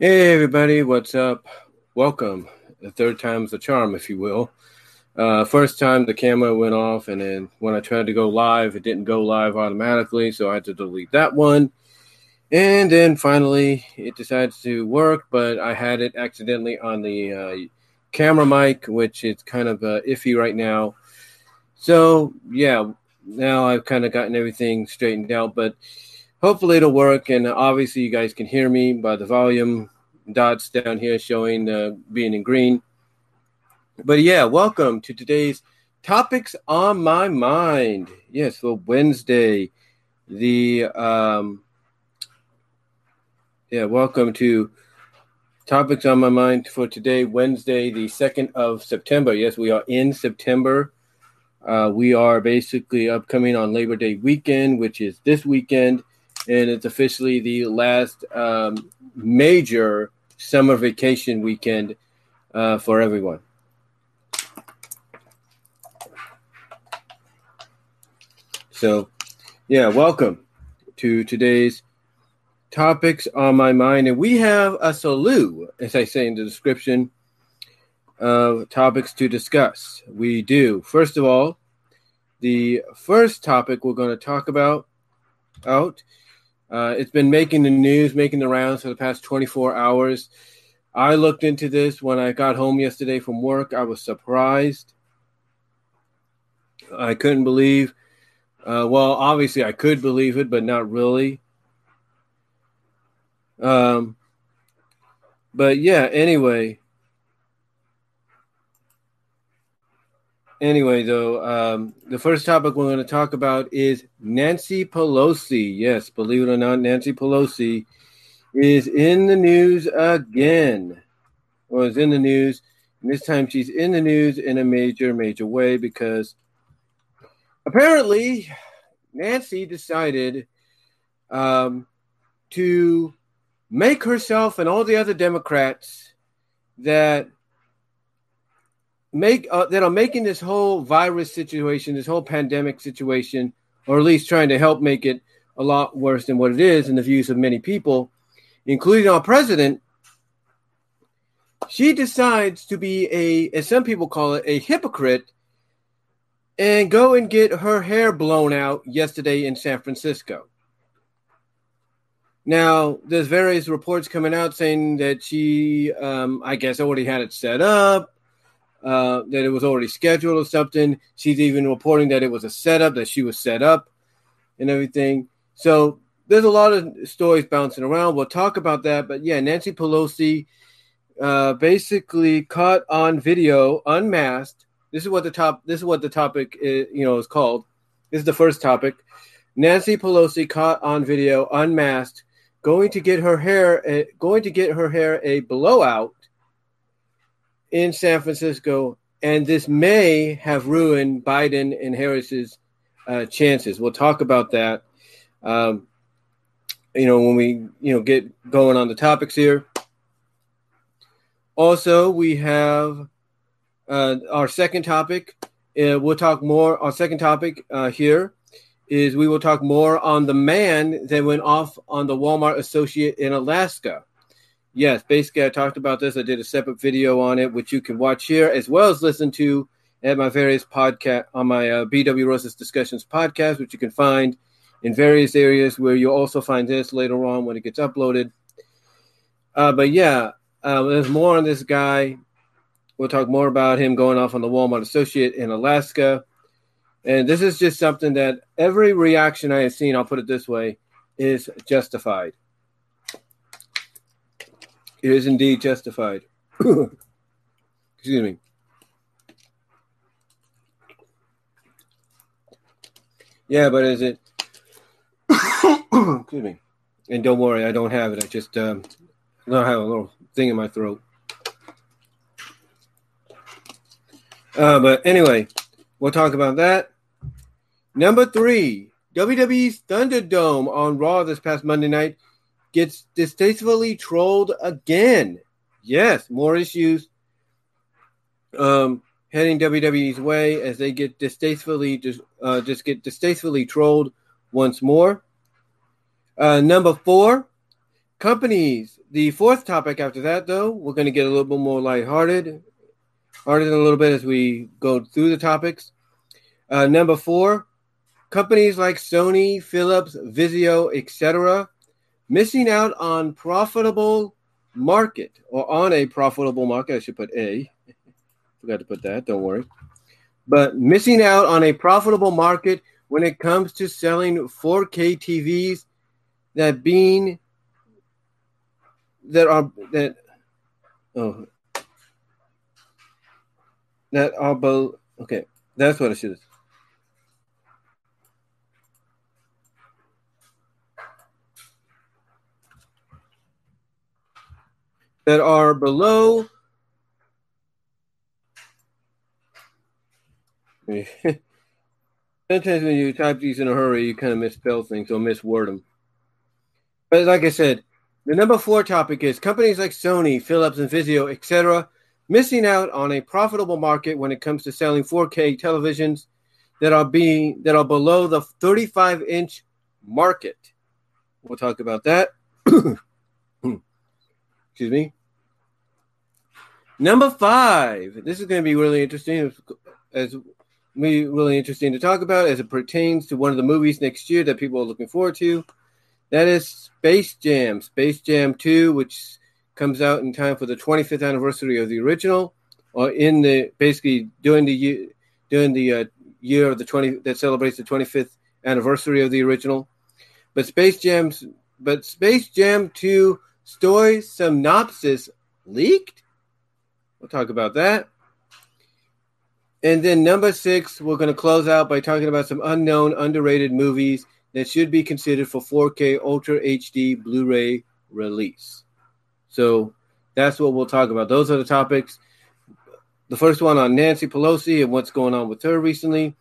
Hey everybody, what's up? Welcome. The third time's the charm, if you will. Uh, first time the camera went off, and then when I tried to go live, it didn't go live automatically, so I had to delete that one. And then finally, it decided to work, but I had it accidentally on the uh, camera mic, which is kind of uh, iffy right now. So yeah, now I've kind of gotten everything straightened out, but hopefully it'll work. And obviously, you guys can hear me by the volume dots down here showing uh, being in green. But yeah, welcome to today's topics on my mind. Yes, for Wednesday, the um, yeah, welcome to topics on my mind for today, Wednesday, the second of September. Yes, we are in September. Uh, we are basically upcoming on Labor Day weekend, which is this weekend, and it's officially the last um, major summer vacation weekend uh, for everyone. So, yeah, welcome to today's topics on my mind. And we have a slew, as I say in the description, of topics to discuss. We do. First of all, the first topic we're going to talk about out uh, it's been making the news, making the rounds for the past 24 hours. I looked into this when I got home yesterday from work. I was surprised. I couldn't believe. Uh, well, obviously, I could believe it, but not really. Um, but yeah, anyway, Anyway, though, um, the first topic we're going to talk about is Nancy Pelosi. Yes, believe it or not, Nancy Pelosi is in the news again. Or is in the news. And this time she's in the news in a major, major way because apparently Nancy decided um, to make herself and all the other Democrats that make uh, that are making this whole virus situation, this whole pandemic situation, or at least trying to help make it a lot worse than what it is in the views of many people, including our president. She decides to be a, as some people call it, a hypocrite, and go and get her hair blown out yesterday in San Francisco. Now, there's various reports coming out saying that she, um, I guess, already had it set up uh, that it was already scheduled or something. She's even reporting that it was a setup, that she was set up and everything. So there's a lot of stories bouncing around. We'll talk about that. But yeah, Nancy Pelosi uh, basically caught on video, unmasked. This is what the top. This is what the topic is, you know is called. This is the first topic. Nancy Pelosi caught on video, unmasked, going to get her hair, uh, going to get her hair a blowout in San Francisco, and this may have ruined Biden and Harris's uh, chances. We'll talk about that. Um, you know, when we you know get going on the topics here. Also, we have uh, our second topic. Uh, we'll talk more. Our second topic uh, here is we will talk more on the man that went off on the Walmart associate in Alaska yes, basically, I talked about this. I did a separate video on it, which you can watch here as well as listen to at my various podcast on my uh, BW Rosas Discussions podcast, which you can find in various areas where you'll also find this later on when it gets uploaded. Uh, but yeah, uh, there's more on this guy. We'll talk more about him going off on the Walmart associate in Alaska. And this is just something that every reaction I have seen, I'll put it this way, is justified. It is indeed justified. Excuse me. Yeah, but is it? Excuse me. And don't worry, I don't have it. I just um, I have a little thing in my throat. Uh, but anyway, we'll talk about that. Number three, WWE's Thunderdome on Raw this past Monday night gets distastefully trolled again. Yes, more issues um, heading WWE's way as they get distastefully just uh, just get distastefully trolled once more. Uh, number four, companies. The fourth topic after that, though, we're going to get a little bit more lighthearted, harder than a little bit as we go through the topics. Uh, number four, companies like Sony, Philips, Vizio, etc., missing out on profitable market or on a profitable market. I should put a. Forgot to put that. Don't worry. But missing out on a profitable market when it comes to selling 4K TVs that being that are that oh that are both okay that's what I should that are below Sometimes when you type these in a hurry, you kind of misspell things or misword them. But like I said, the number four topic is companies like Sony, Philips, and Vizio, etc., missing out on a profitable market when it comes to selling 4K televisions that are being that are below the 35 inch market. We'll talk about that. Excuse me. Number five. This is going to be really interesting as be really interesting to talk about as it pertains to one of the movies next year that people are looking forward to. That is Space Jam, Space Jam 2, which comes out in time for the 25th anniversary of the original, or in the basically during the year during the uh, year of the 20 that celebrates the 25th anniversary of the original. But Space Jam's but Space Jam 2 story synopsis leaked. We'll talk about that. And then number six, we're going to close out by talking about some unknown, underrated movies that should be considered for 4K Ultra HD Blu ray release. So that's what we'll talk about. Those are the topics. The first one on Nancy Pelosi and what's going on with her recently.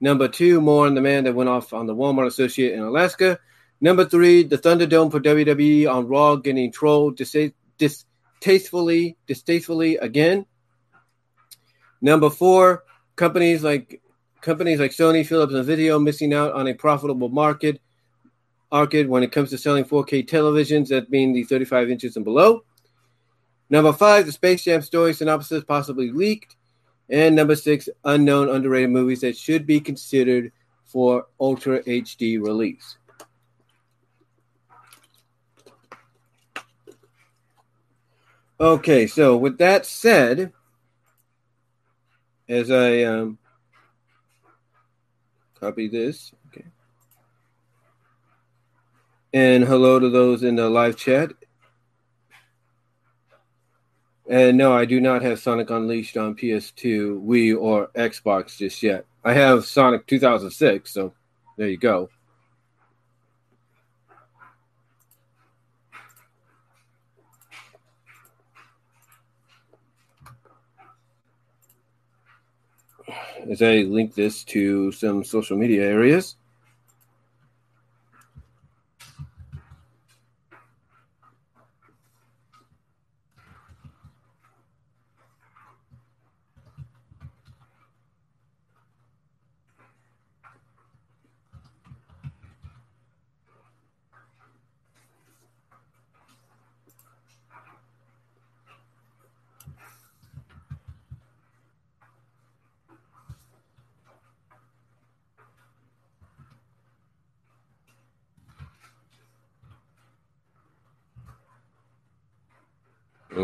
Number two, more on the man that went off on the Walmart associate in Alaska. Number three, the Thunderdome for WWE on Raw getting trolled distastefully, distastefully again. Number four, companies like companies like Sony, Philips, and Vizio missing out on a profitable market market when it comes to selling 4K televisions, that being the 35 inches and below. Number five, the Space Jam story synopsis possibly leaked. And number six, unknown underrated movies that should be considered for Ultra HD release. Okay, so with that said, as I um, copy this. Okay. And hello to those in the live chat. And no, I do not have Sonic Unleashed on PS2, Wii, or Xbox just yet. I have Sonic 2006, so there you go. As I link this to some social media areas.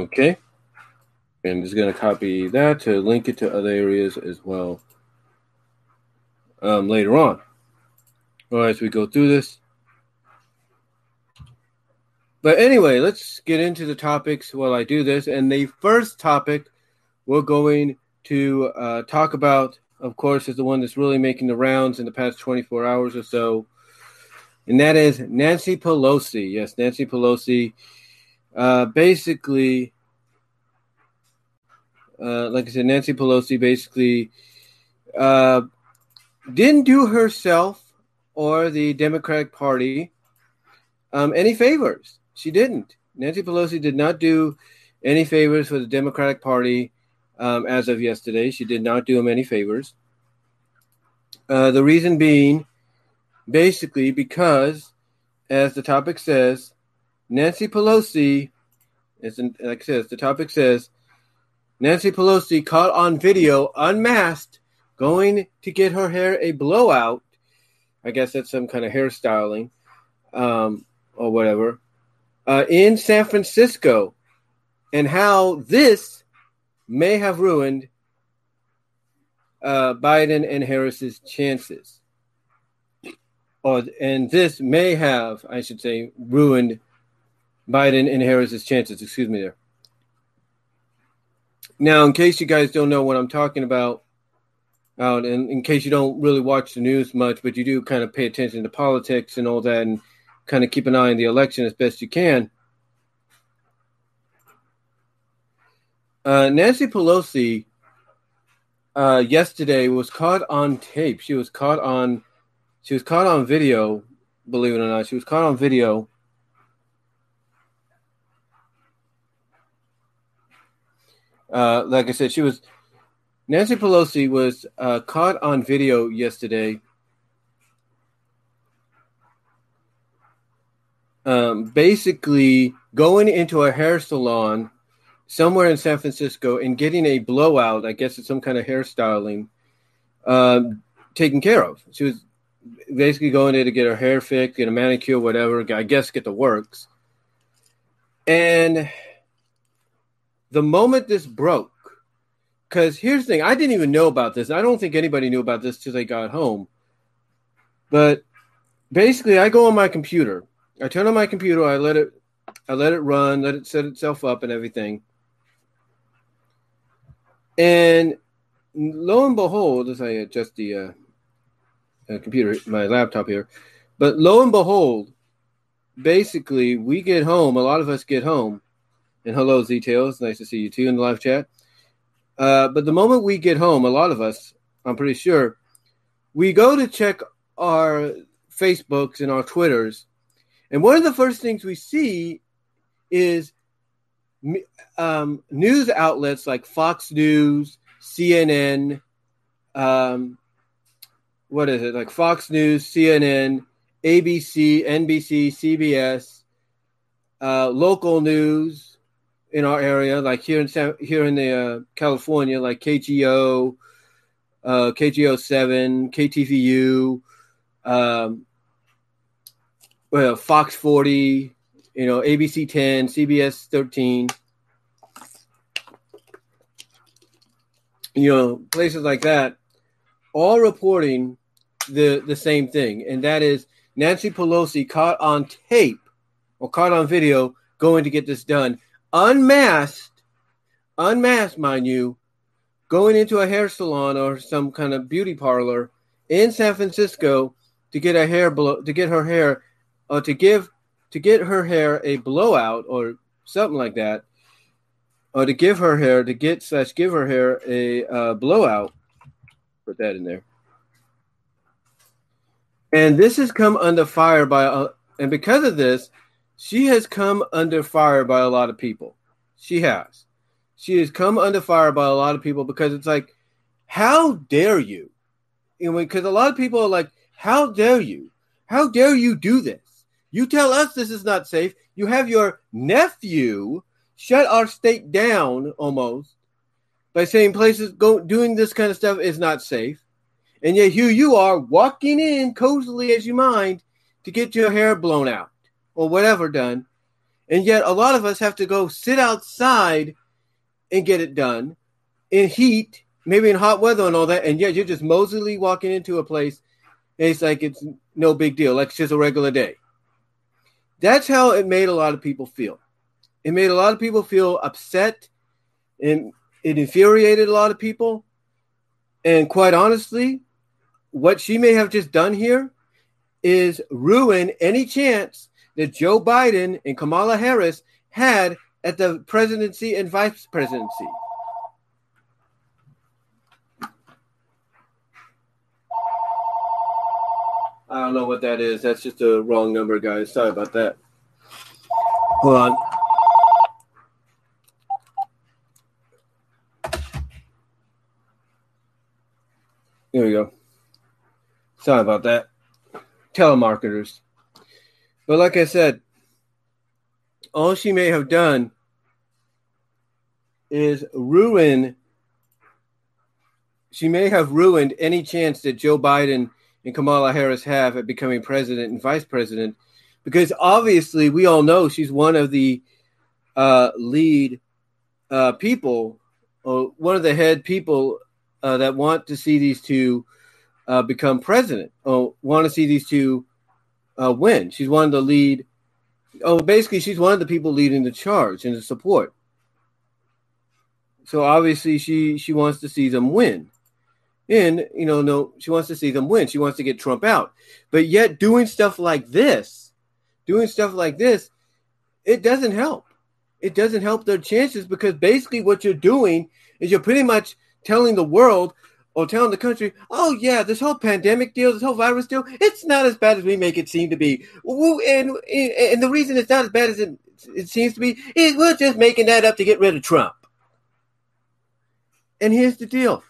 Okay. And just going to copy that to link it to other areas as well um, later on. All right, as we go through this. But anyway, let's get into the topics while I do this. And the first topic we're going to uh, talk about, of course, is the one that's really making the rounds in the past 24 hours or so. And that is Nancy Pelosi. Yes, Nancy Pelosi uh, basically, uh, like I said, Nancy Pelosi basically uh, didn't do herself or the Democratic Party um, any favors. She didn't. Nancy Pelosi did not do any favors for the Democratic Party um, as of yesterday. She did not do them any favors. Uh, the reason being, basically, because, as the topic says, Nancy Pelosi, is like I said, the topic says Nancy Pelosi caught on video unmasked going to get her hair a blowout. I guess that's some kind of hairstyling um, or whatever uh, in San Francisco, and how this may have ruined uh, Biden and Harris's chances. Or, and this may have, I should say, ruined Biden and Harris's chances. Excuse me there. Now, in case you guys don't know what I'm talking about, out and in case you don't really watch the news much, but you do kind of pay attention to politics and all that, and kind of keep an eye on the election as best you can. Uh, Nancy Pelosi uh, yesterday was caught on tape. She was caught on, she was caught on video. Believe it or not, she was caught on video. Uh, like I said, she was Nancy Pelosi was uh, caught on video yesterday. Um, basically going into a hair salon somewhere in San Francisco and getting a blowout. I guess it's some kind of hairstyling uh, taken care of. She was basically going there to get her hair fixed, get a manicure, whatever. I guess get the works. And the moment this broke, because here's the thing, I didn't even know about this. I don't think anybody knew about this till they got home. But basically, I go on my computer. I turn on my computer. I let it, I let it run, let it set itself up and everything. And lo and behold, as I adjust the uh, uh, computer, my laptop here, but lo and behold, basically, we get home. A lot of us get home. And hello, Z-Tails. Nice to see you too in the live chat. Uh, but the moment we get home, a lot of us, I'm pretty sure, we go to check our Facebooks and our Twitters. And one of the first things we see is um, news outlets like Fox News, CNN, um, what is it like Fox News, CNN, ABC, NBC, CBS, uh, local news in our area, like here in San, here in the uh, California, like KGO, uh, KGO seven, KTVU, um, well Fox forty, you know, ABC 10, CBS 13, you know, places like that, all reporting the the same thing, and that is Nancy Pelosi caught on tape or caught on video going to get this done, unmasked, unmasked, mind you, going into a hair salon or some kind of beauty parlor in San Francisco to get a hair blow to get her hair uh, to give to get her hair a blowout or something like that, or to give her hair to get slash give her hair a uh, blowout. Put that in there. And this has come under fire by, uh, and because of this, she has come under fire by a lot of people. She has. She has come under fire by a lot of people because it's like, how dare you? Know, because a lot of people are like, how dare you? How dare you do this? You tell us this is not safe. You have your nephew shut our state down almost by saying places go doing this kind of stuff is not safe. And yet here you are walking in cozily as you mind to get your hair blown out or whatever done. And yet a lot of us have to go sit outside and get it done in heat, maybe in hot weather and all that. And yet you're just mosily walking into a place and it's like it's no big deal, like it's just a regular day. That's how it made a lot of people feel. It made a lot of people feel upset and it infuriated a lot of people. And quite honestly, what she may have just done here is ruin any chance that Joe Biden and Kamala Harris had at the presidency and vice presidency. I don't know what that is. That's just a wrong number, guys. Sorry about that. Hold on. Here we go. Sorry about that. Telemarketers. But like I said, all she may have done is ruin she may have ruined any chance that Joe Biden and Kamala Harris have at becoming president and vice president because obviously we all know she's one of the uh, lead uh, people or one of the head people uh, that want to see these two uh, become president or want to see these two uh, win. She's one of the lead. Oh, basically, she's one of the people leading the charge and the support. So obviously, she she wants to see them win. And you know, no, she wants to see them win. She wants to get Trump out. But yet, doing stuff like this, doing stuff like this, it doesn't help. It doesn't help their chances because basically, what you're doing is you're pretty much telling the world or telling the country, oh yeah, this whole pandemic deal, this whole virus deal, it's not as bad as we make it seem to be. And and the reason it's not as bad as it, it seems to be is we're just making that up to get rid of Trump. And here's the deal.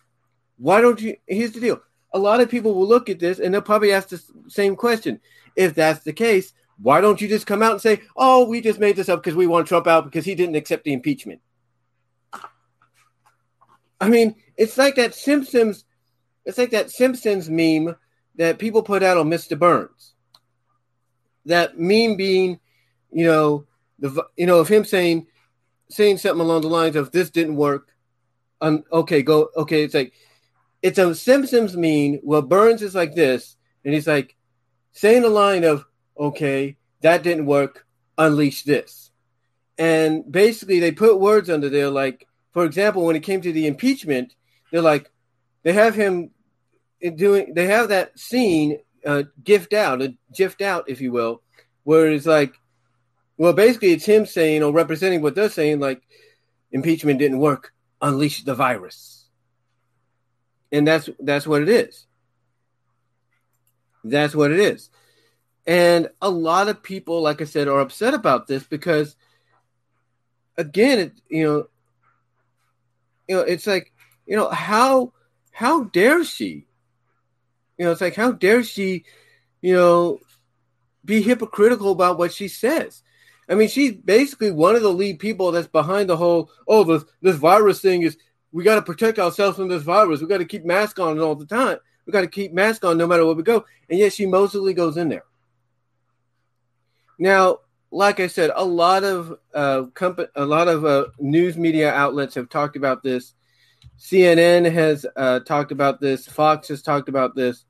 Why don't you? Here's the deal. A lot of people will look at this and they'll probably ask the same question. If that's the case, why don't you just come out and say, oh, we just made this up because we want Trump out because he didn't accept the impeachment? I mean, it's like that Simpsons. It's like that Simpsons meme that people put out on Mr. Burns. That meme being, you know, the you know of him saying saying something along the lines of "This didn't work." Um, okay, go. Okay, it's like it's a Simpsons meme where Burns is like this, and he's like saying the line of "Okay, that didn't work. Unleash this," and basically they put words under there like for example, when it came to the impeachment, they're like, they have him doing, they have that scene uh, gift out, a gift out, if you will, where it's like, well, basically it's him saying or representing what they're saying, like, impeachment didn't work, unleash the virus. And that's that's what it is. That's what it is. And a lot of people, like I said, are upset about this because again, it, you know, you know, it's like, you know, how how dare she? You know, it's like how dare she, you know, be hypocritical about what she says. I mean, she's basically one of the lead people that's behind the whole, oh, this this virus thing is we got to protect ourselves from this virus. We got to keep mask on all the time. We got to keep mask on no matter where we go. And yet she mostly goes in there. Now, like I said, a lot of uh, comp- a lot of uh, news media outlets have talked about this. CNN has uh, talked about this. Fox has talked about this.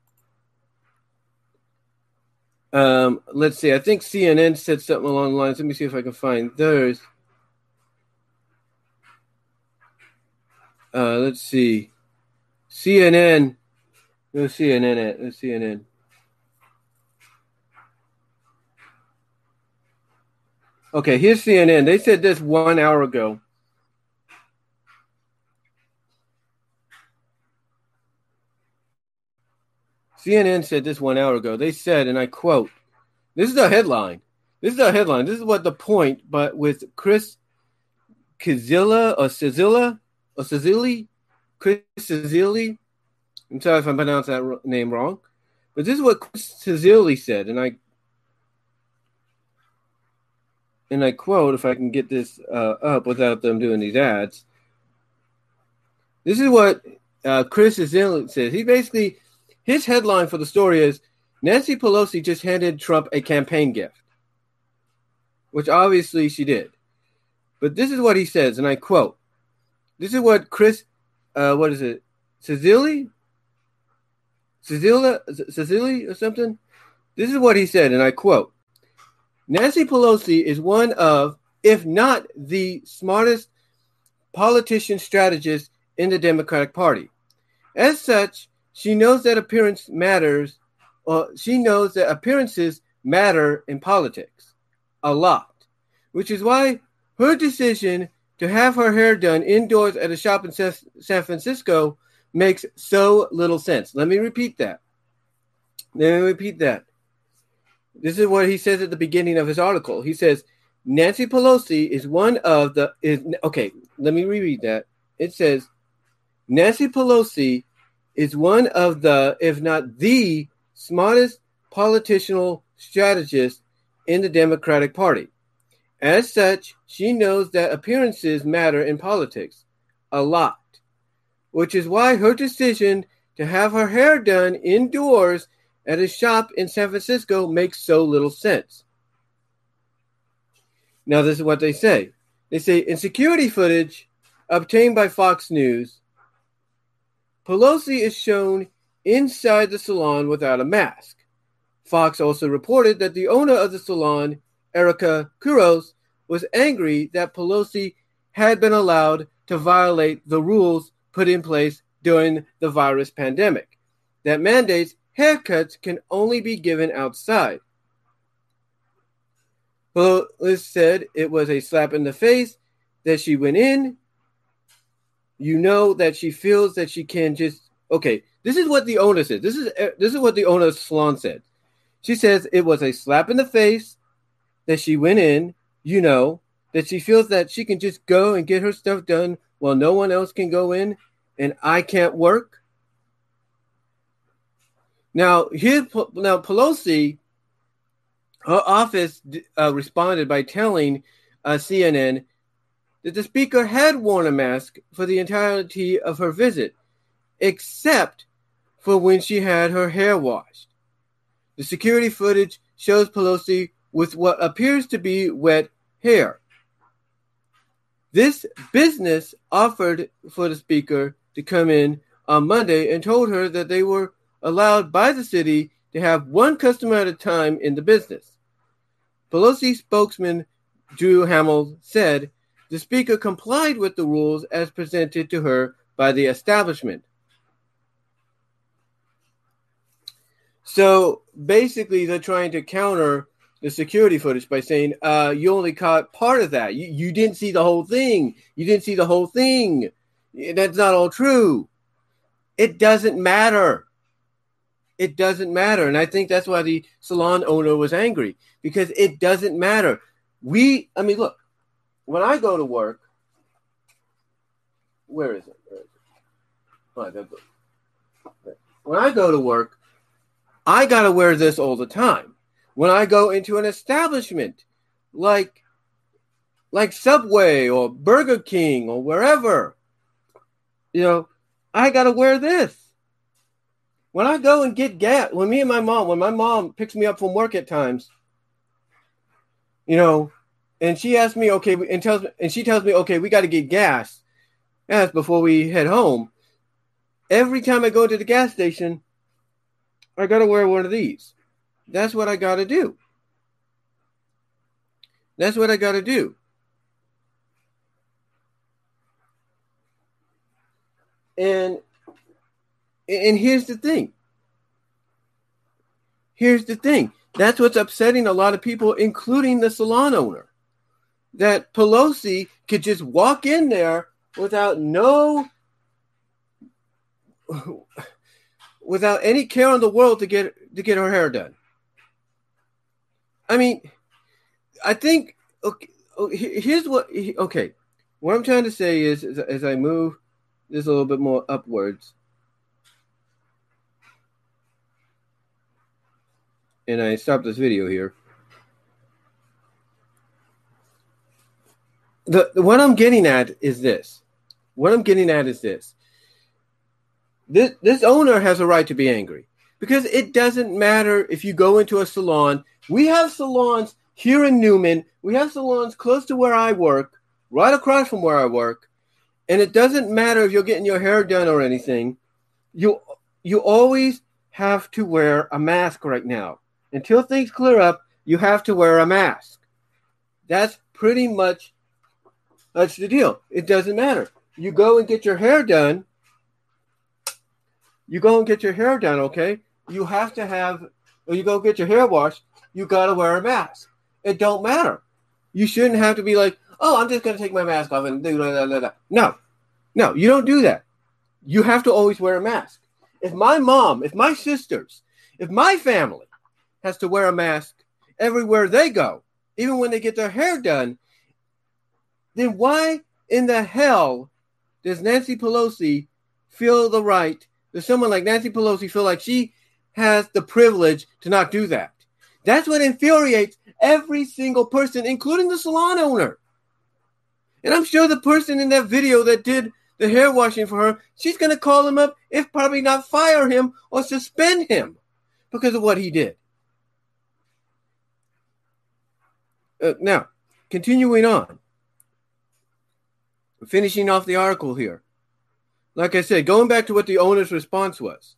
Um, let's see. I think CNN said something along the lines. Let me see if I can find theirs. Uh, let's see. CNN. Where's CNN at? Let's CNN. Okay, here's CNN. They said this one hour ago. CNN said this one hour ago. They said, and I quote, this is a headline. This is a headline. This is what the point, but with Chris Kizilla or Cizilla or Cizili, Chris Cizili. I'm sorry if I pronounced that name wrong, but this is what Chris Cizili said, and I and I quote, if I can get this uh, up without them doing these ads. This is what uh, Chris Zillian says. He basically, his headline for the story is Nancy Pelosi just handed Trump a campaign gift, which obviously she did. But this is what he says, and I quote This is what Chris, uh, what is it, Cecily? Cecilia, Cecily or something? This is what he said, and I quote Nancy Pelosi is one of, if not the smartest politician strategist in the Democratic Party. As such, she knows that appearance matters, or she knows that appearances matter in politics a lot, which is why her decision to have her hair done indoors at a shop in San Francisco makes so little sense. Let me repeat that. Let me repeat that. This is what he says at the beginning of his article. He says Nancy Pelosi is one of the is okay. Let me reread that. It says Nancy Pelosi is one of the, if not the smartest political strategist in the Democratic Party. As such, she knows that appearances matter in politics a lot, which is why her decision to have her hair done indoors at a shop in San Francisco makes so little sense. Now, this is what they say. They say in security footage obtained by Fox News, Pelosi is shown inside the salon without a mask. Fox also reported that the owner of the salon, Erica Kuros, was angry that Pelosi had been allowed to violate the rules put in place during the virus pandemic that mandates haircuts can only be given outside. Police said it was a slap in the face that she went in. You know that she feels that she can just okay. This is what the owner said. This is this is what the owner of salon said. She says it was a slap in the face that she went in. You know that she feels that she can just go and get her stuff done while no one else can go in, and I can't work. Now, here, now Pelosi, her office uh, responded by telling uh, CNN that the speaker had worn a mask for the entirety of her visit, except for when she had her hair washed. The security footage shows Pelosi with what appears to be wet hair. This business offered for the speaker to come in on Monday and told her that they were allowed by the city to have one customer at a time in the business. Pelosi spokesman Drew Hamill said the speaker complied with the rules as presented to her by the establishment. So basically, they're trying to counter the security footage by saying uh, you only caught part of that. You, you didn't see the whole thing. You didn't see the whole thing. That's not all true. It doesn't matter. It doesn't matter. And I think that's why the salon owner was angry because it doesn't matter. We, I mean, look, when I go to work, where is it? Where is it? Oh, when I go to work, I got to wear this all the time. When I go into an establishment like like Subway or Burger King or wherever, you know, I got to wear this. When I go and get gas, when me and my mom, when my mom picks me up from work at times, you know, and she asks me, okay, and tells me, and she tells me, okay, we got to get gas, gas before we head home. Every time I go to the gas station, I got to wear one of these. That's what I got to do. That's what I got to do. And and here's the thing. Here's the thing. That's what's upsetting a lot of people, including the salon owner. That Pelosi could just walk in there without no without any care in the world to get to get her hair done. I mean, I think okay, oh, here's what okay, what I'm trying to say is as, as I move this a little bit more upwards and I stop this video here. The, what I'm getting at is this. What I'm getting at is this. This this owner has a right to be angry because it doesn't matter if you go into a salon. We have salons here in Newman. We have salons close to where I work, right across from where I work, and it doesn't matter if you're getting your hair done or anything. You you always have to wear a mask right now until things clear up, you have to wear a mask. That's pretty much that's the deal. It doesn't matter. You go and get your hair done. You go and get your hair done, okay? You have to have or you go get your hair washed, you gotta wear a mask. It don't matter. You shouldn't have to be like, oh, I'm just gonna take my mask off and do blah, blah, blah. No. No, you don't do that. You have to always wear a mask. If my mom, if my sisters, if my family has to wear a mask everywhere they go, even when they get their hair done, then why in the hell does Nancy Pelosi feel the right? Does someone like Nancy Pelosi feel like she has the privilege to not do that? That's what infuriates every single person, including the salon owner. And I'm sure the person in that video that did the hair washing for her, she's going to call him up, if probably not fire him or suspend him because of what he did. Uh, now, continuing on, finishing off the article here. Like I said, going back to what the owner's response was,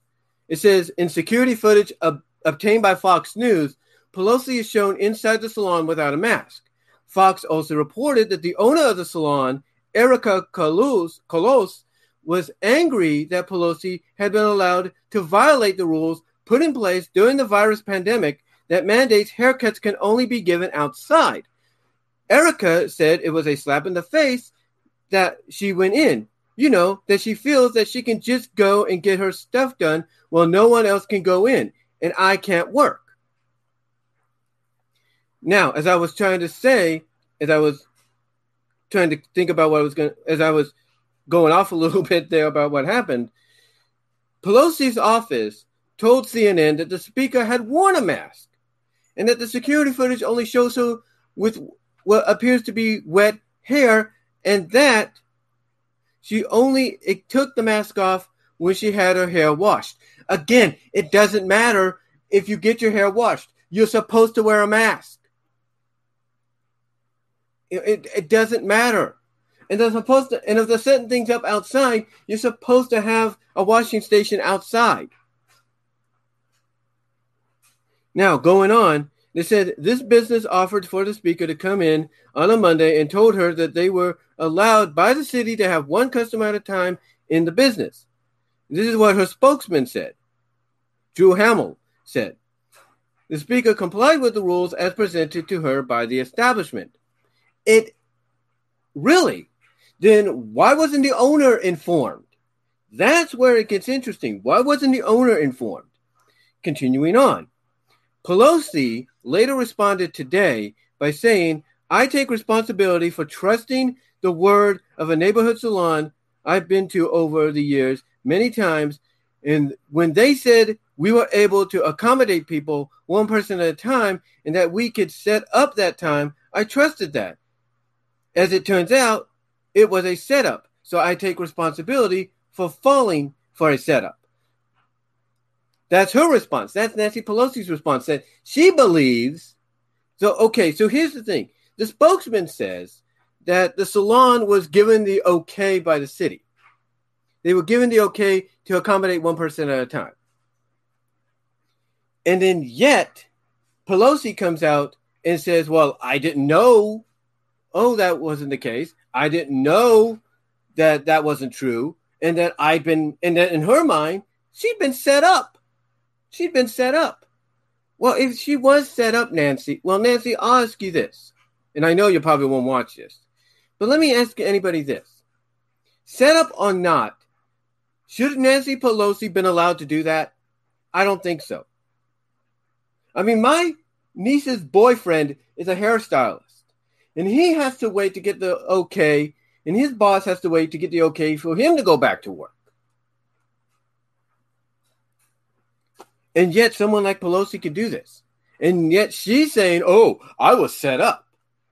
it says in security footage ob- obtained by Fox News, Pelosi is shown inside the salon without a mask. Fox also reported that the owner of the salon, Erica Colos, Colos was angry that Pelosi had been allowed to violate the rules put in place during the virus pandemic that mandates haircuts can only be given outside. Erica said it was a slap in the face that she went in. You know, that she feels that she can just go and get her stuff done while no one else can go in, and I can't work. Now, as I was trying to say, as I was trying to think about what I was going, as I was going off a little bit there about what happened, Pelosi's office told CNN that the speaker had worn a mask and that the security footage only shows her with what appears to be wet hair and that she only took the mask off when she had her hair washed. Again, it doesn't matter if you get your hair washed. You're supposed to wear a mask. It, it, it doesn't matter. And they're supposed to, and if they're setting things up outside, you're supposed to have a washing station outside. Now, going on, they said this business offered for the speaker to come in on a Monday and told her that they were allowed by the city to have one customer at a time in the business. This is what her spokesman said. Drew Hamill said. The speaker complied with the rules as presented to her by the establishment. It really? Then why wasn't the owner informed? That's where it gets interesting. Why wasn't the owner informed? Continuing on. Pelosi later responded today by saying, I take responsibility for trusting the word of a neighborhood salon I've been to over the years many times. And when they said we were able to accommodate people one person at a time and that we could set up that time, I trusted that. As it turns out, it was a setup. So I take responsibility for falling for a setup. That's her response. That's Nancy Pelosi's response. That she believes. So okay. So here's the thing. The spokesman says that the salon was given the okay by the city. They were given the okay to accommodate one person at a time. And then yet Pelosi comes out and says, "Well, I didn't know. Oh, that wasn't the case. I didn't know that that wasn't true, and that I'd been, and that in her mind, she'd been set up. She'd been set up. Well, if she was set up, Nancy, well, Nancy, I'll ask you this, and I know you probably won't watch this, but let me ask anybody this: set up or not, should Nancy Pelosi been allowed to do that? I don't think so. I mean, my niece's boyfriend is a hairstylist, and he has to wait to get the okay, and his boss has to wait to get the okay for him to go back to work. And yet, someone like Pelosi could do this. And yet, she's saying, Oh, I was set up.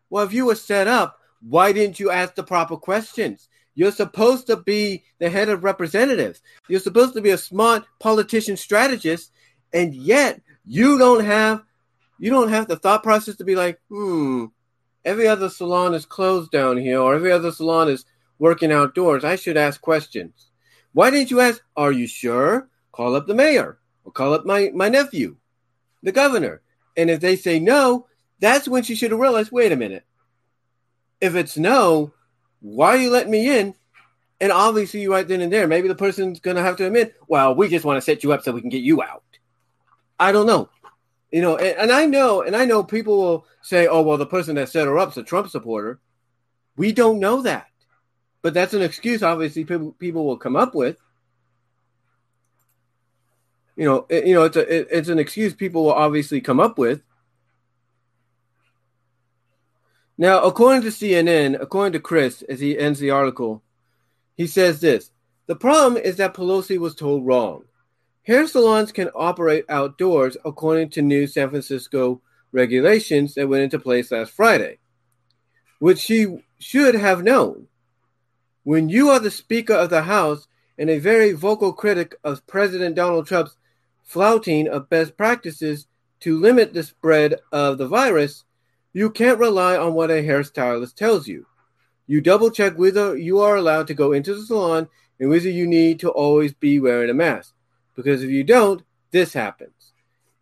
Well, if you were set up, why didn't you ask the proper questions? You're supposed to be the head of representatives. You're supposed to be a smart politician strategist. And yet, you don't have you don't have the thought process to be like, hmm, every other salon is closed down here, or every other salon is working outdoors. I should ask questions. Why didn't you ask, are you sure? Call up the mayor. Or call up my, my nephew, the governor. And if they say no, that's when she should have realized wait a minute. If it's no, why are you letting me in? And obviously, you right then and there, maybe the person's going to have to admit, well, we just want to set you up so we can get you out. I don't know. You know, and, and I know, and I know people will say, oh, well, the person that set her up is a Trump supporter. We don't know that. But that's an excuse, obviously, people, people will come up with you know, it, you know, it's a it, it's an excuse people will obviously come up with. Now, according to CNN, according to Chris, as he ends the article, he says this: the problem is that Pelosi was told wrong. Hair salons can operate outdoors, according to new San Francisco regulations that went into place last Friday, which she should have known. When you are the Speaker of the House and a very vocal critic of President Donald Trump's flouting of best practices to limit the spread of the virus, you can't rely on what a hairstylist tells you. You double check whether you are allowed to go into the salon and whether you need to always be wearing a mask. Because if you don't, this happens.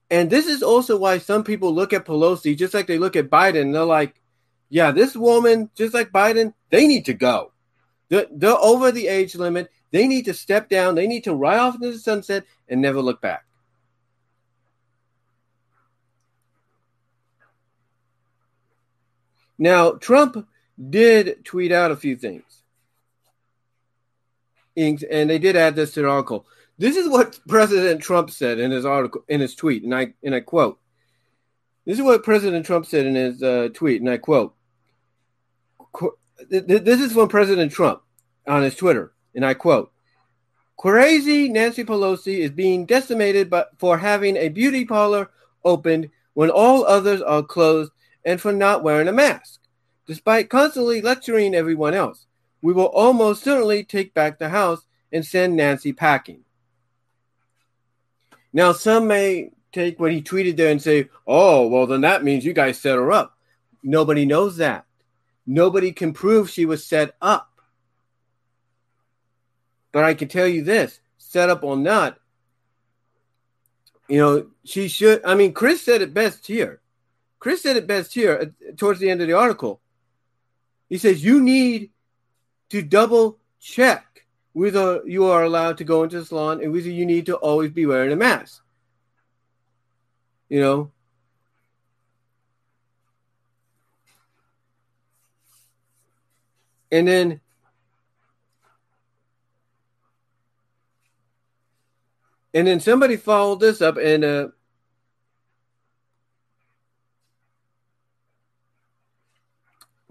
And this is also why some people look at Pelosi just like they look at Biden they're like, yeah, this woman, just like Biden, they need to go. They're, they're over the age limit. They need to step down. They need to ride off into the sunset and never look back. Now, Trump did tweet out a few things. And they did add this to the article. This is what President Trump said in his article, in his tweet, and I and I quote. This is what President Trump said in his uh, tweet, and I quote. This is from President Trump on his Twitter, and I quote: "Crazy Nancy Pelosi is being decimated but for having a beauty parlor opened when all others are closed and for not wearing a mask. Despite constantly lecturing everyone else, we will almost certainly take back the house and send Nancy packing. Now, some may take what he tweeted there and say, oh, well, then that means you guys set her up. Nobody knows that. Nobody can prove she was set up. But I can tell you this set up or not, you know, she should. I mean, Chris said it best here. Chris said it best here uh, towards the end of the article. He says you need to double check whether you are allowed to go into the salon and whether you need to always be wearing a mask. You know, and then and then somebody followed this up and uh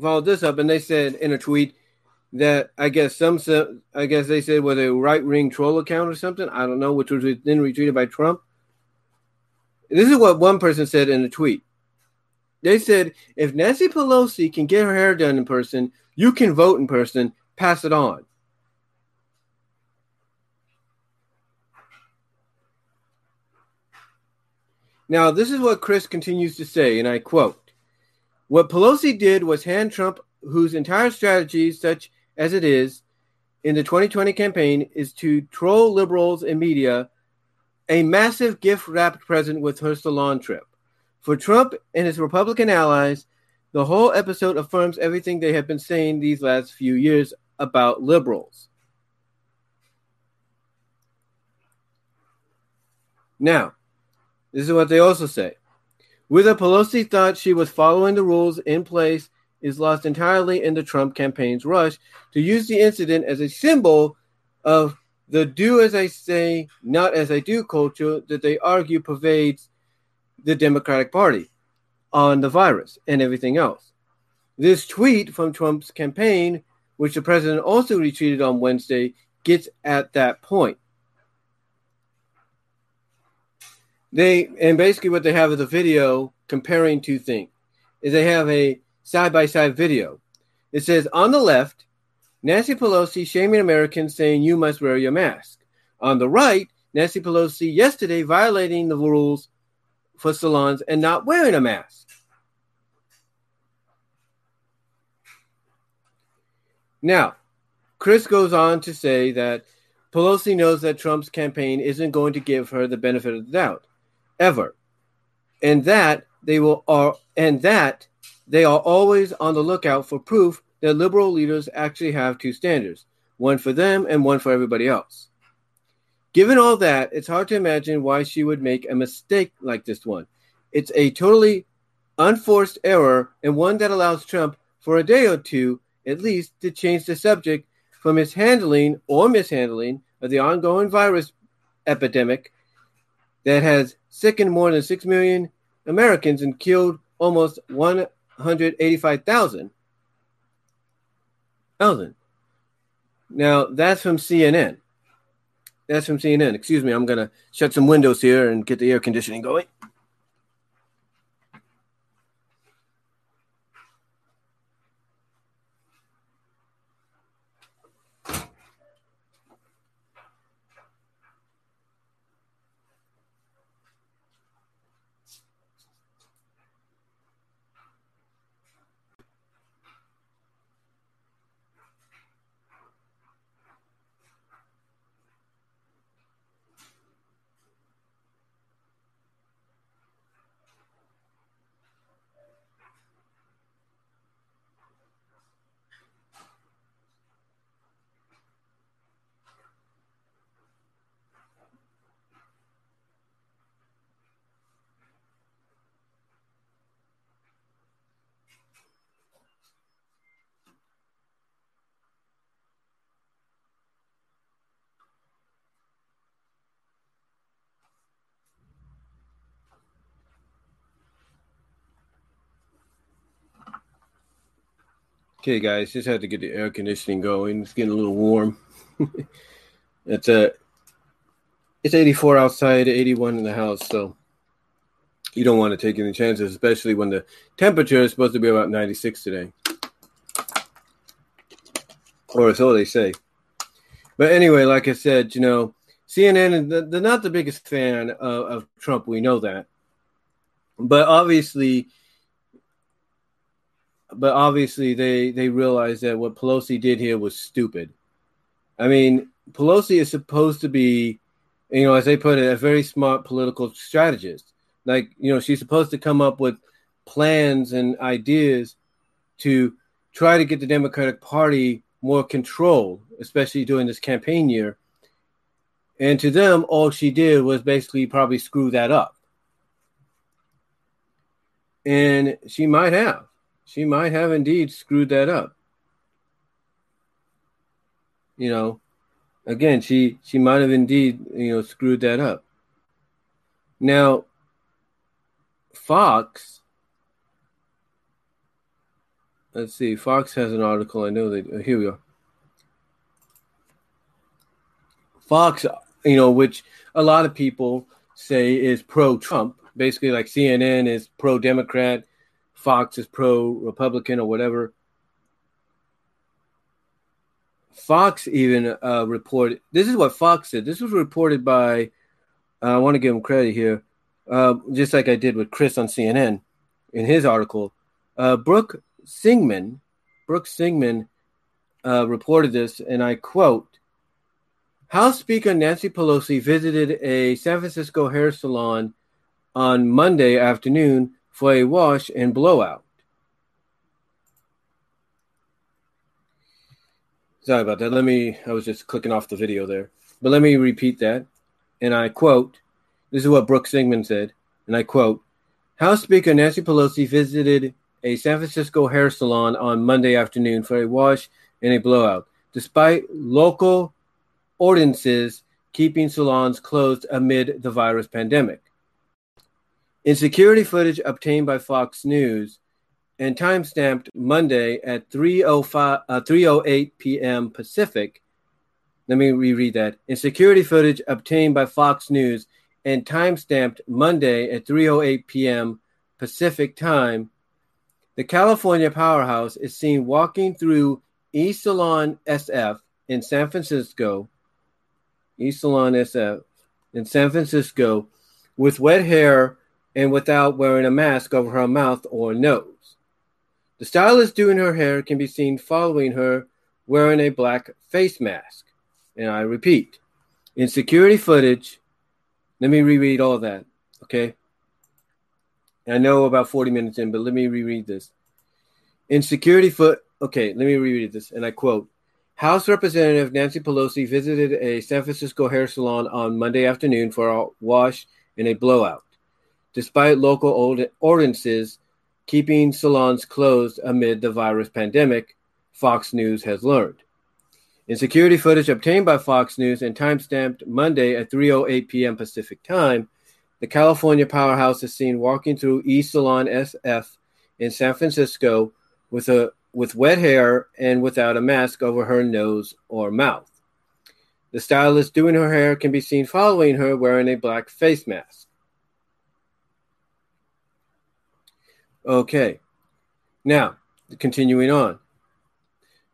followed this up, and they said in a tweet that I guess some, I guess they said was a right wing troll account or something. I don't know, which was then retweeted by Trump. This is what one person said in a tweet. They said if Nancy Pelosi can get her hair done in person, you can vote in person. Pass it on. Now, this is what Chris continues to say, and I quote what Pelosi did was hand Trump, whose entire strategy, such as it is in the 2020 campaign, is to troll liberals and media, a massive gift wrapped present with her salon trip. For Trump and his Republican allies, the whole episode affirms everything they have been saying these last few years about liberals. Now, this is what they also say. Whether Pelosi thought she was following the rules in place is lost entirely in the Trump campaign's rush to use the incident as a symbol of the do as I say, not as I do culture that they argue pervades the Democratic Party on the virus and everything else. This tweet from Trump's campaign, which the president also retweeted on Wednesday, gets at that point. They and basically what they have is a video comparing two things. Is they have a side by side video. It says on the left, Nancy Pelosi shaming Americans saying you must wear your mask. On the right, Nancy Pelosi yesterday violating the rules for salons and not wearing a mask. Now, Chris goes on to say that Pelosi knows that Trump's campaign isn't going to give her the benefit of the doubt ever. And that they will are and that they are always on the lookout for proof that liberal leaders actually have two standards, one for them and one for everybody else. Given all that, it's hard to imagine why she would make a mistake like this one. It's a totally unforced error and one that allows Trump for a day or two at least to change the subject from his handling or mishandling of the ongoing virus epidemic that has sickened more than 6 million Americans and killed almost 185,000. Now, that's from CNN. That's from CNN. Excuse me, I'm going to shut some windows here and get the air conditioning going. Okay, guys, just had to get the air conditioning going. It's getting a little warm. it's a it's 84 outside, 81 in the house, so you don't want to take any chances, especially when the temperature is supposed to be about 96 today. Or so they say. But anyway, like I said, you know, CNN, they're not the biggest fan of, of Trump. We know that. But obviously, but obviously they they realize that what Pelosi did here was stupid. I mean, Pelosi is supposed to be, you know, as they put it, a very smart political strategist. Like, you know, she's supposed to come up with plans and ideas to try to get the Democratic Party more control, especially during this campaign year. And to them, all she did was basically probably screw that up. And she might have. She might have indeed screwed that up. You know, again, she she might have indeed, you know, screwed that up. Now, Fox Let's see. Fox has an article. I know that. Uh, here we are. Fox, you know, which a lot of people say is pro Trump, basically like CNN is pro Democrat, Fox is pro Republican or whatever. Fox even uh, reported this is what Fox said. This was reported by, uh, I want to give him credit here, uh, just like I did with Chris on CNN in his article. Uh, Brooke Singman, Brooks Singman, uh, reported this, and I quote House Speaker Nancy Pelosi visited a San Francisco hair salon on Monday afternoon for a wash and blowout. Sorry about that. Let me, I was just clicking off the video there. But let me repeat that. And I quote this is what Brooke Singman said. And I quote House Speaker Nancy Pelosi visited a San Francisco hair salon on Monday afternoon for a wash and a blowout, despite local ordinances keeping salons closed amid the virus pandemic. In security footage obtained by Fox News and timestamped Monday at 3:05 uh, 3:08 p.m. Pacific, let me reread that. In security footage obtained by Fox News and timestamped Monday at 3:08 p.m. Pacific time, the California powerhouse is seen walking through East Salon SF in San Francisco, East Salon SF in San Francisco, with wet hair and without wearing a mask over her mouth or nose. The stylist doing her hair can be seen following her wearing a black face mask. And I repeat, in security footage, let me reread all that, okay? I know about 40 minutes in, but let me reread this. In security foot, okay, let me reread this, and I quote House Representative Nancy Pelosi visited a San Francisco hair salon on Monday afternoon for a wash and a blowout, despite local ordinances keeping salons closed amid the virus pandemic, Fox News has learned. In security footage obtained by Fox News and timestamped Monday at 3:08 p.m. Pacific Time, the California powerhouse is seen walking through East Salon SF in San Francisco with a with wet hair and without a mask over her nose or mouth. The stylist doing her hair can be seen following her wearing a black face mask. Okay. Now, continuing on.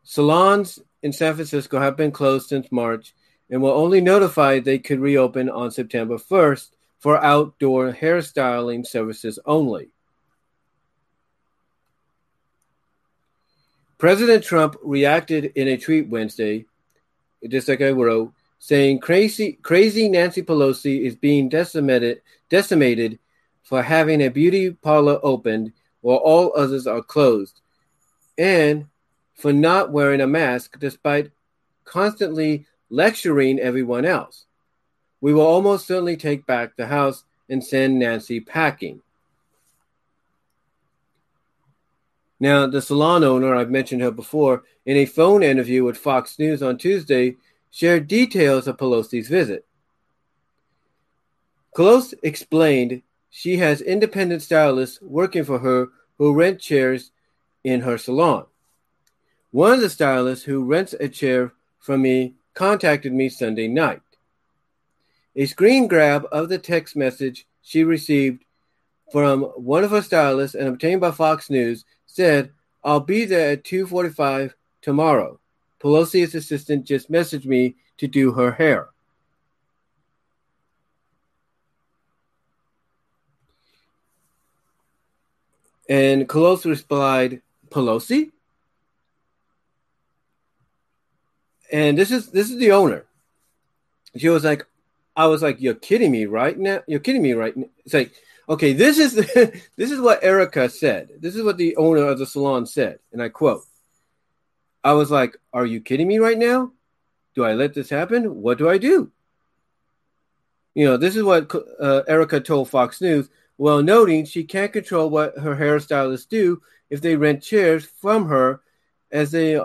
Salons in San Francisco have been closed since March and were only notified they could reopen on September 1st for outdoor hairstyling services only. President Trump reacted in a tweet Wednesday, just like I wrote, saying crazy crazy Nancy Pelosi is being decimated decimated for having a beauty parlor opened while all others are closed, and for not wearing a mask despite constantly lecturing everyone else. We will almost certainly take back the house and send Nancy packing. Now, the salon owner, I've mentioned her before, in a phone interview with Fox News on Tuesday, shared details of Pelosi's visit. Kious explained she has independent stylists working for her who rent chairs in her salon. One of the stylists who rents a chair from me contacted me Sunday night. A screen grab of the text message she received from one of her stylists and obtained by Fox News said, I'll be there at 2.45 tomorrow. Pelosi's assistant just messaged me to do her hair. And Pelosi replied, Pelosi? And this is this is the owner. She was like, I was like, You're kidding me right now? You're kidding me right now. It's like, okay, this is the, this is what Erica said. This is what the owner of the salon said, and I quote. I was like, Are you kidding me right now? Do I let this happen? What do I do? You know, this is what uh, Erica told Fox News while noting she can't control what her hairstylists do if they rent chairs from her as they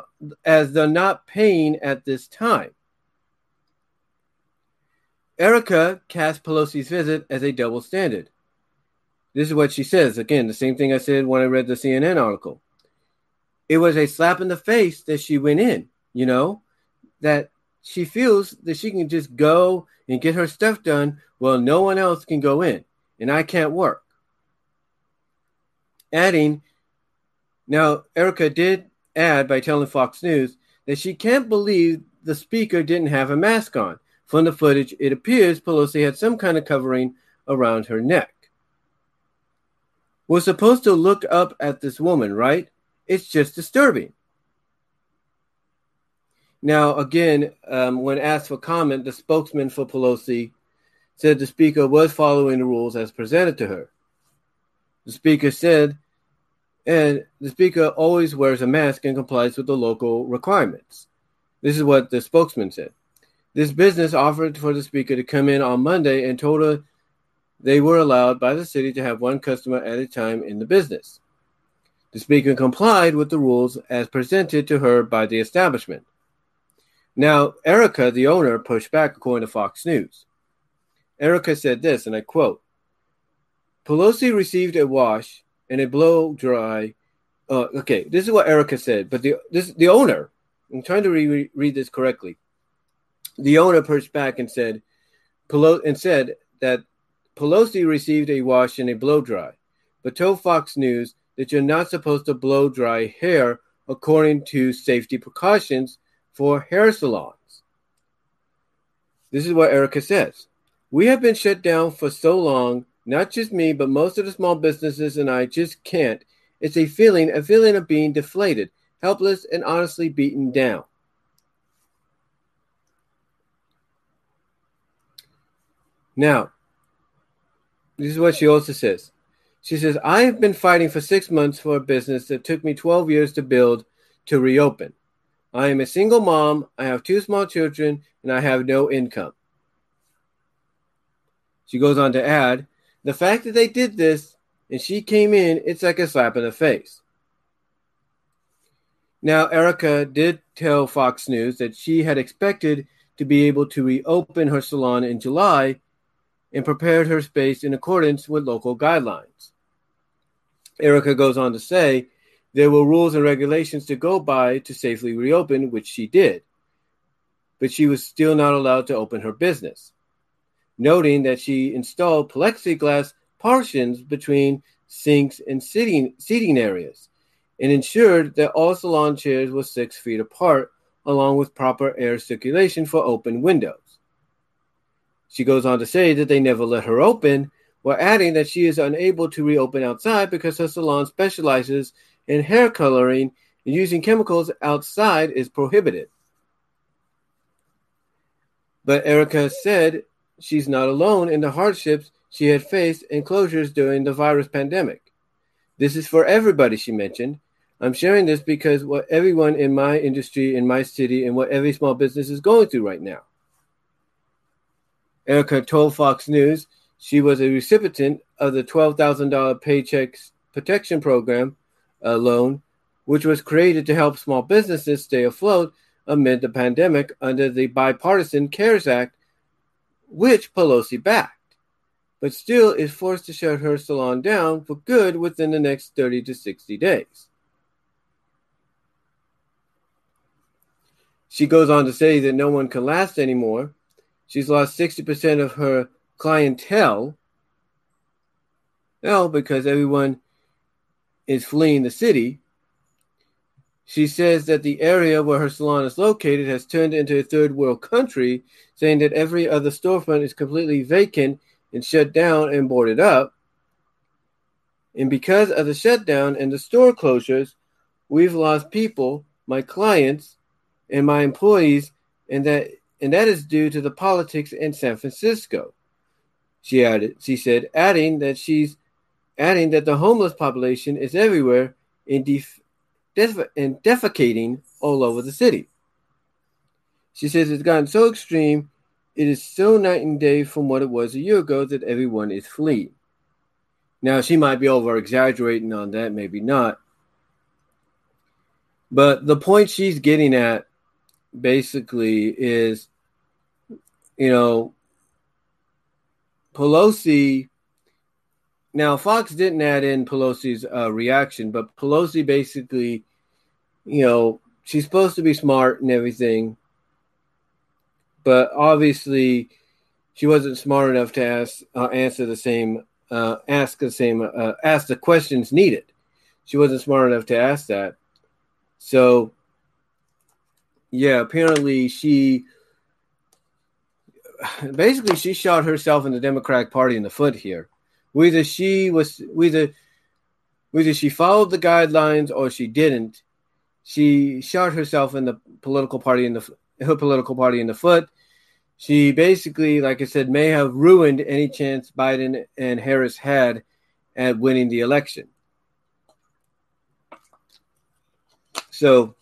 as they're not paying at this time. Erica cast Pelosi's visit as a double standard. This is what she says. Again, the same thing I said when I read the CNN article. It was a slap in the face that she went in, you know, that she feels that she can just go and get her stuff done while no one else can go in and I can't work. Adding, now Erica did add by telling Fox News that she can't believe the speaker didn't have a mask on. From the footage, it appears Pelosi had some kind of covering around her neck. We're supposed to look up at this woman, right? It's just disturbing. Now, again, um, when asked for comment, the spokesman for Pelosi said the speaker was following the rules as presented to her. The speaker said, and the speaker always wears a mask and complies with the local requirements. This is what the spokesman said. This business offered for the speaker to come in on Monday and told her they were allowed by the city to have one customer at a time in the business. The speaker complied with the rules as presented to her by the establishment. Now, Erica, the owner, pushed back according to Fox News. Erica said this, and I quote Pelosi received a wash and a blow dry. Uh, okay, this is what Erica said, but the this the owner. I'm trying to re- read this correctly. The owner pushed back and said, Pelo- and said that Pelosi received a wash and a blow dry, but told Fox News that you're not supposed to blow dry hair according to safety precautions for hair salons. This is what Erica says. We have been shut down for so long, not just me, but most of the small businesses, and I just can't. It's a feeling, a feeling of being deflated, helpless, and honestly beaten down. Now, this is what she also says. She says, I have been fighting for six months for a business that took me 12 years to build to reopen. I am a single mom, I have two small children, and I have no income. She goes on to add, the fact that they did this and she came in, it's like a slap in the face. Now, Erica did tell Fox News that she had expected to be able to reopen her salon in July and prepared her space in accordance with local guidelines. Erica goes on to say there were rules and regulations to go by to safely reopen, which she did, but she was still not allowed to open her business noting that she installed plexiglass partitions between sinks and sitting, seating areas and ensured that all salon chairs were six feet apart, along with proper air circulation for open windows. She goes on to say that they never let her open, while adding that she is unable to reopen outside because her salon specializes in hair coloring and using chemicals outside is prohibited. But Erica said she's not alone in the hardships she had faced and closures during the virus pandemic. This is for everybody, she mentioned. I'm sharing this because what everyone in my industry, in my city, and what every small business is going through right now. Erica told Fox News she was a recipient of the $12,000 Paycheck Protection Program uh, loan, which was created to help small businesses stay afloat amid the pandemic under the bipartisan CARES Act which Pelosi backed, but still is forced to shut her salon down for good within the next 30 to 60 days. She goes on to say that no one can last anymore. She's lost 60% of her clientele. No, because everyone is fleeing the city. She says that the area where her salon is located has turned into a third world country, saying that every other storefront is completely vacant and shut down and boarded up. And because of the shutdown and the store closures, we've lost people, my clients, and my employees, and that and that is due to the politics in San Francisco. She added, she said, adding that she's adding that the homeless population is everywhere and, def- def- and defecating all over the city. She says it's gotten so extreme, it is so night and day from what it was a year ago that everyone is fleeing. Now, she might be over exaggerating on that, maybe not. But the point she's getting at basically is, you know, Pelosi. Now, Fox didn't add in Pelosi's uh, reaction, but Pelosi basically, you know, she's supposed to be smart and everything, but obviously, she wasn't smart enough to ask uh, answer the same uh, ask the same uh, ask the questions needed. She wasn't smart enough to ask that, so yeah, apparently she basically she shot herself in the Democratic Party in the foot here. Whether she was whether whether she followed the guidelines or she didn't, she shot herself in the political party in the her political party in the foot. She basically, like I said, may have ruined any chance Biden and Harris had at winning the election. So,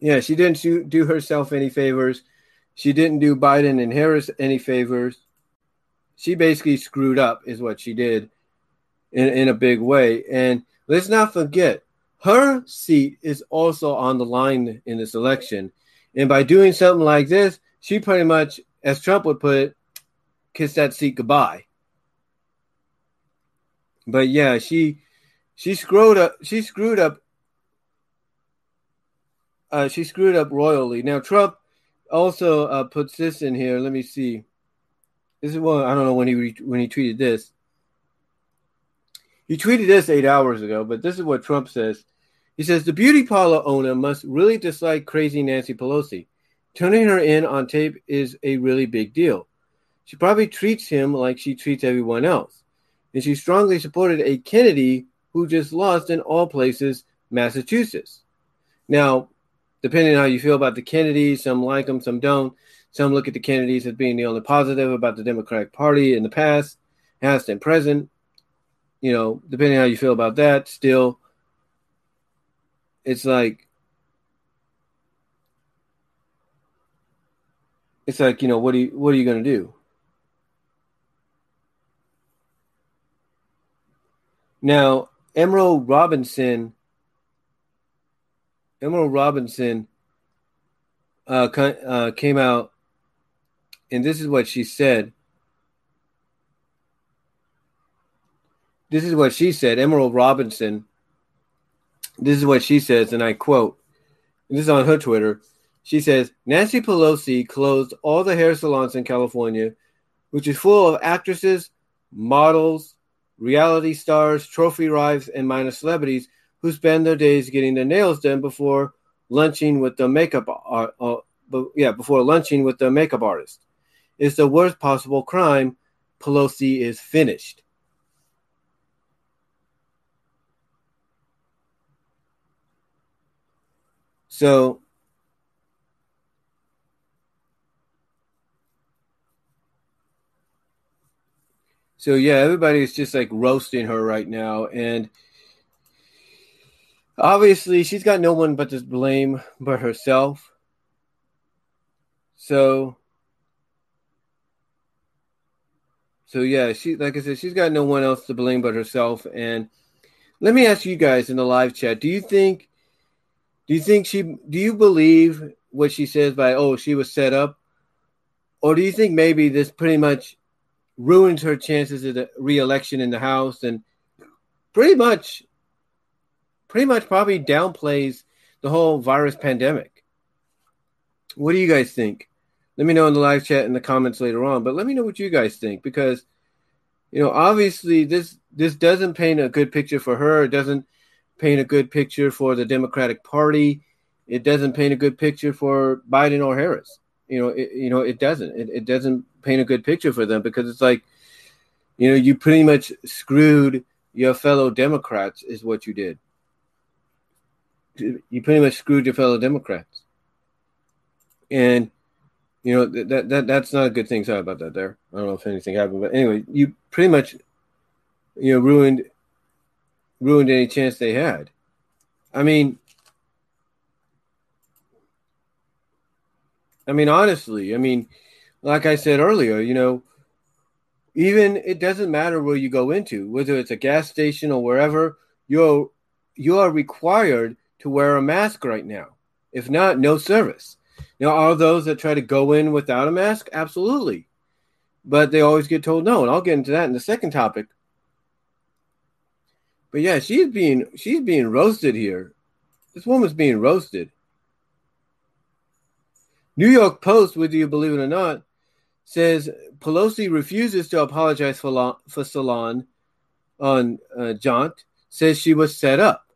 yeah, she didn't do herself any favors. She didn't do Biden and Harris any favors. She basically screwed up, is what she did in, in a big way. And let's not forget, her seat is also on the line in this election. And by doing something like this, she pretty much, as Trump would put it, kissed that seat goodbye. But yeah, she she screwed up she screwed up uh, she screwed up royally. Now Trump also uh, puts this in here. Let me see. This is one I don't know when he re- when he tweeted this. He tweeted this eight hours ago, but this is what Trump says. He says the beauty parlor owner must really dislike crazy Nancy Pelosi. Turning her in on tape is a really big deal. She probably treats him like she treats everyone else. And she strongly supported a Kennedy who just lost in all places, Massachusetts. Now, depending on how you feel about the Kennedys. Some like them, some don't. Some look at the Kennedys as being the only positive about the Democratic Party in the past, past and present. You know, depending how you feel about that, still, it's like, it's like you know, what do you what are you going to do? Now, Emerald Robinson Emerald Robinson uh, uh, came out, and this is what she said. This is what she said. Emerald Robinson. This is what she says, and I quote. this is on her Twitter. She says Nancy Pelosi closed all the hair salons in California, which is full of actresses, models, reality stars, trophy wives, and minor celebrities who spend their days getting their nails done before lunching with the makeup art, uh, yeah, before lunching with the makeup artist. It's the worst possible crime. Pelosi is finished. So So yeah, everybody's just like roasting her right now and obviously she's got no one but to blame but herself. So so yeah, she like I said, she's got no one else to blame but herself. And let me ask you guys in the live chat, do you think do you think she do you believe what she says by oh she was set up? Or do you think maybe this pretty much ruins her chances of the re-election in the House and pretty much pretty much probably downplays the whole virus pandemic. What do you guys think? Let me know in the live chat in the comments later on. But let me know what you guys think because, you know, obviously this this doesn't paint a good picture for her. It doesn't paint a good picture for the Democratic Party. It doesn't paint a good picture for Biden or Harris. You know, it, you know, it doesn't. It, it doesn't paint a good picture for them because it's like, you know, you pretty much screwed your fellow Democrats is what you did. You pretty much screwed your fellow Democrats, and you know that that that's not a good thing. Sorry about that. There, I don't know if anything happened, but anyway, you pretty much you know ruined ruined any chance they had. I mean, I mean honestly, I mean, like I said earlier, you know, even it doesn't matter where you go into, whether it's a gas station or wherever, you're you are required to wear a mask right now. If not, no service. Now, are those that try to go in without a mask? Absolutely. But they always get told no, and I'll get into that in the second topic. But yeah, she's being she's being roasted here. This woman's being roasted. New York Post, whether you believe it or not, says Pelosi refuses to apologize for, La- for Salon on uh, Jaunt, says she was set up.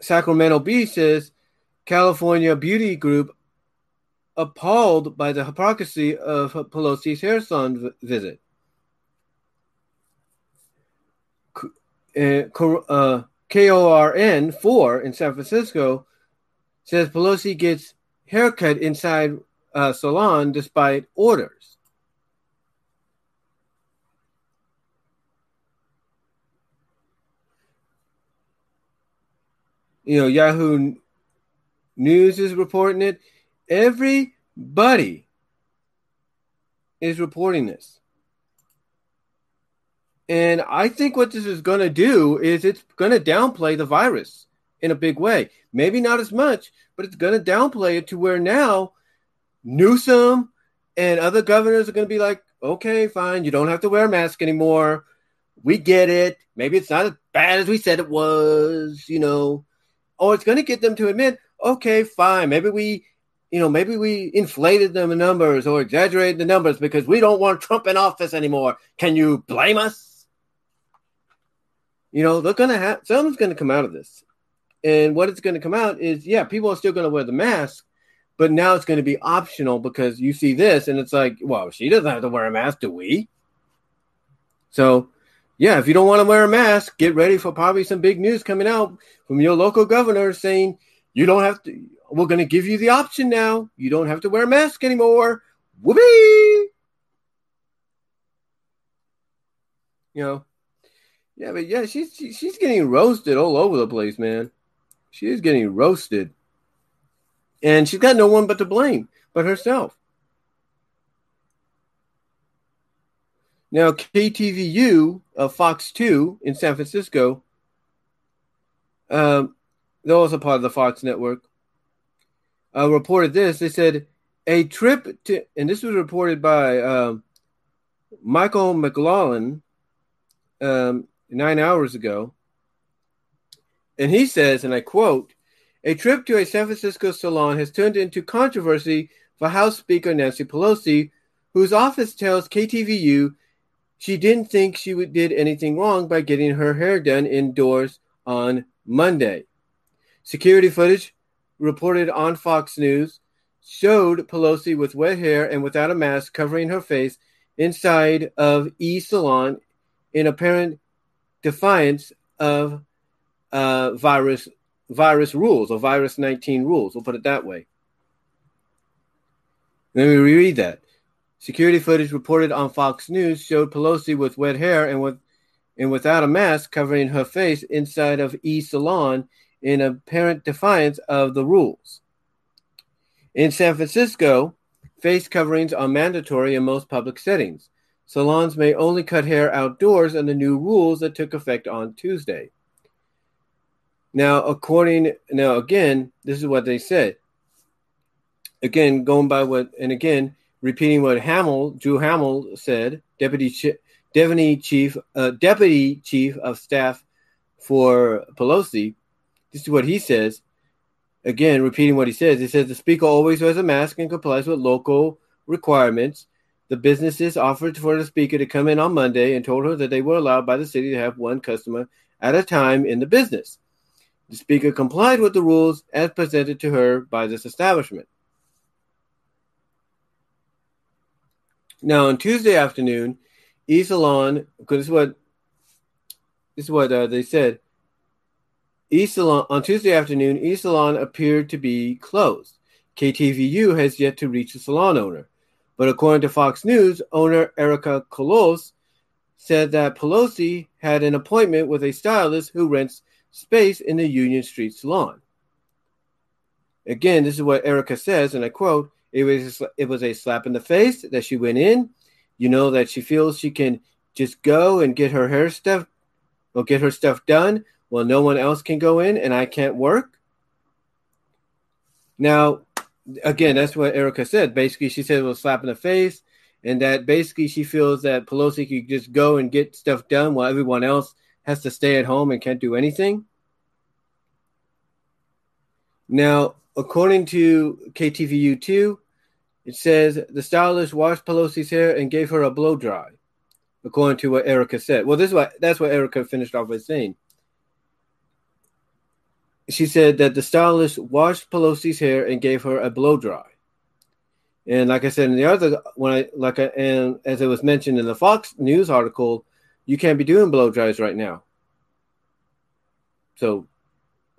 Sacramento Bee says California beauty group appalled by the hypocrisy of Pelosi's hair salon visit. Uh, KRON 4 in San Francisco says Pelosi gets haircut inside uh, salon despite orders. You know, Yahoo News is reporting it. Everybody is reporting this. And I think what this is going to do is it's going to downplay the virus in a big way. Maybe not as much, but it's going to downplay it to where now Newsom and other governors are going to be like, okay, fine, you don't have to wear a mask anymore. We get it. Maybe it's not as bad as we said it was, you know. Or it's going to get them to admit, okay, fine, maybe we, you know, maybe we inflated the numbers or exaggerated the numbers because we don't want Trump in office anymore. Can you blame us? You know, they're going to have, something's going to come out of this. And what it's going to come out is, yeah, people are still going to wear the mask, but now it's going to be optional because you see this and it's like, well, she doesn't have to wear a mask, do we? So, yeah, if you don't want to wear a mask, get ready for probably some big news coming out from your local governor saying you don't have to. We're going to give you the option now. You don't have to wear a mask anymore. Whoopee! You know, yeah, but yeah, she's she's getting roasted all over the place, man. She is getting roasted. And she's got no one but to blame but herself. Now, KTVU of Fox 2 in San Francisco, um, they're also part of the Fox network, uh, reported this. They said a trip to, and this was reported by um, Michael McLaughlin um, nine hours ago. And he says, and I quote, a trip to a San Francisco salon has turned into controversy for House Speaker Nancy Pelosi, whose office tells KTVU she didn't think she did anything wrong by getting her hair done indoors on Monday. Security footage reported on Fox News showed Pelosi with wet hair and without a mask covering her face inside of E Salon in apparent defiance of uh, virus virus rules or virus 19 rules. We'll put it that way. Let me reread that. Security footage reported on Fox News showed Pelosi with wet hair and with and without a mask covering her face inside of E Salon in apparent defiance of the rules. In San Francisco, face coverings are mandatory in most public settings. Salons may only cut hair outdoors under new rules that took effect on Tuesday. Now, according now again, this is what they said. Again, going by what and again repeating what Hammill, Drew Hammill said, deputy deputy chief uh, deputy chief of staff for Pelosi. This is what he says. again, repeating what he says, he says the speaker always wears a mask and complies with local requirements. The businesses offered for the speaker to come in on Monday and told her that they were allowed by the city to have one customer at a time in the business. The speaker complied with the rules as presented to her by this establishment. Now, on Tuesday afternoon, Salon, because this is what this is what uh, they said. Salon on Tuesday afternoon, Salon appeared to be closed. KTVU has yet to reach the salon owner, but according to Fox News, owner Erica Colos said that Pelosi had an appointment with a stylist who rents space in the Union Street salon. Again, this is what Erica says, and I quote: "It was it was a slap in the face that she went in. You know that she feels she can just go and get her hair stuff or get her stuff done well no one else can go in, and I can't work." Now, again, that's what Erica said. Basically, she said it was a slap in the face and that basically she feels that Pelosi could just go and get stuff done while everyone else has to stay at home and can't do anything. Now, according to KTVU2, it says the stylist washed Pelosi's hair and gave her a blow dry, according to what Erica said. Well, this is what that's what Erica finished off with saying. She said that the stylist washed Pelosi's hair and gave her a blow dry. And like I said in the other, when I like, I, and as it was mentioned in the Fox News article, you can't be doing blow dries right now. So,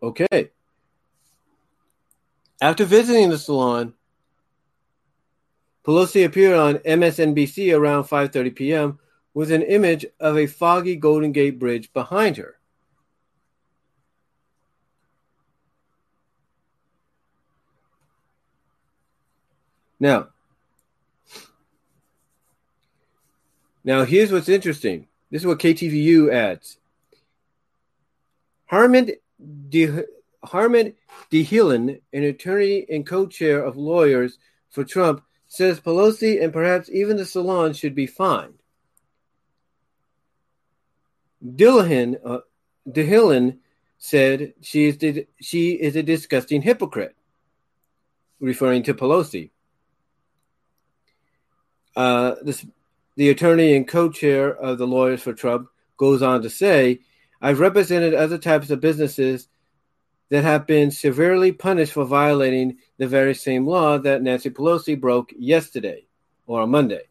okay. After visiting the salon, Pelosi appeared on MSNBC around 5:30 p.m. with an image of a foggy Golden Gate Bridge behind her. Now, now here's what's interesting. This is what KTVU adds. Harman De, Harman Dhillon, an attorney and co-chair of lawyers for Trump, says Pelosi and perhaps even the salon should be fined. Dillahan, uh, Dhillon said she is, she is a disgusting hypocrite, referring to Pelosi. Uh, this, the attorney and co-chair of the Lawyers for Trump goes on to say, "I've represented other types of businesses that have been severely punished for violating the very same law that Nancy Pelosi broke yesterday or on Monday.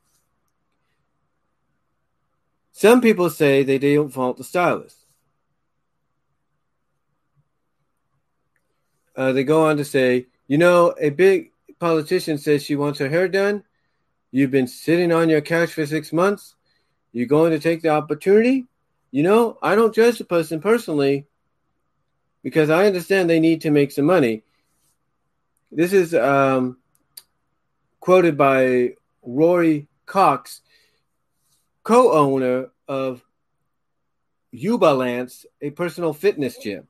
Some people say they don't fault the stylist. Uh, they go on to say, you know, a big politician says she wants her hair done You've been sitting on your couch for six months. You're going to take the opportunity. You know, I don't judge the person personally because I understand they need to make some money. This is um, quoted by Rory Cox, co owner of Ubalance, a personal fitness gym.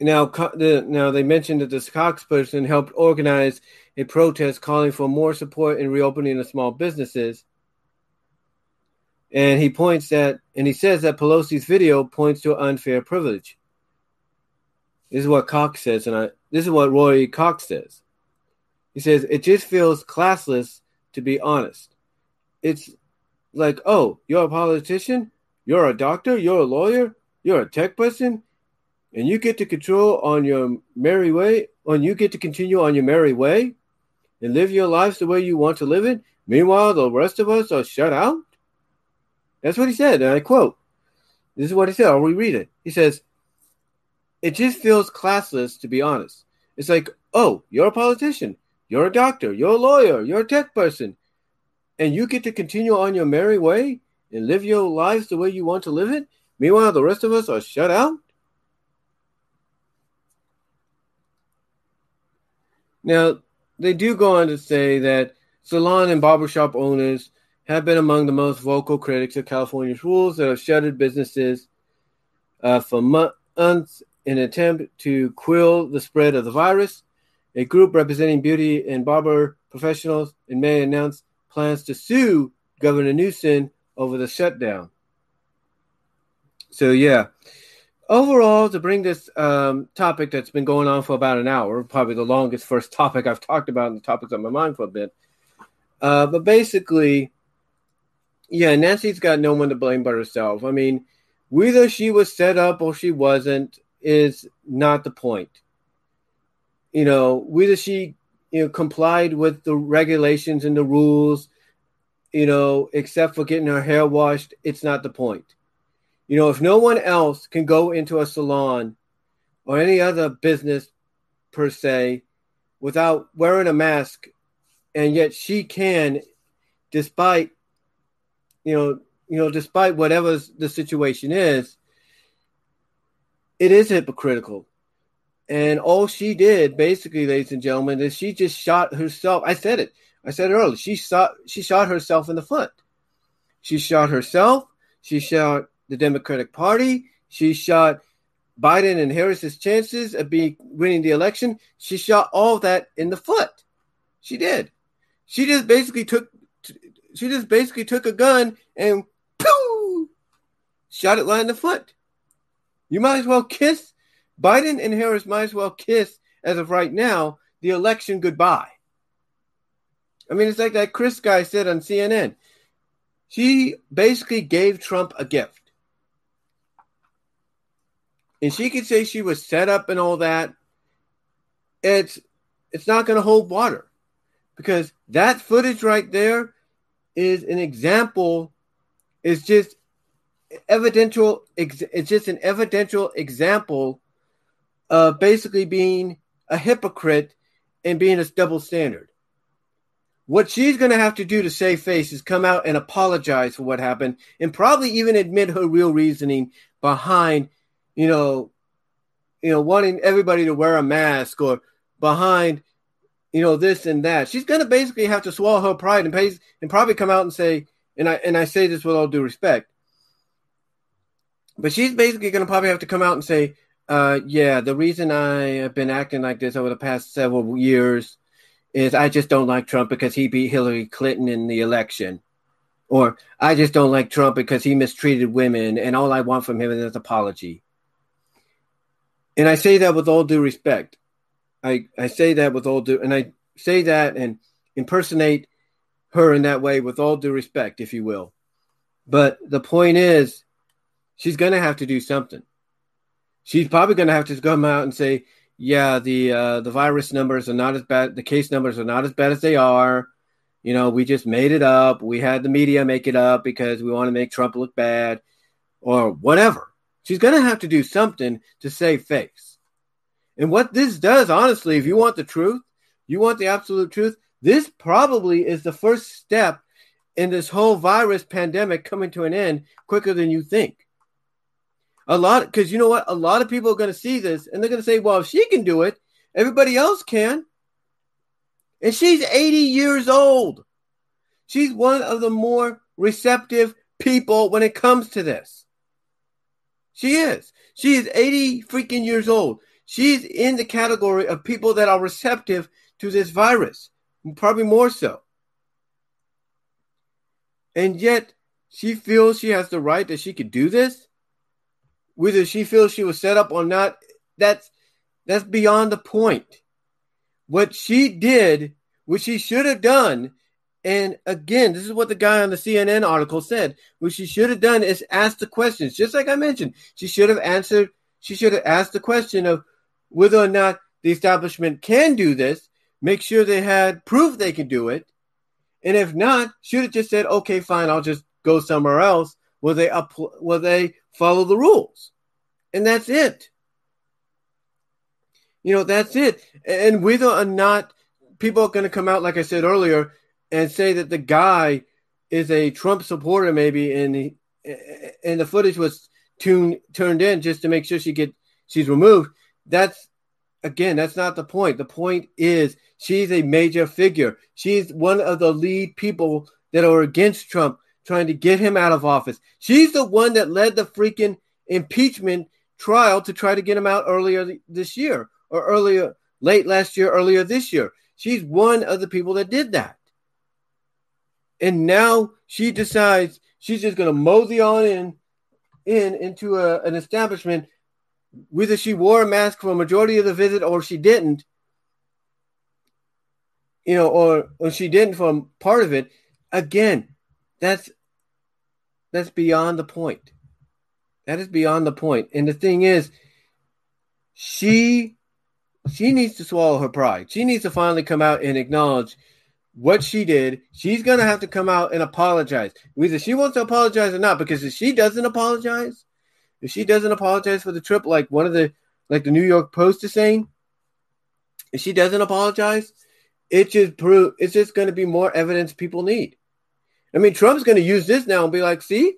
Now, the, now they mentioned that this Cox person helped organize a protest calling for more support in reopening the small businesses. And he points that, and he says that Pelosi's video points to unfair privilege. This is what Cox says, and I, this is what Roy Cox says. He says it just feels classless, to be honest. It's like, oh, you're a politician, you're a doctor, you're a lawyer, you're a tech person, and you get to control on your merry way, and you get to continue on your merry way and live your lives the way you want to live it. Meanwhile, the rest of us are shut out. That's what he said, and I quote. This is what he said. I'll reread it. He says, It just feels classless, to be honest. It's like, oh, you're a politician, you're a doctor, you're a lawyer, you're a tech person, and you get to continue on your merry way and live your lives the way you want to live it. Meanwhile, the rest of us are shut out. Now, they do go on to say that salon and barbershop owners have been among the most vocal critics of California's rules that have shuttered businesses uh, for months in an attempt to quell the spread of the virus. A group representing beauty and barber professionals in May announced plans to sue Governor Newsom over the shutdown. So yeah, overall, to bring this um, topic that's been going on for about an hour, probably the longest first topic I've talked about, and the topics on my mind for a bit. Uh, but basically, yeah, Nancy's got no one to blame but herself. I mean, whether she was set up or she wasn't is not the point. You know, whether she you know complied with the regulations and the rules, you know, except for getting her hair washed, it's not the point. You know, if no one else can go into a salon or any other business per se without wearing a mask, and yet she can, despite you know, you know, despite whatever the situation is, it is hypocritical. And all she did, basically, ladies and gentlemen, is she just shot herself. I said it. I said it earlier. She shot. She shot herself in the foot. She shot herself. She shot the Democratic Party. She shot Biden and Harris's chances of being winning the election. She shot all that in the foot. She did. She just basically took. She just basically took a gun and pooh, shot it right in the foot. You might as well kiss Biden and Harris. Might as well kiss as of right now the election goodbye. I mean, it's like that Chris guy said on CNN. She basically gave Trump a gift and she could say she was set up and all that, it's it's not going to hold water because that footage right there is an example. Is just evidential. It's just an evidential example of basically being a hypocrite and being a double standard. What she's going to have to do to save face is come out and apologize for what happened and probably even admit her real reasoning behind you know, you know, wanting everybody to wear a mask or behind, you know, this and that. She's going to basically have to swallow her pride and pay, and probably come out and say, and I and I say this with all due respect, but she's basically going to probably have to come out and say, uh, yeah, the reason I have been acting like this over the past several years is I just don't like Trump because he beat Hillary Clinton in the election. Or I just don't like Trump because he mistreated women and all I want from him is an apology and I say that with all due respect. I, I say that with all due, and I say that and impersonate her in that way with all due respect, if you will. But the point is, she's going to have to do something. She's probably going to have to come out and say, "Yeah, the uh, the virus numbers are not as bad. The case numbers are not as bad as they are. You know, we just made it up. We had the media make it up because we want to make Trump look bad, or whatever." She's going to have to do something to save face. And what this does, honestly, if you want the truth, you want the absolute truth, this probably is the first step in this whole virus pandemic coming to an end quicker than you think. A lot, because you know what? A lot of people are going to see this and they're going to say, well, if she can do it, everybody else can. And she's 80 years old. She's one of the more receptive people when it comes to this. She is. She is 80 freaking years old. She's in the category of people that are receptive to this virus, probably more so. And yet, she feels she has the right that she could do this. Whether she feels she was set up or not, that's that's beyond the point. What she did, what she should have done, and again, this is what the guy on the CNN article said. What she should have done is ask the questions, just like I mentioned. She should have answered, she should have asked the question of whether or not the establishment can do this, make sure they had proof they can do it. And if not, should have just said, okay, fine, I'll just go somewhere else where they up where they follow the rules. And that's it. You know, that's it. And whether or not people are going to come out, like I said earlier, and say that the guy is a Trump supporter, maybe, and he, and the footage was tuned turned in just to make sure she get she's removed. That's again, that's not the point. The point is she's a major figure. She's one of the lead people that are against Trump, trying to get him out of office. She's the one that led the freaking impeachment trial to try to get him out earlier this year or earlier, late last year, earlier this year. She's one of the people that did that. And now she decides she's just going to mosey on in in into a, an establishment, whether she wore a mask for a majority of the visit or she didn't, you know, or, or she didn't for part of it, again, that's that's beyond the point. That is beyond the point. And the thing is, she she needs to swallow her pride. She needs to finally come out and acknowledge what she did. She's gonna have to come out and apologize. Whether she wants to apologize or not, because if she doesn't apologize, if she doesn't apologize for the trip, like one of the like the New York Post is saying, if she doesn't apologize, it just prove it's just gonna be more evidence people need. I mean, Trump's gonna use this now and be like, see,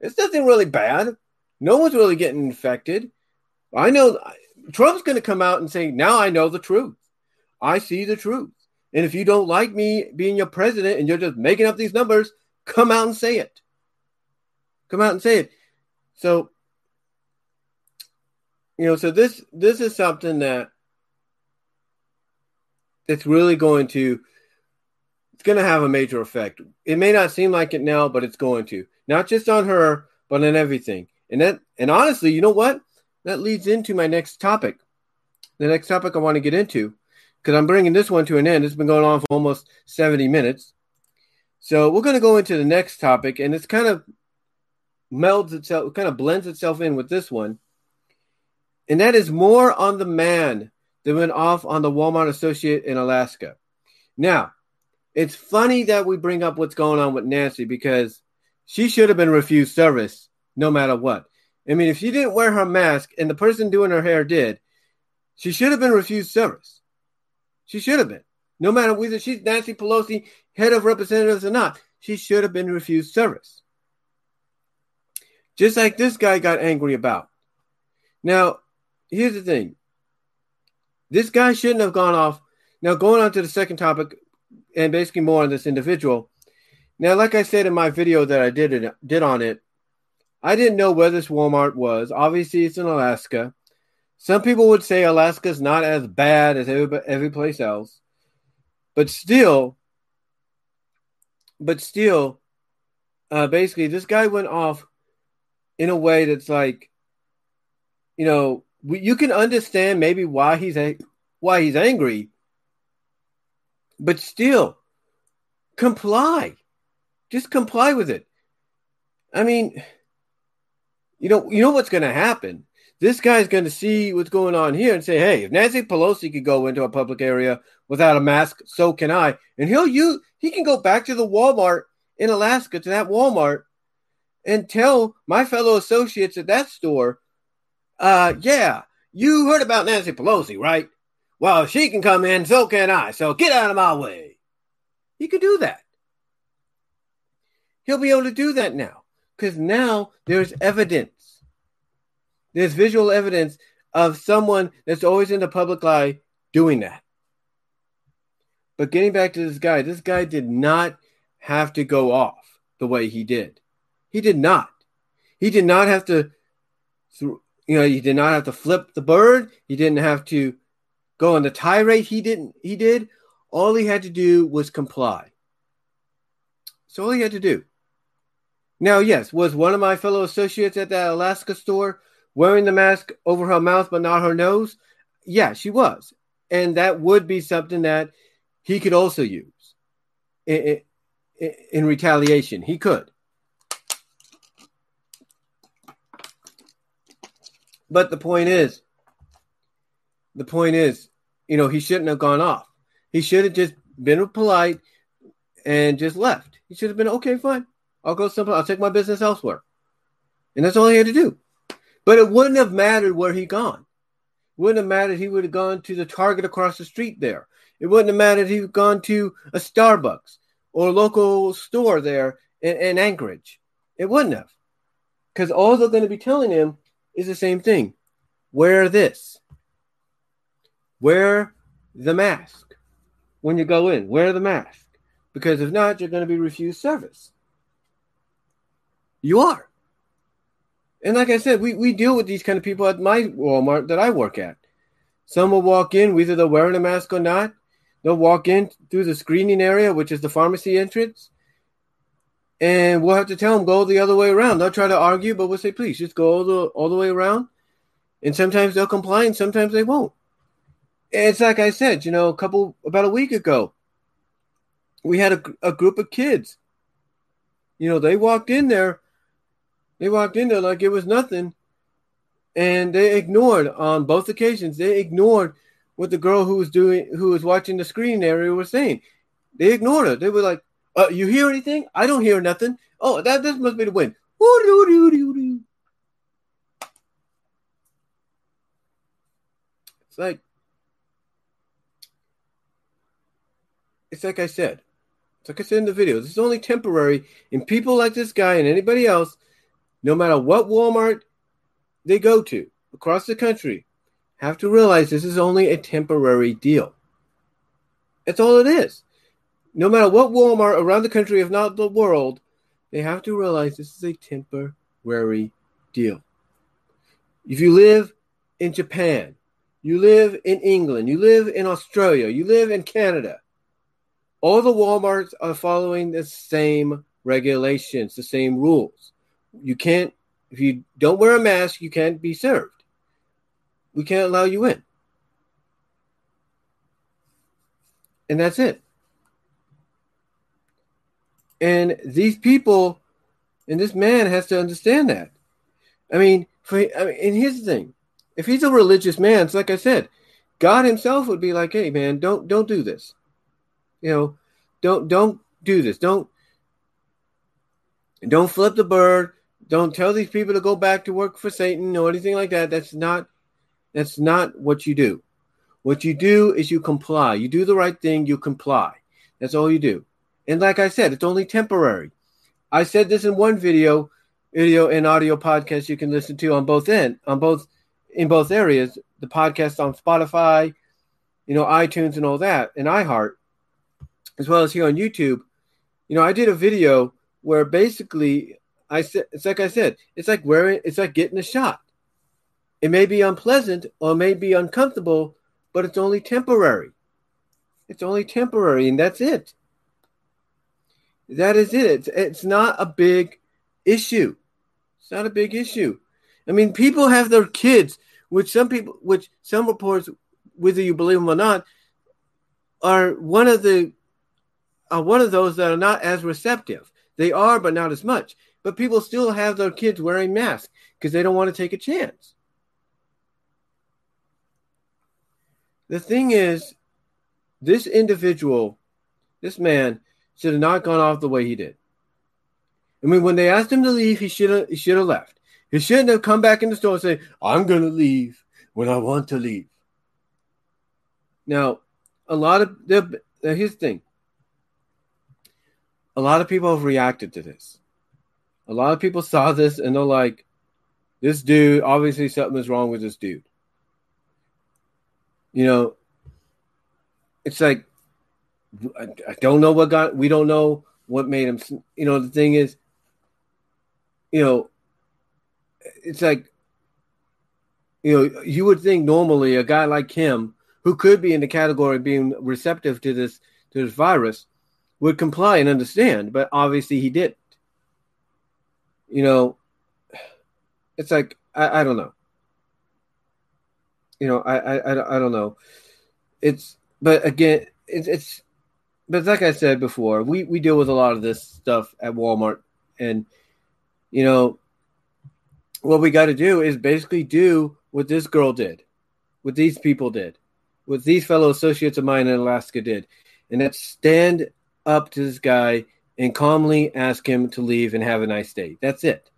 it's nothing really bad. No one's really getting infected. I know Trump's going to come out and say, now I know the truth. I see the truth. And if you don't like me being your president and you're just making up these numbers, come out and say it. Come out and say it. So, you know, so this this is something that it's really going to it's going to have a major effect. It may not seem like it now, but it's going to. Not just on her, but on everything. And that and honestly, you know what? that leads into my next topic. The next topic I want to get into, because I'm bringing this one to an end. It's been going on for almost 70 minutes. So we're going to go into the next topic, and it's kind of melds itself, kind of blends itself in with this one. And that is more on the man than went off on the Walmart associate in Alaska. Now, it's funny that we bring up what's going on with Nancy because she should have been refused service no matter what. I mean, if she didn't wear her mask and the person doing her hair did, she should have been refused service. She should have been. No matter whether she's Nancy Pelosi, head of representatives or not, she should have been refused service. Just like this guy got angry about. Now, here's the thing this guy shouldn't have gone off. Now, going on to the second topic, and basically more on this individual. Now, like I said in my video that I did it, did on it, I didn't know where this Walmart was. Obviously, it's in Alaska. Some people would say Alaska's not as bad as every, every place else, but still, but still, uh, basically, this guy went off in a way that's like, you know, you can understand maybe why he's why he's angry, but still, comply. Just comply with it. I mean you know, you know what's going to happen. This guy's going to see what's going on here and say, "Hey, if Nancy Pelosi could go into a public area without a mask, so can I." And he'll you he can go back to the Walmart in Alaska to that Walmart and tell my fellow associates at that store, uh, yeah, you heard about Nancy Pelosi, right? Well, if she can come in, so can I. So get out of my way. He could do that. He'll be able to do that now because now there's evidence. There's visual evidence of someone that's always in the public eye doing that. But getting back to this guy, this guy did not have to go off the way he did. He did not. He did not have to, you know, he did not have to flip the bird. He didn't have to go on the tirade. He didn't. He did. All he had to do was comply. So all he had to do. Now, yes, was one of my fellow associates at that Alaska store wearing the mask over her mouth but not her nose? Yeah, she was. And that would be something that he could also use in, in, in retaliation. He could. But the point is, the point is, you know, he shouldn't have gone off. He should have just been polite and just left. He should have been okay, fine. I'll go somewhere. I'll take my business elsewhere. And that's all he had to do. But it wouldn't have mattered where he gone. Wouldn't have mattered he would have gone to the Target across the street there. It wouldn't have mattered he would gone to a Starbucks or a local store there in, in Anchorage. It wouldn't have. Because all they're going to be telling him is the same thing. Wear this. Wear the mask when you go in. Wear the mask. Because if not, you're going to be refused service. You are. And like I said, we, we deal with these kind of people at my Walmart that I work at. Some will walk in, whether they're wearing a mask or not. They'll walk in through the screening area, which is the pharmacy entrance. And we'll have to tell them go the other way around. They'll try to argue, but we'll say, please just go all the all the way around. And sometimes they'll comply, and sometimes they won't. It's like I said, you know, a couple about a week ago, we had a, a group of kids. You know, they walked in there, they walked in there like it was nothing, and they ignored on both occasions. They ignored what the girl who was doing, who was watching the screen area was saying. They ignored her. They were like, uh, you hear anything? I don't hear nothing. Oh, that this must be the wind. It's like it's like I said. It's like I said in the video. This is only temporary, and people like this guy and anybody else, no matter what Walmart they go to across the country, have to realize this is only a temporary deal. That's all it is no matter what Walmart around the country, if not the world, they have to realize this is a temporary deal. If you live in Japan, you live in England, you live in Australia, you live in Canada, all the Walmarts are following the same regulations, the same rules. You can't, if you don't wear a mask, you can't be served. We can't allow you in. And that's it. And these people and this man has to understand that. I mean, for I mean, and here's the thing: if he's a religious man, it's like I said, God Himself would be like, "Hey, man, don't don't do this. You know, don't don't do this. Don't don't flip the bird. Don't tell these people to go back to work for Satan or anything like that. That's not that's not what you do. What you do is you comply. You do the right thing. You comply. That's all you do. And like I said, it's only temporary. I said this in one video, video and audio podcast you can listen to on both end, on both in both areas. The podcast on Spotify, you know, iTunes and all that, and iHeart, as well as here on YouTube. You know, I did a video where basically I said it's like I said, it's like wearing it's like getting a shot. It may be unpleasant or may be uncomfortable, but it's only temporary. It's only temporary, and that's it. That is it. It's, it's not a big issue. It's not a big issue. I mean, people have their kids, which some people, which some reports, whether you believe them or not, are one of the are one of those that are not as receptive. They are, but not as much. But people still have their kids wearing masks because they don't want to take a chance. The thing is, this individual, this man, should have not gone off the way he did. I mean, when they asked him to leave, he should have he should have left. He shouldn't have come back in the store and say, "I'm going to leave when I want to leave." Now, a lot of the here's the thing. A lot of people have reacted to this. A lot of people saw this and they're like, "This dude, obviously something is wrong with this dude." You know, it's like I, I don't know what got. We don't know what made him. You know, the thing is, you know, it's like, you know, you would think normally a guy like him, who could be in the category of being receptive to this to this virus, would comply and understand, but obviously he didn't. You know, it's like I, I don't know. You know, I, I I don't know. It's but again, it's it's but like I said before, we we deal with a lot of this stuff at Walmart, and you know what we got to do is basically do what this girl did, what these people did, what these fellow associates of mine in Alaska did, and that's stand up to this guy and calmly ask him to leave and have a nice day. That's it.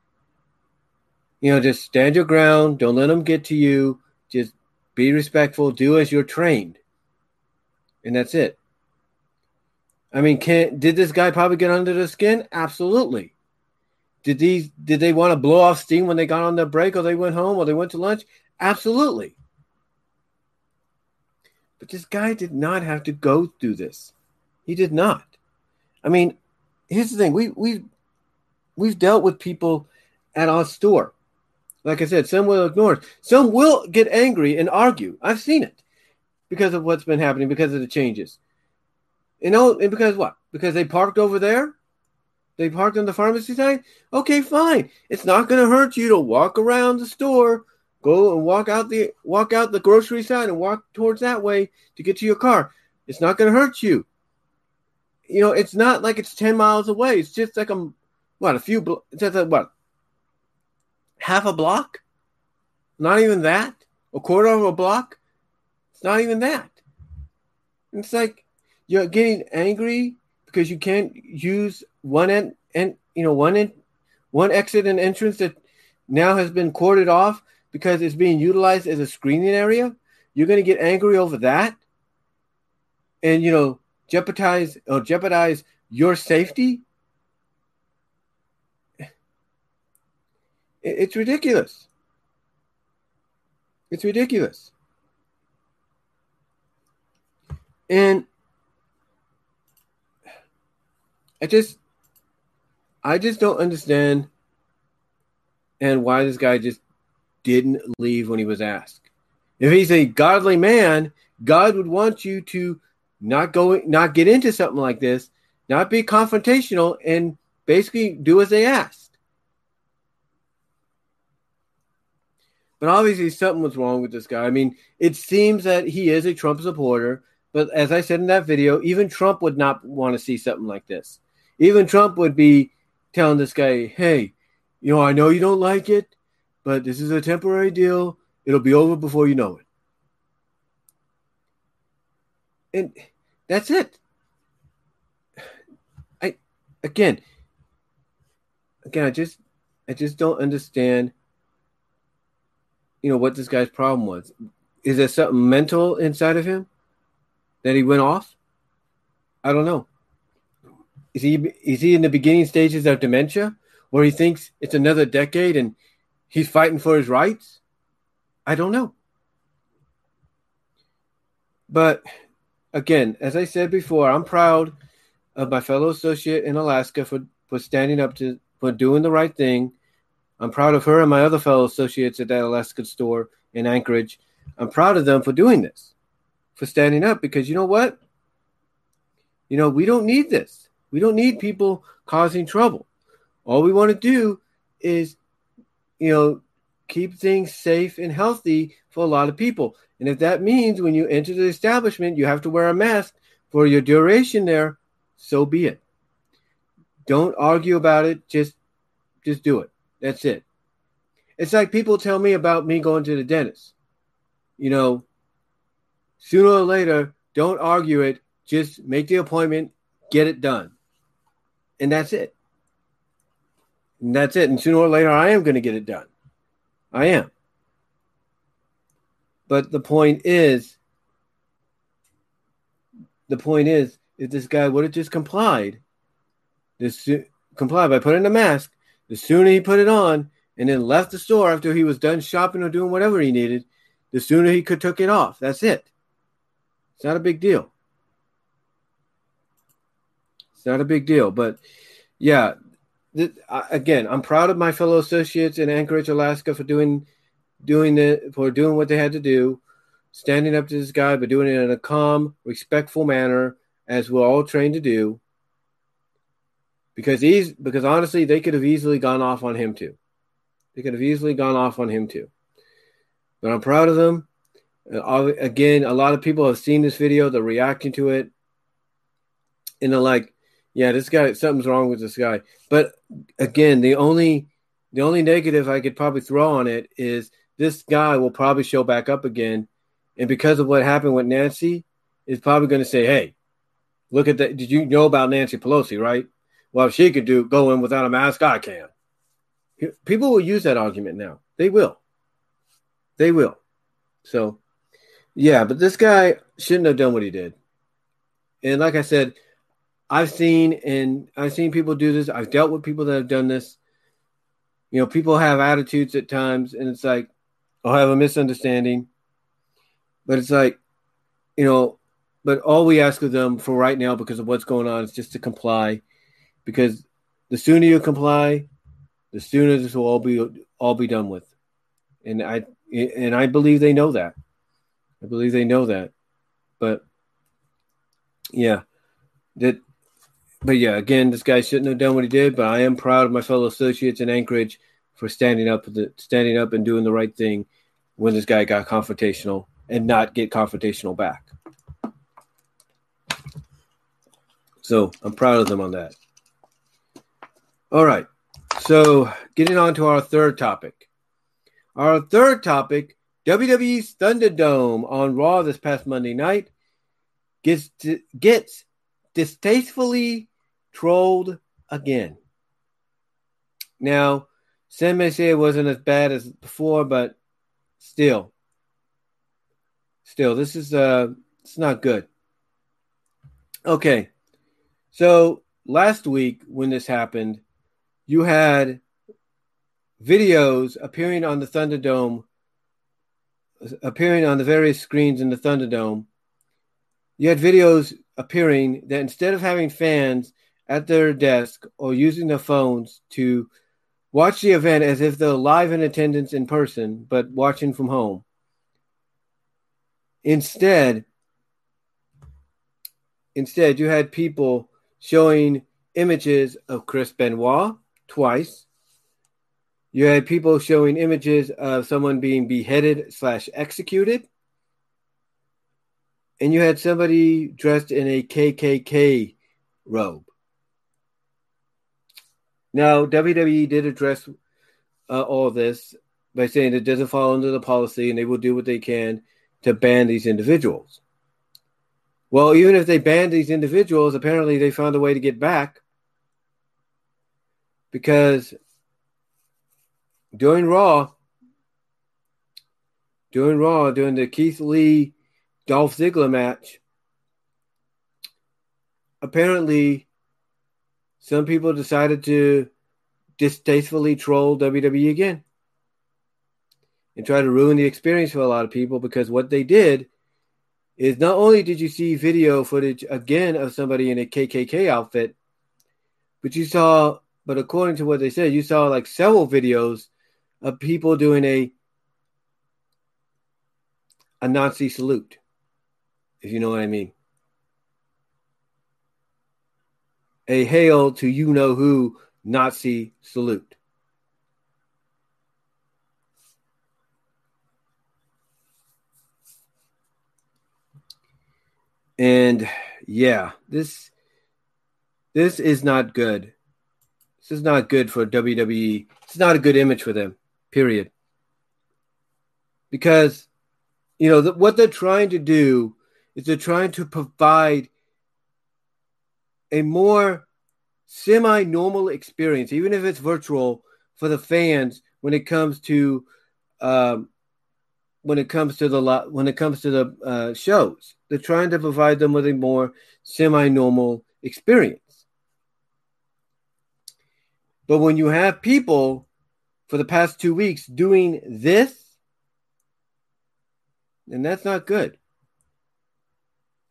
You know, just stand your ground. Don't let them get to you. Just be respectful. Do as you're trained, and that's it. I mean, can did this guy probably get under the skin? Absolutely. Did these did they want to blow off steam when they got on their break or they went home or they went to lunch? Absolutely. But this guy did not have to go through this. He did not. I mean, here's the thing: we we we've dealt with people at our store. Like I said, some will ignore it. Some will get angry and argue. I've seen it because of what's been happening, because of the changes. You know, and because what? Because they parked over there? They parked on the pharmacy side. Okay, fine. It's not going to hurt you to walk around the store, go and walk out the walk out the grocery side and walk towards that way to get to your car. It's not going to hurt you. You know, it's not like it's ten miles away. It's just like a what a few. It's just a, what half a block. Not even that. A quarter of a block. It's not even that. It's like you're getting angry because you can't use one end and you know one one exit and entrance that now has been corded off because it's being utilized as a screening area. You're going to get angry over that, and you know jeopardize or jeopardize your safety. It's ridiculous. It's ridiculous. And I just I just don't understand and why this guy just didn't leave when he was asked. If he's a godly man, God would want you to not go not get into something like this, not be confrontational and basically do as they asked. But obviously something was wrong with this guy. I mean, it seems that he is a Trump supporter, but as I said in that video, even Trump would not want to see something like this. Even Trump would be telling this guy, hey, you know, I know you don't like it, but this is a temporary deal. It'll be over before you know it. And that's it. I again again I just I just don't understand you know what this guy's problem was. Is there something mental inside of him that he went off? I don't know. Is he is he in the beginning stages of dementia where he thinks it's another decade and he's fighting for his rights? I don't know. But again, as I said before, I'm proud of my fellow associate in Alaska for, for standing up to for doing the right thing. I'm proud of her and my other fellow associates at that Alaska store in Anchorage. I'm proud of them for doing this, for standing up because you know what? You know, we don't need this. We don't need people causing trouble. All we want to do is, you know, keep things safe and healthy for a lot of people. And if that means when you enter the establishment, you have to wear a mask for your duration there, so be it. Don't argue about it. Just, just do it. That's it. It's like people tell me about me going to the dentist. You know, sooner or later, don't argue it. Just make the appointment, get it done and that's it. And that's it. And sooner or later, I am going to get it done. I am. But the point is, the point is, if this guy would have just complied, this complied by putting a mask, the sooner he put it on and then left the store after he was done shopping or doing whatever he needed, the sooner he could took it off. That's it. It's not a big deal. It's not a big deal, but yeah, th- again, I'm proud of my fellow associates in Anchorage, Alaska, for doing doing it for doing what they had to do, standing up to this guy, but doing it in a calm, respectful manner, as we're all trained to do. Because he's because honestly, they could have easily gone off on him too. They could have easily gone off on him too. But I'm proud of them. Uh, again, a lot of people have seen this video. They're reacting to it, and they're like, yeah, this guy, something's wrong with this guy. But again, the only the only negative I could probably throw on it is this guy will probably show back up again, and because of what happened with Nancy, is probably going to say, "Hey, look at that! Did you know about Nancy Pelosi? Right? Well, if she could do go in without a mask, I can." People will use that argument now. They will. They will. So, yeah, but this guy shouldn't have done what he did. And like I said, I've seen and I've seen people do this. I've dealt with people that have done this. You know, people have attitudes at times, and it's like oh, I'll have a misunderstanding. But it's like, you know, but all we ask of them for right now, because of what's going on, is just to comply. Because the sooner you comply, the sooner this will all be all be done with. And I and I believe they know that. I believe they know that. But yeah, that but yeah, again, this guy shouldn't have done what he did. But I am proud of my fellow associates in Anchorage for standing up, the, standing up and doing the right thing when this guy got confrontational and not get confrontational back. So I'm proud of them on that. All right. So getting on to our third topic. Our third topic WWE's Thunderdome on Raw this past Monday night gets gets distastefully trolled again. Now, some may say it wasn't as bad as before, but still, still, this is uh, it's not good. Okay, so last week when this happened, you had videos appearing on the Thunderdome, appearing on the various screens in the Thunderdome. You had videos appearing that instead of having fans at their desk or using their phones to watch the event as if they're live in attendance in person, but watching from home. Instead, instead, you had people showing images of Chris Benoit twice. You had people showing images of someone being beheaded slash executed. And you had somebody dressed in a KKK robe. Now, WWE did address uh, all this by saying it doesn't fall under the policy and they will do what they can to ban these individuals. Well, even if they banned these individuals, apparently they found a way to get back because during Raw, during Raw, during the Keith Lee Dolph Ziggler match, apparently some people decided to distastefully troll WWE again and try to ruin the experience for a lot of people because what they did is not only did you see video footage again of somebody in a KKK outfit, but you saw, but according to what they said, you saw like several videos of people doing a a Nazi salute, if you know what I mean. A hail to you know who Nazi salute. And yeah, this this is not good. This is not good for WWE. It's not a good image for them. Period. Because you know the, what they're trying to do is they're trying to provide a more semi-normal experience, even if it's virtual, for the fans when it comes to um, when it comes to the when it comes to the uh, shows. They're trying to provide them with a more semi-normal experience. But when you have people for the past two weeks doing this, then that's not good.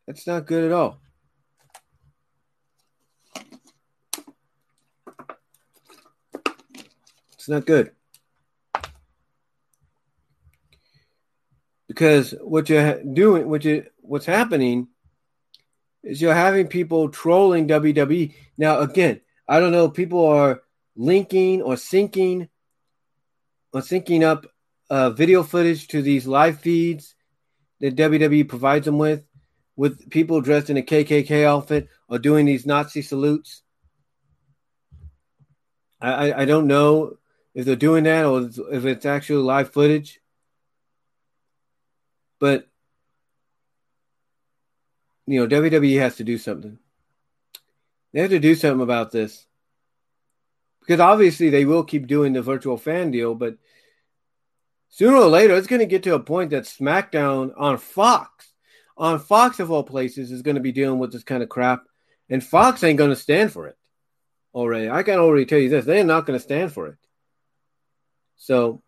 That's not good at all. It's not good. because what you're doing, what you what's happening, is you're having people trolling WWE. Now, again, I don't know. People are linking or syncing or syncing up uh, video footage to these live feeds that WWE provides them with, with people dressed in a KKK outfit or doing these Nazi salutes. I, I, I don't know if they're doing that or if it's actually live footage. But you know, WWE has to do something. They have to do something about this. Because obviously they will keep doing the virtual fan deal, but sooner or later it's going to get to a point that SmackDown on Fox, on Fox of all places, is going to be dealing with this kind of crap. And Fox ain't going to stand for it already. I can already tell you this they're not going to stand for it. So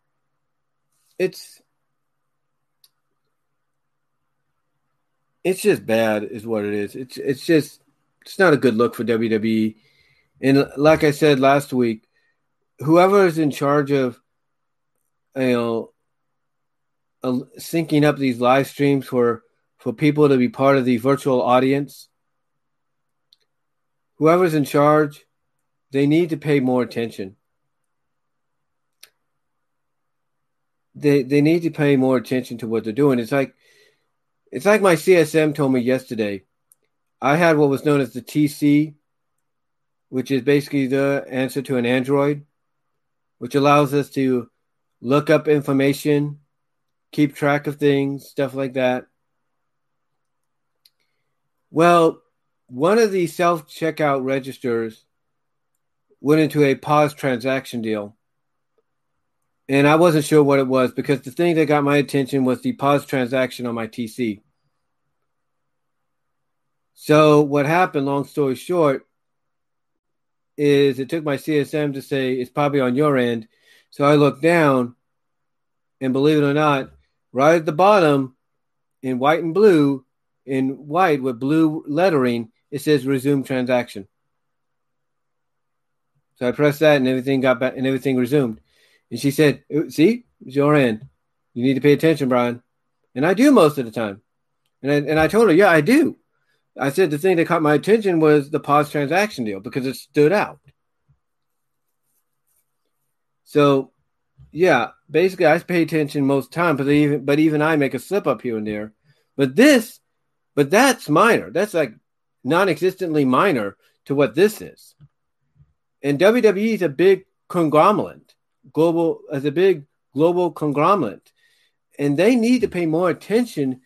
it's it's just bad, is what it is. It's it's just it's not a good look for WWE. And like I said last week, whoever is in charge of you know uh, syncing up these live streams for for people to be part of the virtual audience, whoever's in charge, they need to pay more attention. They they need to pay more attention to what they're doing. It's like it's like my CSM told me yesterday. I had what was known as the TC, which is basically the answer to an Android, which allows us to look up information, keep track of things, stuff like that. Well, one of the self checkout registers went into a pause transaction deal. And I wasn't sure what it was because the thing that got my attention was the pause transaction on my TC. So, what happened, long story short, is it took my CSM to say it's probably on your end. So I looked down, and believe it or not, right at the bottom in white and blue, in white with blue lettering, it says resume transaction. So I pressed that and everything got back and everything resumed. And she said, oh, See, it's your end. You need to pay attention, Brian. And I do most of the time. And I, and I told her, Yeah, I do. I said the thing that caught my attention was the pause transaction deal because it stood out. So, yeah, basically, I pay attention most time, but even but even I make a slip up here and there. But this, but that's minor. That's like non-existently minor to what this is. And WWE is a big conglomerate, global as a big global conglomerate, and they need to pay more attention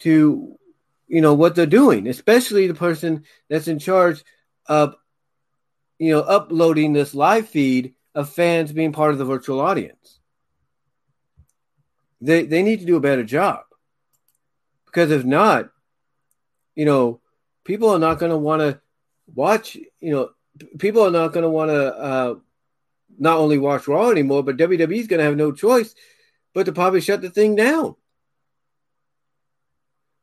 to you know what they're doing, especially the person that's in charge of you know uploading this live feed of fans being part of the virtual audience. They they need to do a better job because if not, you know, people are not going to want to watch. You know, people are not going to want to uh, not only watch Raw anymore, but WWE is going to have no choice but to probably shut the thing down.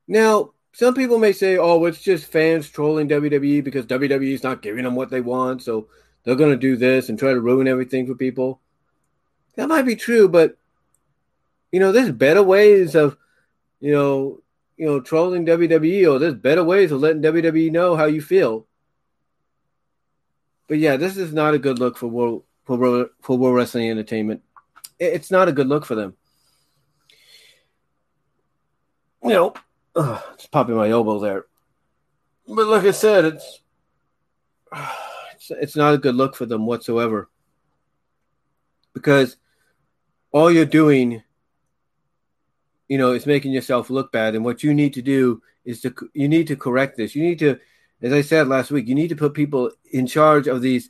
Now, some people may say, "Oh, it's just fans trolling WWE because WWE is not giving them what they want, so they're going to do this and try to ruin everything for people." That might be true, but you know, there's better ways of, you know, you know, trolling WWE, or there's better ways of letting WWE know how you feel. But yeah, this is not a good look for world for world, for World Wrestling Entertainment. It's not a good look for them. You know, ugh, it's popping my elbow there. But like I said, it's, it's it's not a good look for them whatsoever. Because all you're doing you know, is making yourself look bad. And what you need to do is to you need to correct this. You need to, as I said last week, you need to put people in charge of these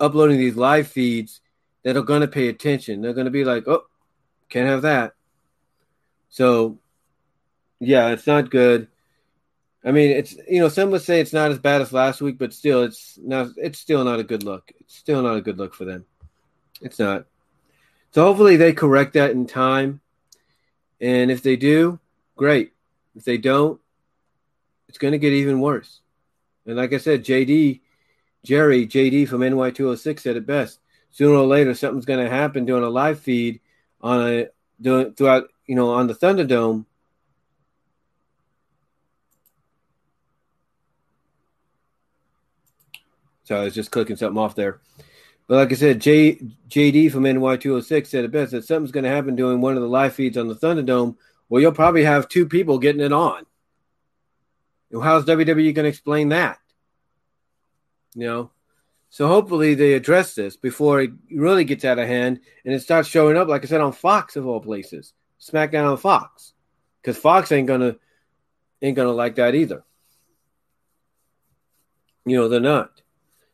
uploading these live feeds that are going to pay attention. They're going to be like, oh, can't have that. So, yeah, it's not good. I mean, it's you know, some would say it's not as bad as last week, but still, it's not. It's still not a good look. It's still not a good look for them. It's not. So hopefully they correct that in time and if they do, great. If they don't, it's going to get even worse. And like I said, JD, Jerry, JD from NY206 said it best. Sooner or later, something's going to happen during a live feed on a doing throughout, you know, on the Thunderdome. So I was just clicking something off there. But like I said, J, JD from NY206 said it best that something's going to happen during one of the live feeds on the Thunderdome. Well, you'll probably have two people getting it on. how's WWE going to explain that? You know, so hopefully they address this before it really gets out of hand and it starts showing up, like I said, on Fox of all places, SmackDown on Fox, because Fox ain't gonna ain't gonna like that either. You know, they're not.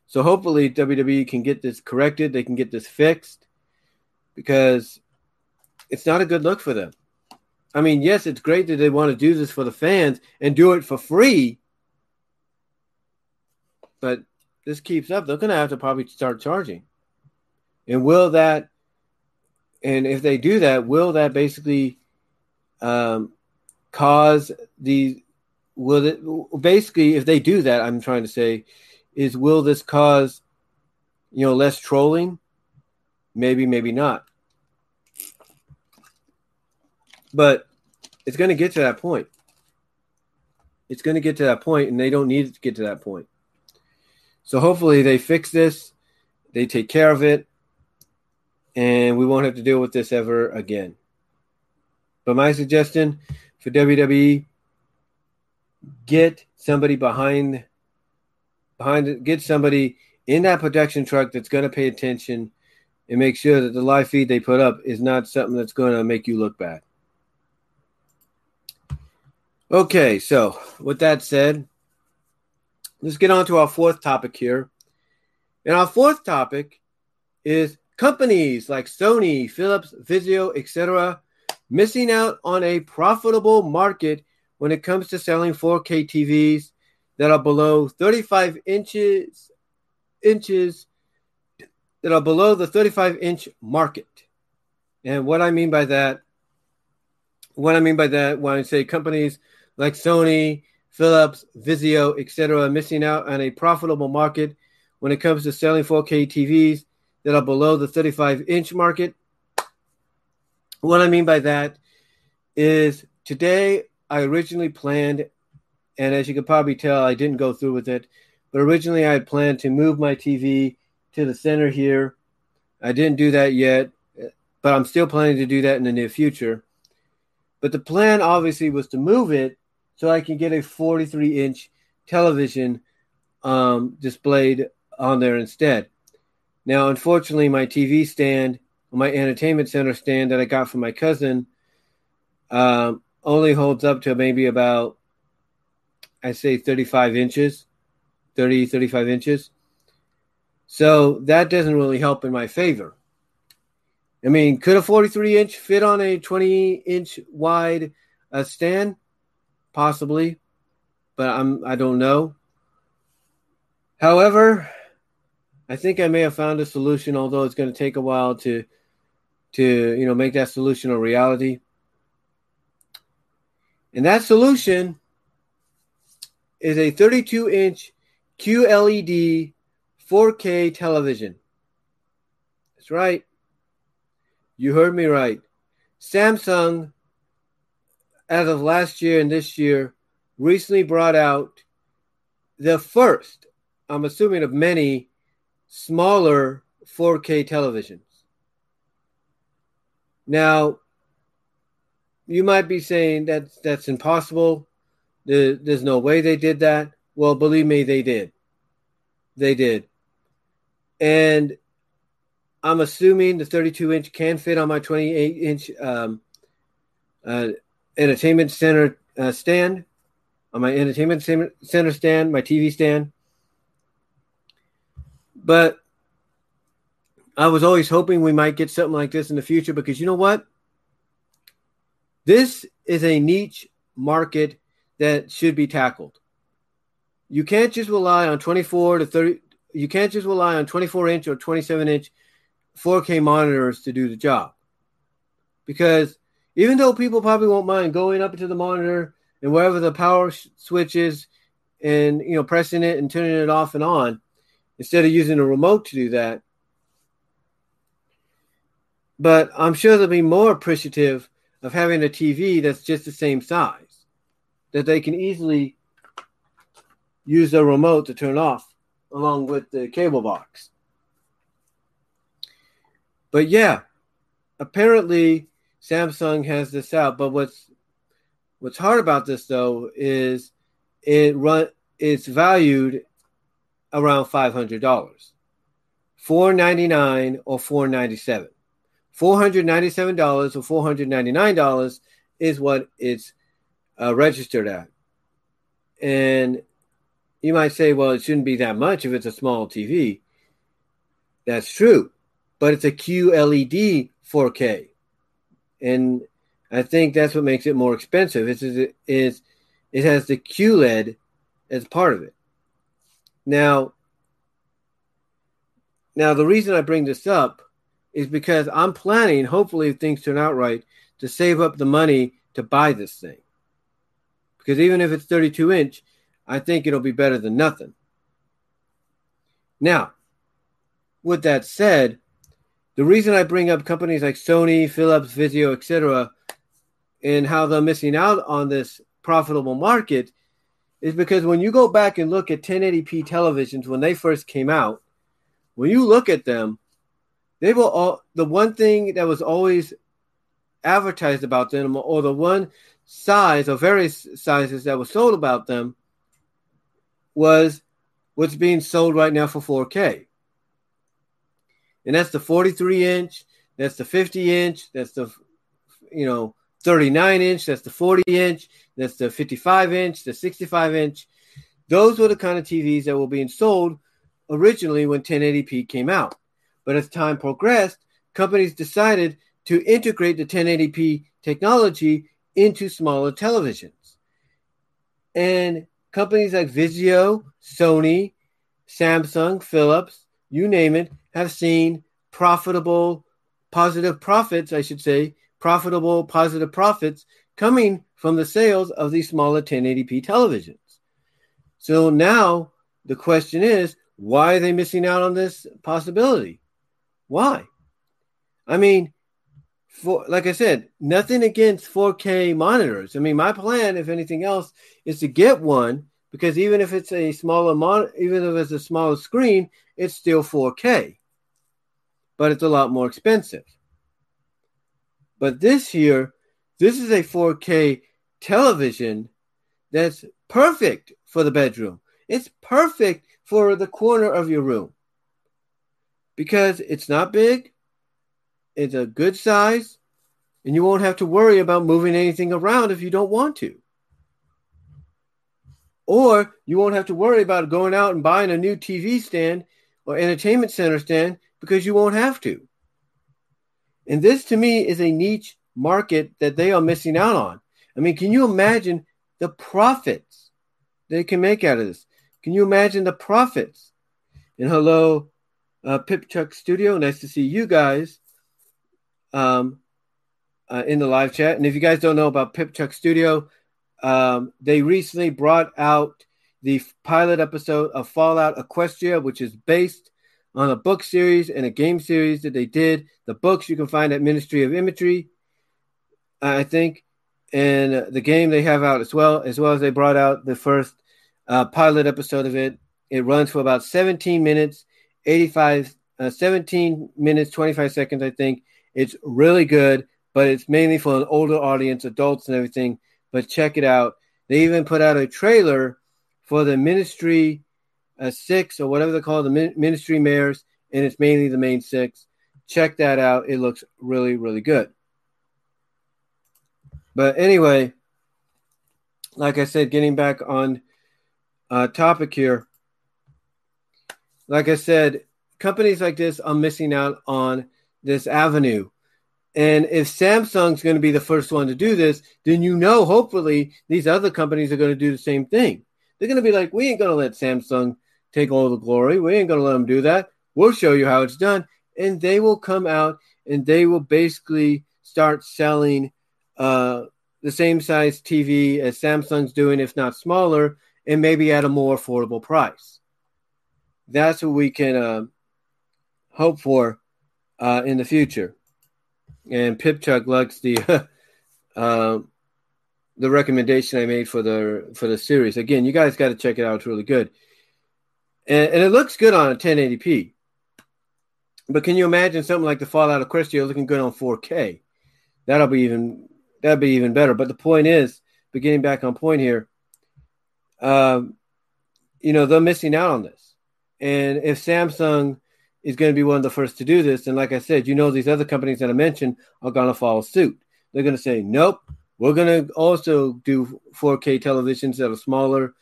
So hopefully WWE can get this corrected. They can get this fixed because it's not a good look for them. I mean, yes, it's great that they want to do this for the fans and do it for free. But this keeps up, they're going to have to probably start charging. And will that, and if they do that, will that basically um, cause the, will it, basically, if they do that, I'm trying to say, is will this cause you know less trolling? Maybe maybe not. But it's going to get to that point. It's going to get to that point and they don't need to get to that point So hopefully they fix this, they take care of it, and we won't have to deal with this ever again. But my suggestion for WWE get somebody behind behind get somebody in that production truck that's going to pay attention and make sure that the live feed they put up is not something that's going to make you look bad. Okay, so with that said, let's get on to our fourth topic here. And our fourth topic is companies like Sony, Philips, Vizio, etc., missing out on a profitable market when it comes to selling 4K TVs that are below 35 inches inches that are below the 35 inch market. And what I mean by that, what I mean by that, when I say companies like Sony, Philips, Vizio, etc., missing out on a profitable market when it comes to selling 4K TVs that are below the 35 inch market. What I mean by that is today I originally planned, and as you can probably tell, I didn't go through with it, but originally I had planned to move my TV to the center here. I didn't do that yet, but I'm still planning to do that in the near future. But the plan obviously was to move it so I can get a 43 inch television um, displayed on there instead. Now, unfortunately, my TV stand, my entertainment center stand that I got from my cousin, um, only holds up to maybe about, I say, 35 inches, 30, 35 inches. So that doesn't really help in my favor. I mean, could a 43 inch fit on a 20 inch wide uh, stand? Possibly, but I'm I don't know. However, I think I may have found a solution, although it's going to take a while to to you know make that solution a reality. And that solution is a 32 inch QLED 4K television. That's right. You heard me right. Samsung, as of last year and this year, recently brought out the first, I'm assuming of many, smaller 4K televisions. Now, you might be saying that that's impossible. there's no way they did that. Well, believe me, they did. They did. And I'm assuming the 32 inch can fit on my 28 inch um, uh, entertainment center uh, stand, on my entertainment center stand, my TV stand. But I was always hoping we might get something like this in the future because you know what? This is a niche market that should be tackled. You can't just rely on 24 to 30. You can't just rely on 24 inch or 27 inch 4K monitors to do the job. Because even though people probably won't mind going up into the monitor and wherever the power switch is and you know pressing it and turning it off and on instead of using a remote to do that. But i'm sure they'll be more appreciative of having a tv that's just the same size that they can easily use the remote to turn off along with the cable box. But yeah apparently samsung has this out but what's What's hard about this though is it run it's valued around five hundred dollars, four ninety nine or four ninety seven. Four hundred ninety seven dollars or four hundred ninety nine dollars is what it's uh, registered at, and you might say, well, it shouldn't be that much if it's a small TV. That's true, but it's a QLED 4K, and I think that's what makes it more expensive. It's, it is it has the QLED as part of it. Now, now the reason I bring this up is because I'm planning, hopefully, if things turn out right, to save up the money to buy this thing. Because even if it's 32 inch, I think it'll be better than nothing. Now, with that said, the reason I bring up companies like Sony, Philips, Vizio, etc., and how they're missing out on this profitable market is because when you go back and look at 1080p televisions when they first came out, when you look at them, they will all the one thing that was always advertised about them, or the one size or various sizes that was sold about them, was what's being sold right now for 4K. And that's the 43 inch, that's the 50 inch, that's the you know 39 inch, that's the 40 inch, that's the 55 inch, the 65 inch. Those were the kind of TVs that were being sold originally when 1080p came out. But as time progressed, companies decided to integrate the 1080p technology into smaller televisions. And companies like Vizio, Sony, Samsung, Philips, you name it, have seen profitable, positive profits, I should say, profitable, positive profits coming from the sales of these smaller 1080p televisions. So now the question is why are they missing out on this possibility? Why? I mean, for like I said, nothing against 4K monitors. I mean, my plan, if anything else, is to get one because even if it's a smaller mon, even if it's a smaller screen, it's still 4K, but it's a lot more expensive. But this here, this is a 4K television that's perfect for the bedroom. It's perfect for the corner of your room because it's not big, it's a good size, and you won't have to worry about moving anything around if you don't want to. Or you won't have to worry about going out and buying a new TV stand or entertainment center stand because you won't have to. And this to me is a niche market that they are missing out on. I mean, can you imagine the profits they can make out of this? Can you imagine the profits? And hello, uh, Pip Chuck Studio. Nice to see you guys um, uh, in the live chat. And if you guys don't know about Pip Chuck Studio, um, they recently brought out the pilot episode of Fallout Equestria, which is based on a book series and a game series that they did. The books you can find at Ministry of Imagery, I think and the game they have out as well, as well as they brought out the first uh, pilot episode of it. It runs for about 17 minutes, 85, uh, 17 minutes, 25 seconds, I think. It's really good, but it's mainly for an older audience, adults and everything. But check it out. They even put out a trailer for the Ministry uh, Six or whatever they call the min- Ministry Mares, and it's mainly the main six. Check that out. It looks really, really good. But anyway, like I said, getting back on uh, topic here. Like I said, companies like this are missing out on this avenue. And if Samsung's going to be the first one to do this, then you know, hopefully, these other companies are going to do the same thing. They're going to be like, we ain't going to let Samsung take all the glory. We ain't going to let them do that. We'll show you how it's done. And they will come out and they will basically start selling uh, the same size TV as Samsung's doing, if not smaller, and maybe at a more affordable price. That's what we can uh, hope for uh, in the future. And Pipchuck likes the uh, the recommendation I made for the for the series. Again, you guys got to check it out; it's really good, and, and, it looks good on a 1080p. But can you imagine something like the Fallout of Equestria looking good on 4K? That'll be even that'd be even better. But the point is, beginning back on point here, um, you know, they're missing out on this. And if Samsung is going to be one of the first to do this, and like I said, you know, these other companies that I mentioned are going to follow suit. They're going to say, nope, we're going to also do 4K televisions that are smaller,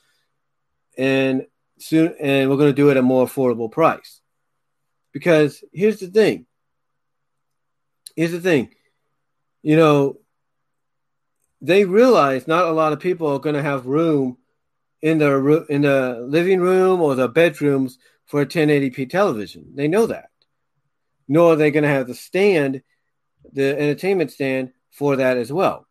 and soon, and we're going to do it at a more affordable price. Because here's the thing. Here's the thing. You know, they realize not a lot of people are going to have room in the in the living room or the bedrooms for a 1080p television. They know that. Nor are they going to have the stand, the entertainment stand for that as well.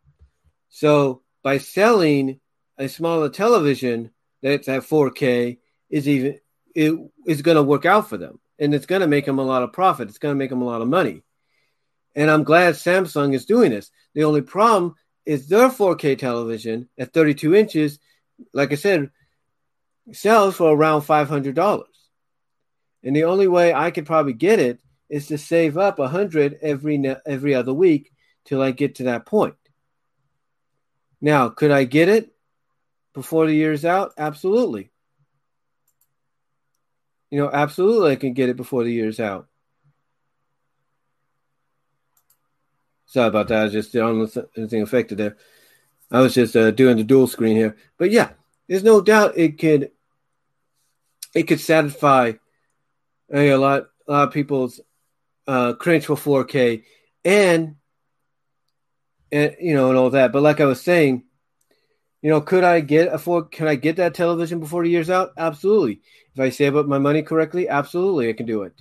So by selling a smaller television that's at 4K is even it is going to work out for them, and it's going to make them a lot of profit. It's going to make them a lot of money. And I'm glad Samsung is doing this. The only problem is their 4K television at 32 inches. Like I said, sells for around $500. And the only way I could probably get it is to save up a hundred every every other week till I get to that point. Now, could I get it before the year's out? Absolutely. You know, absolutely, I can get it before the year's out. Sorry about that. I just know anything affected there. I was just uh, doing the dual screen here, but yeah, there's no doubt it could it could satisfy a lot a lot of people's uh, cringe for 4K and and you know and all that. But like I was saying, you know, could I get a four? Can I get that television before the year's out? Absolutely. If I save up my money correctly, absolutely, I can do it.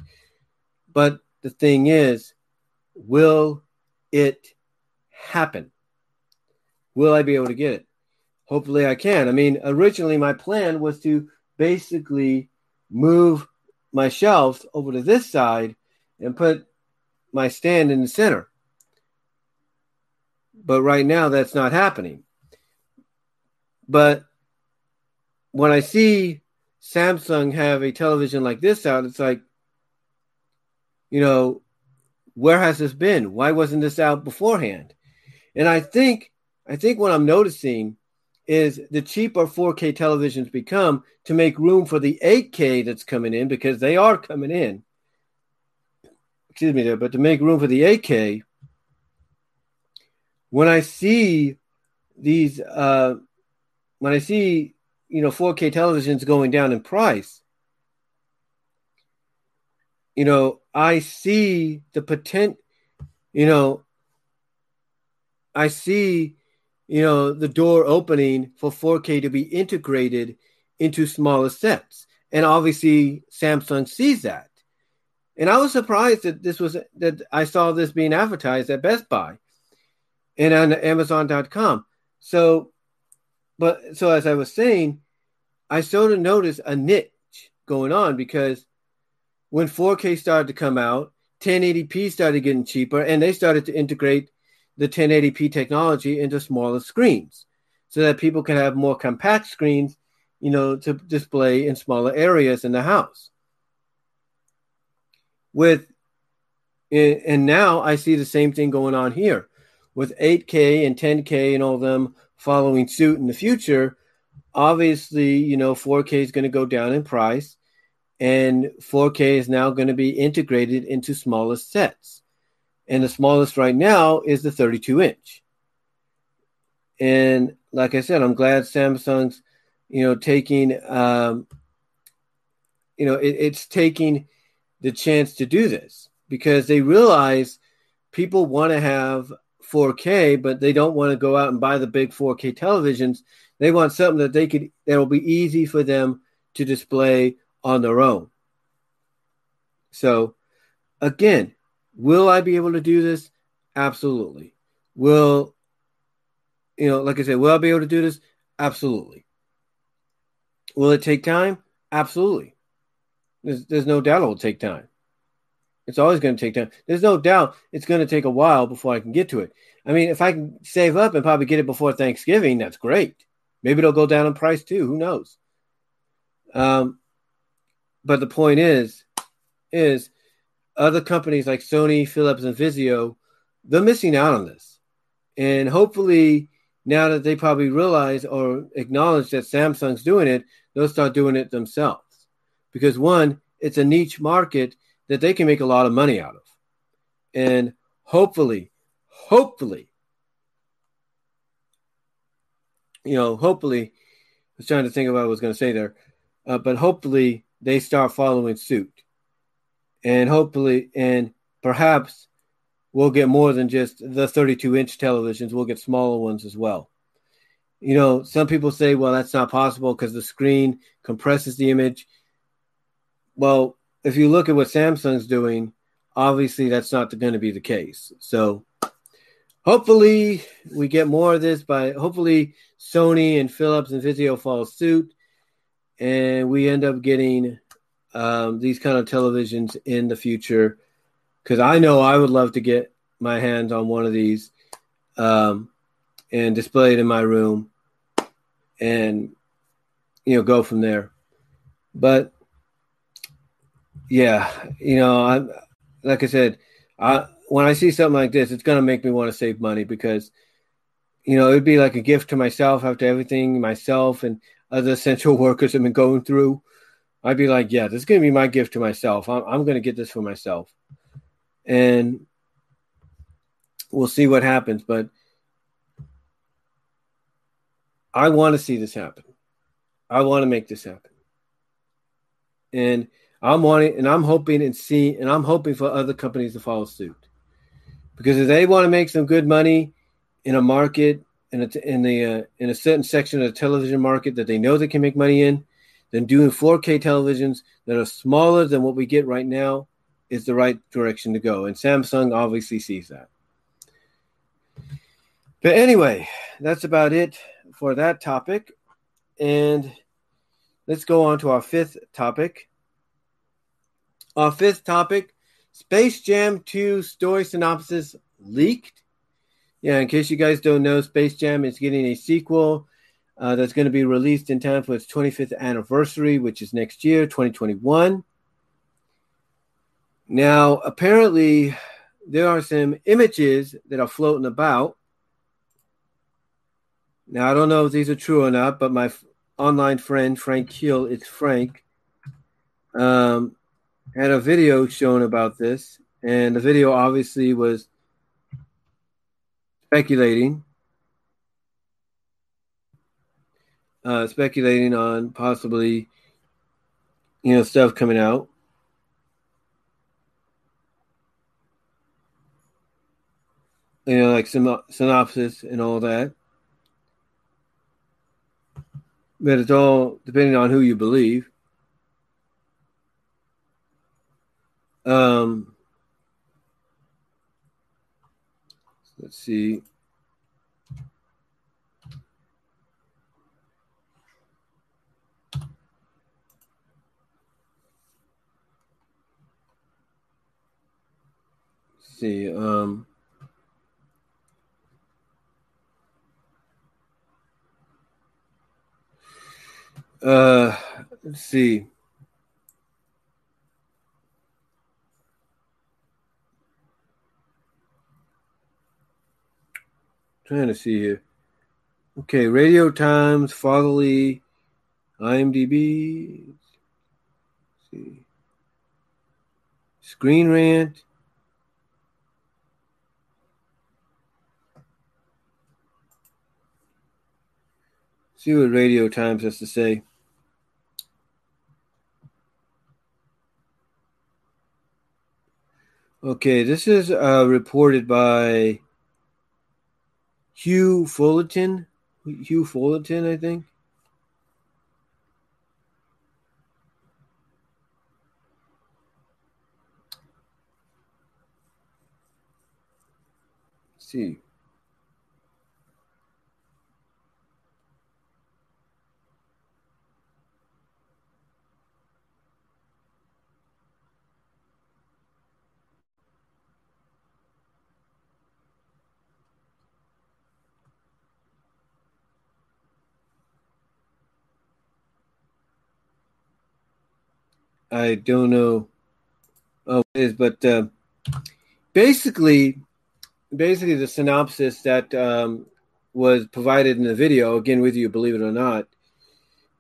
But the thing is, will it happen? Will I be able to get it? Hopefully, I can. I mean, originally my plan was to basically move my shelves over to this side and put my stand in the center. But right now, that's not happening. But when I see Samsung have a television like this out, it's like, you know, where has this been? Why wasn't this out beforehand? And I think, I think what I'm noticing is the cheaper 4K televisions become to make room for the 8K that's coming in because they are coming in. Excuse me there, but to make room for the 8K, when I see these, uh, when I see you know 4K televisions going down in price, you know I see the potential. You know, I see you know, the door opening for 4K to be integrated into smaller sets. And obviously Samsung sees that. And I was surprised that this was that I saw this being advertised at Best Buy and on Amazon.com. So, but so as I was saying, I sort of noticed a niche going on because when 4K started to come out, 1080p started getting cheaper, and they started to integrate the 1080p technology into smaller screens so that people can have more compact screens, you know, to display in smaller areas in the house. With and now I see the same thing going on here with 8K and 10K and all of them following suit in the future. Obviously, you know, 4K is going to go down in price and 4K is now going to be integrated into smaller sets and the smallest right now is the 32 inch. And like I said, I'm glad Samsung's, you know, taking, um, you know, it, it's taking the chance to do this because they realize people want to have 4K, but they don't want to go out and buy the big 4K televisions. They want something that they could that will be easy for them to display on their own. So, again, Will I be able to do this? Absolutely. Will, you know, like I said, will I be able to do this? Absolutely. Will it take time? Absolutely. There's, there's no doubt it will take time. It's always going to take time. There's no doubt it's going to take a while before I can get to it. I mean, if I can save up and probably get it before Thanksgiving, that's great. Maybe it'll go down in price too. Who knows? Um, but the point is, is other companies like Sony, Philips, and Vizio, they're missing out on this. And hopefully, now that they probably realize or acknowledge that Samsung's doing it, they'll start doing it themselves. Because one, it's a niche market that they can make a lot of money out of. And hopefully, hopefully, you know, hopefully, I was trying to think about what I was going to say there, uh, but hopefully they start following suit and hopefully and perhaps we'll get more than just the 32 inch televisions we'll get smaller ones as well. You know some people say well that's not possible because the screen compresses the image. Well if you look at what samsung's doing obviously that's not going to be the case. So hopefully we get more of this by hopefully sony and philips and vizio follow suit and we end up getting um, these kind of televisions in the future because I know I would love to get my hands on one of these um, and display it in my room and you know go from there. But yeah, you know, I like I said, I when I see something like this, it's gonna make me want to save money because you know it'd be like a gift to myself after everything myself and other essential workers have been going through. I'd be like, yeah, this is gonna be my gift to myself. I'm, I'm gonna get this for myself, and we'll see what happens. But I want to see this happen. I want to make this happen, and I'm wanting, and I'm hoping and see, and I'm hoping for other companies to follow suit, because if they want to make some good money in a market in a in the uh, in a certain section of the television market that they know they can make money in, then doing 4K televisions that are smaller than what we get right now is the right direction to go. And Samsung obviously sees that. But anyway, that's about it for that topic. And let's go on to our fifth topic. Our fifth topic Space Jam 2 story synopsis leaked. Yeah, in case you guys don't know, Space Jam is getting a sequel uh, that's going to be released in time for its 25th anniversary, which is next year, 2021. Now, apparently, there are some images that are floating about. Now, I don't know if these are true or not, but my f- online friend, Frank Keel, it's Frank, um, had a video shown about this, and the video obviously was speculating, uh, speculating on possibly, you know, stuff coming out. You know, like some synopsis and all that. But it's all depending on who you believe. Um, let's see. See. Um, uh, let's see. Trying to see here. Okay, Radio Times, Fatherly, IMDb. Let's see. Screen Rant. See what Radio Times has to say. Okay, this is uh, reported by Huw Fullerton. Huw Fullerton, I think. See. I don't know. Oh, it is but uh, basically, basically the synopsis that um, was provided in the video, again with you, believe it or not,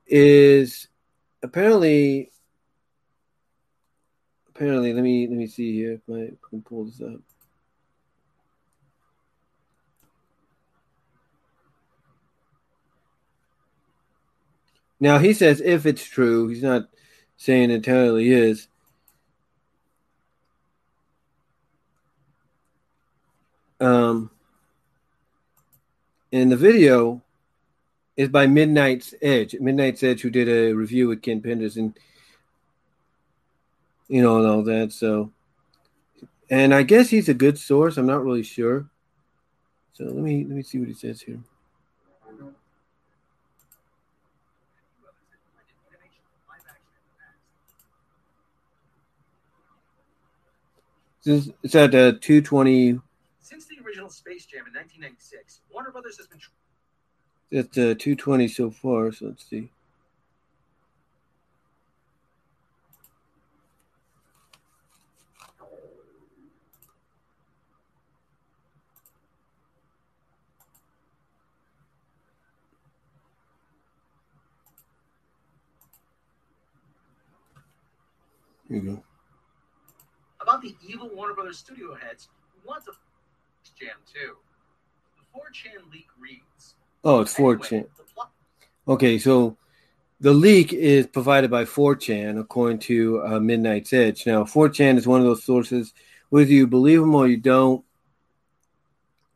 is apparently apparently let me let me see here if I can pull this up. Now he says if it's true, he's not saying entirely is. Um, and the video is by Midnight's Edge. Midnight's Edge, who did a review with Ken Penders and you know and all that. So, and I guess he's a good source. I'm not really sure. So let me let me see what he says here. It's at uh, 220. Since the original Space Jam in 1996, Warner Brothers has been. It's uh, 220 so far, so let's see. Here you go about the evil Warner Brothers studio heads who want to Jam too. The 4chan leak reads. Oh, it's Anyway, 4chan. the plot- Okay, so the leak is provided by 4chan, according to uh, Midnight's Edge. Now, 4chan is one of those sources. Whether you believe them or you don't,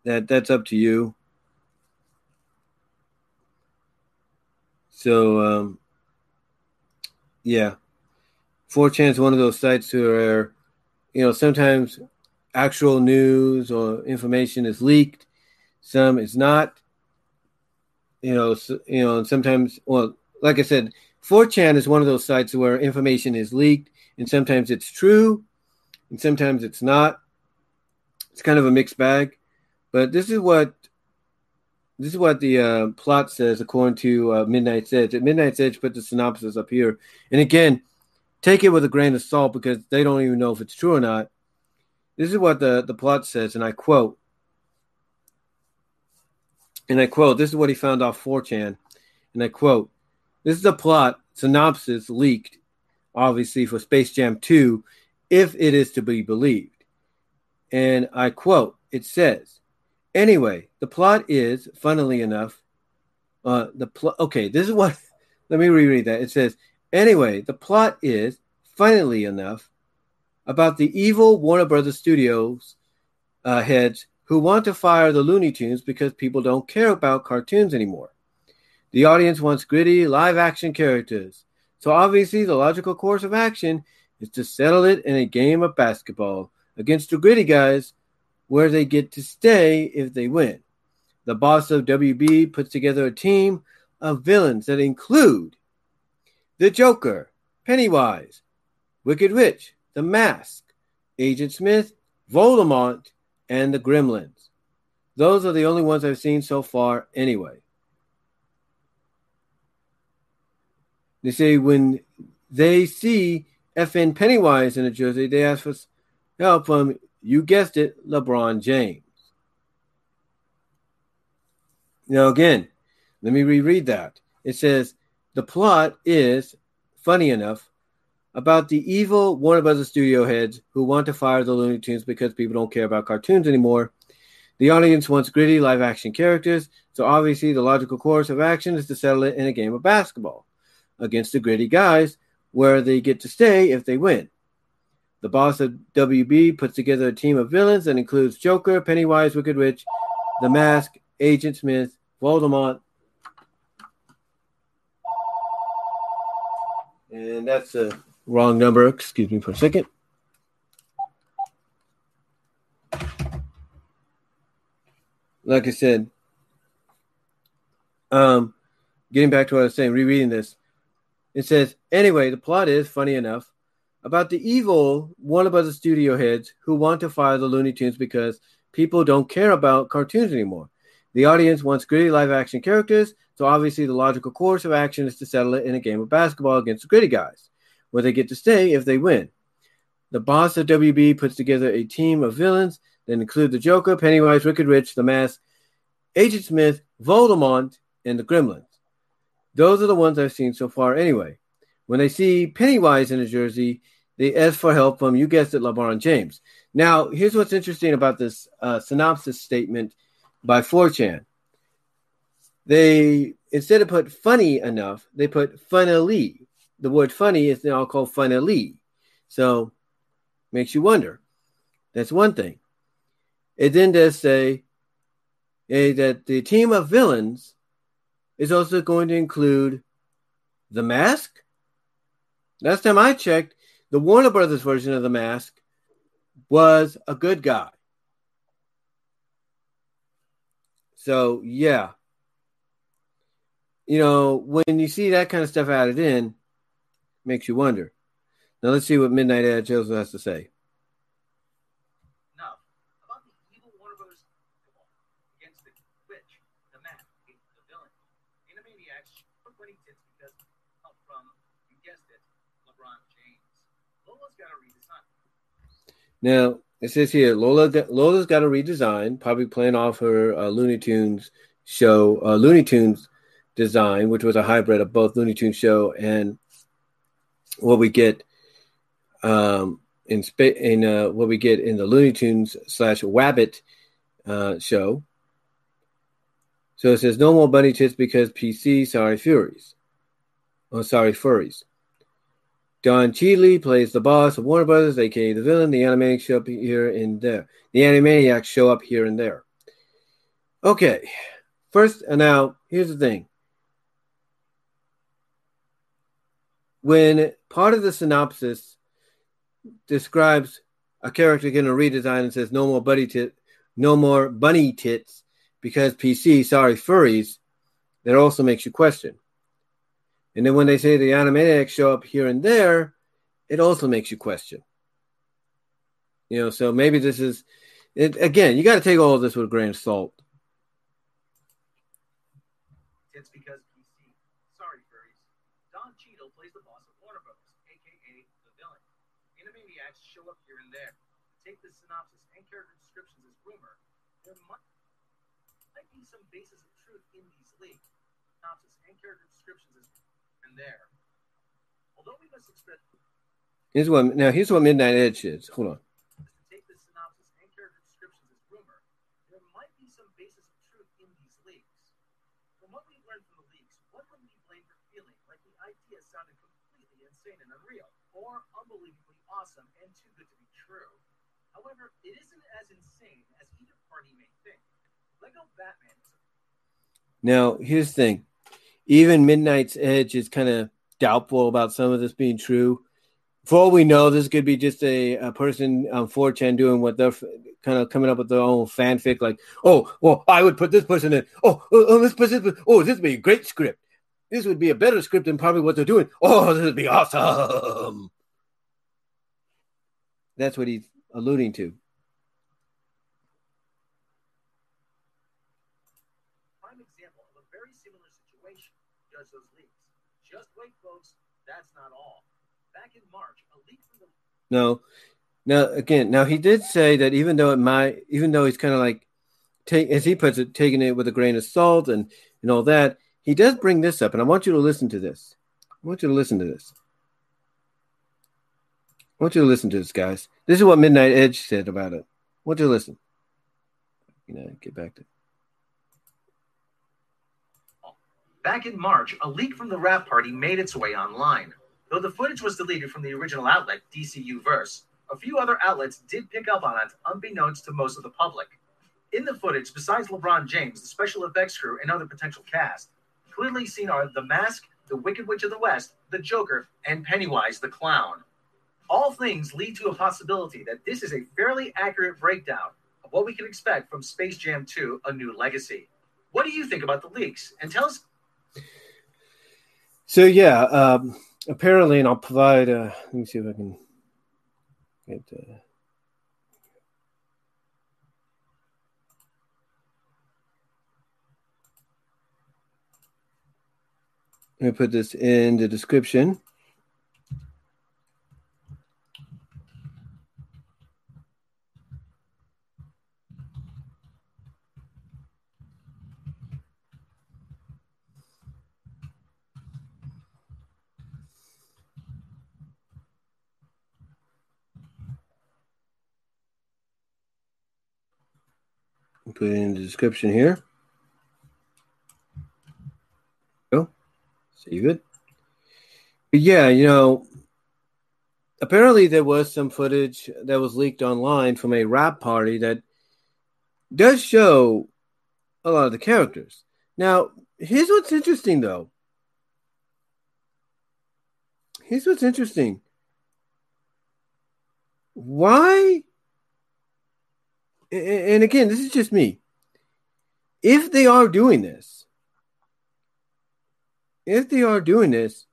that that's up to you. So, um, yeah, 4chan is one of those sites where, you know, sometimes actual news or information is leaked, some is not you know, s you know, and sometimes, well, like I said, 4chan is one of those sites where information is leaked, and sometimes it's true, and sometimes it's not. It's kind of a mixed bag, but this is what this is what the uh, plot says according to uh, Midnight's Edge. At Midnight's Edge, put the synopsis up here, and again, take it with a grain of salt because they don't even know if it's true or not. This is what the the plot says, and I quote. And I quote, this is what he found off 4chan. And I quote, this is the plot synopsis leaked, obviously, for Space Jam 2, if it is to be believed. And I quote, it says, anyway, the plot is, funnily enough, uh, the plot, okay, this is what, let me reread that. It says, anyway, the plot is, funnily enough, about the evil Warner Brothers Studios uh, heads who want to fire the Looney Tunes because people don't care about cartoons anymore. The audience wants gritty, live action characters. So obviously, the logical course of action is to settle it in a game of basketball against the gritty guys where they get to stay if they win. The boss of WB puts together a team of villains that include the Joker, Pennywise, Wicked Witch, The Mask, Agent Smith, Voldemort, and the Gremlins. Those are the only ones I've seen so far, anyway. They say when they see FN Pennywise in a jersey, they ask for help from, you guessed it, LeBron James. Now, again, let me reread that. It says the plot is, funny enough, about the evil Warner Brothers studio heads who want to fire the Looney Tunes because people don't care about cartoons anymore. The audience wants gritty live action characters, so obviously the logical course of action is to settle it in a game of basketball against the gritty guys where they get to stay if they win. The boss of WB puts together a team of villains that includes Joker, Pennywise, Wicked Witch, The Mask, Agent Smith, Voldemort, and that's a wrong number. Excuse me for a second. Like I said, um, getting back to what I was saying, rereading this, it says, anyway, the plot is, funny enough, about the evil Warner the studio heads who want to fire the Looney Tunes because people don't care about cartoons anymore. The audience wants gritty live action characters, so obviously the logical course of action is to settle it in a game of basketball against the gritty guys, where they get to stay if they win. The boss of WB puts together a team of villains that include the Joker, Pennywise, Wicked Witch, The Mask, Agent Smith, Voldemort, and the Gremlins. Those are the ones I've seen so far anyway. When they see Pennywise in a jersey, they ask for help from, you guessed it, LeBron James. Now, here's what's interesting about this uh, synopsis statement by 4chan. They, instead of put funny enough, they put funnily. The word funny is now called funnily. So, makes you wonder. That's one thing. It then does say eh, that the team of villains is also going to include the mask. Last time I checked, the Warner Brothers version of the mask was a good guy. So, yeah. You know, when you see that kind of stuff added in, makes you wonder. Now, let's see what Midnight Edge also has to say. Now, about the evil Warner Brothers against the witch, the man, the villain, Animaniacs, put winning tits because help from, you guessed it, LeBron James. Lola's got a redesign. Now it says here Lola Lola's got a redesign, probably playing off her uh, Looney Tunes show, uh, Looney Tunes design, which was a hybrid of both Looney Tunes show and what we get um, in in uh, what we get in the Looney Tunes slash Wabbit uh, show. So it says no more bunny tits because PC. Sorry, Furies. Oh, sorry, furries. Don Cheadle plays the boss of Warner Brothers, aka the villain. The Animaniacs show up here and there. The Animaniacs show up here and there. Okay, first, and now here's the thing. When part of the synopsis describes a character getting a redesign and says no more buddy tit, no more bunny tits because PC, sorry, furries, that also makes you question. And then when they say the Animaniacs show up here and there, it also makes you question. You know, so maybe this is it again, you got to take all of this with a grain of salt. It's because PC. Sorry, furries. Don Cheadle plays the boss of Warner Brothers, aka the villain. Animaniacs show up here and there. Take the synopsis and character descriptions as rumor. There might, might be some basis of truth in these leaks. Synopsis and character descriptions as there. Although we must expect Here's what now here's what Midnight Edge is. Hold on. take the synopsis and character descriptions as rumor, there might be some basis of truth in these leaks. From what we've learned from the leaks, what would be blamed for feeling like the idea sounded completely insane and unreal, or unbelievably awesome and too good to be true? However, it isn't as insane as either party may think. Lego Batman is Now here's the thing. Even Midnight's Edge is kind of doubtful about some of this being true. For all we know, this could be just a, a person on 4chan doing what they're f- kind of coming up with their own fanfic, like, oh, well, I would put this person in. Oh, oh, oh this person, oh, this would be a great script. This would be a better script than probably what they're doing. Oh, this would be awesome. That's what he's alluding to. prime example of a very similar situation. Judge those leaks. Just wait, folks. That's not all. Back in March, a leak from the No. Now again, now he did say that even though it might, even though he's kind of like take, as he puts it, taking it with a grain of salt and and all that, he does bring this up, and I want you to listen to this. I want you to listen to this. I want you to listen to this, guys. This is what Midnight Edge said about it. I want you to listen. You know, get back to. Back in March, a leak from the wrap party made its way online. Though the footage was deleted from the original outlet, DCU Verse, a few other outlets did pick up on it unbeknownst to most of the public. In the footage, besides LeBron James, the special effects crew, and other potential cast, clearly seen are The Mask, The Wicked Witch of the West, The Joker, and Pennywise the Clown. All things lead to a possibility that this is a fairly accurate breakdown of what we can expect from Space Jam 2 A New Legacy. What do you think about the leaks? And tell us So yeah, um, apparently, and I'll provide. Uh, let me see if I can get. Uh, let me put this in the description. Put it in the description here. Go. Save it. But yeah, you know, apparently there was some footage that was leaked online from a wrap party that does show a lot of the characters. Now, here's what's interesting though. Here's what's interesting. Why? And again, this is just me. If they are doing this, if they are doing this,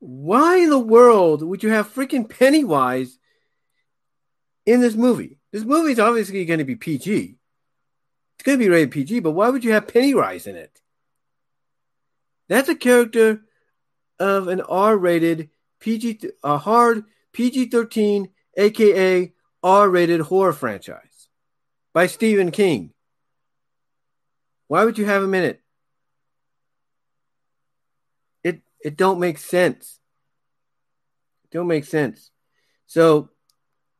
why in the world would you have freaking Pennywise in this movie? This movie is obviously going to be PG. It's going to be rated PG, but why would you have Pennywise in it? That's a character of an R-rated PG, a hard PG-13, aka R-rated horror franchise by Stephen King. Why would you have him in it? It it don't make sense. It don't make sense. So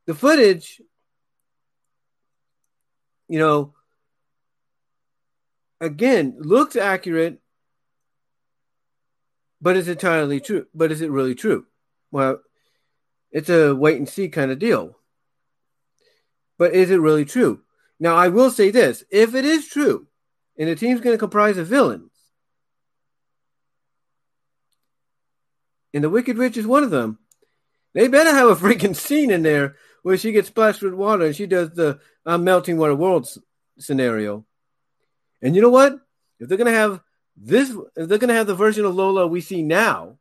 the footage, you know, again, looks accurate, but is entirely true. But is it really true? Well, it's a wait and see kind of deal. But is it really true? Now, I will say this if it is true, and the team's going to comprise of villains, and the Wicked Witch is one of them, they better have a freaking scene in there where she gets splashed with water and she does the I'm melting water world scenario. And you know what? If they're going to have this, if they're going to have the version of Lola we see now,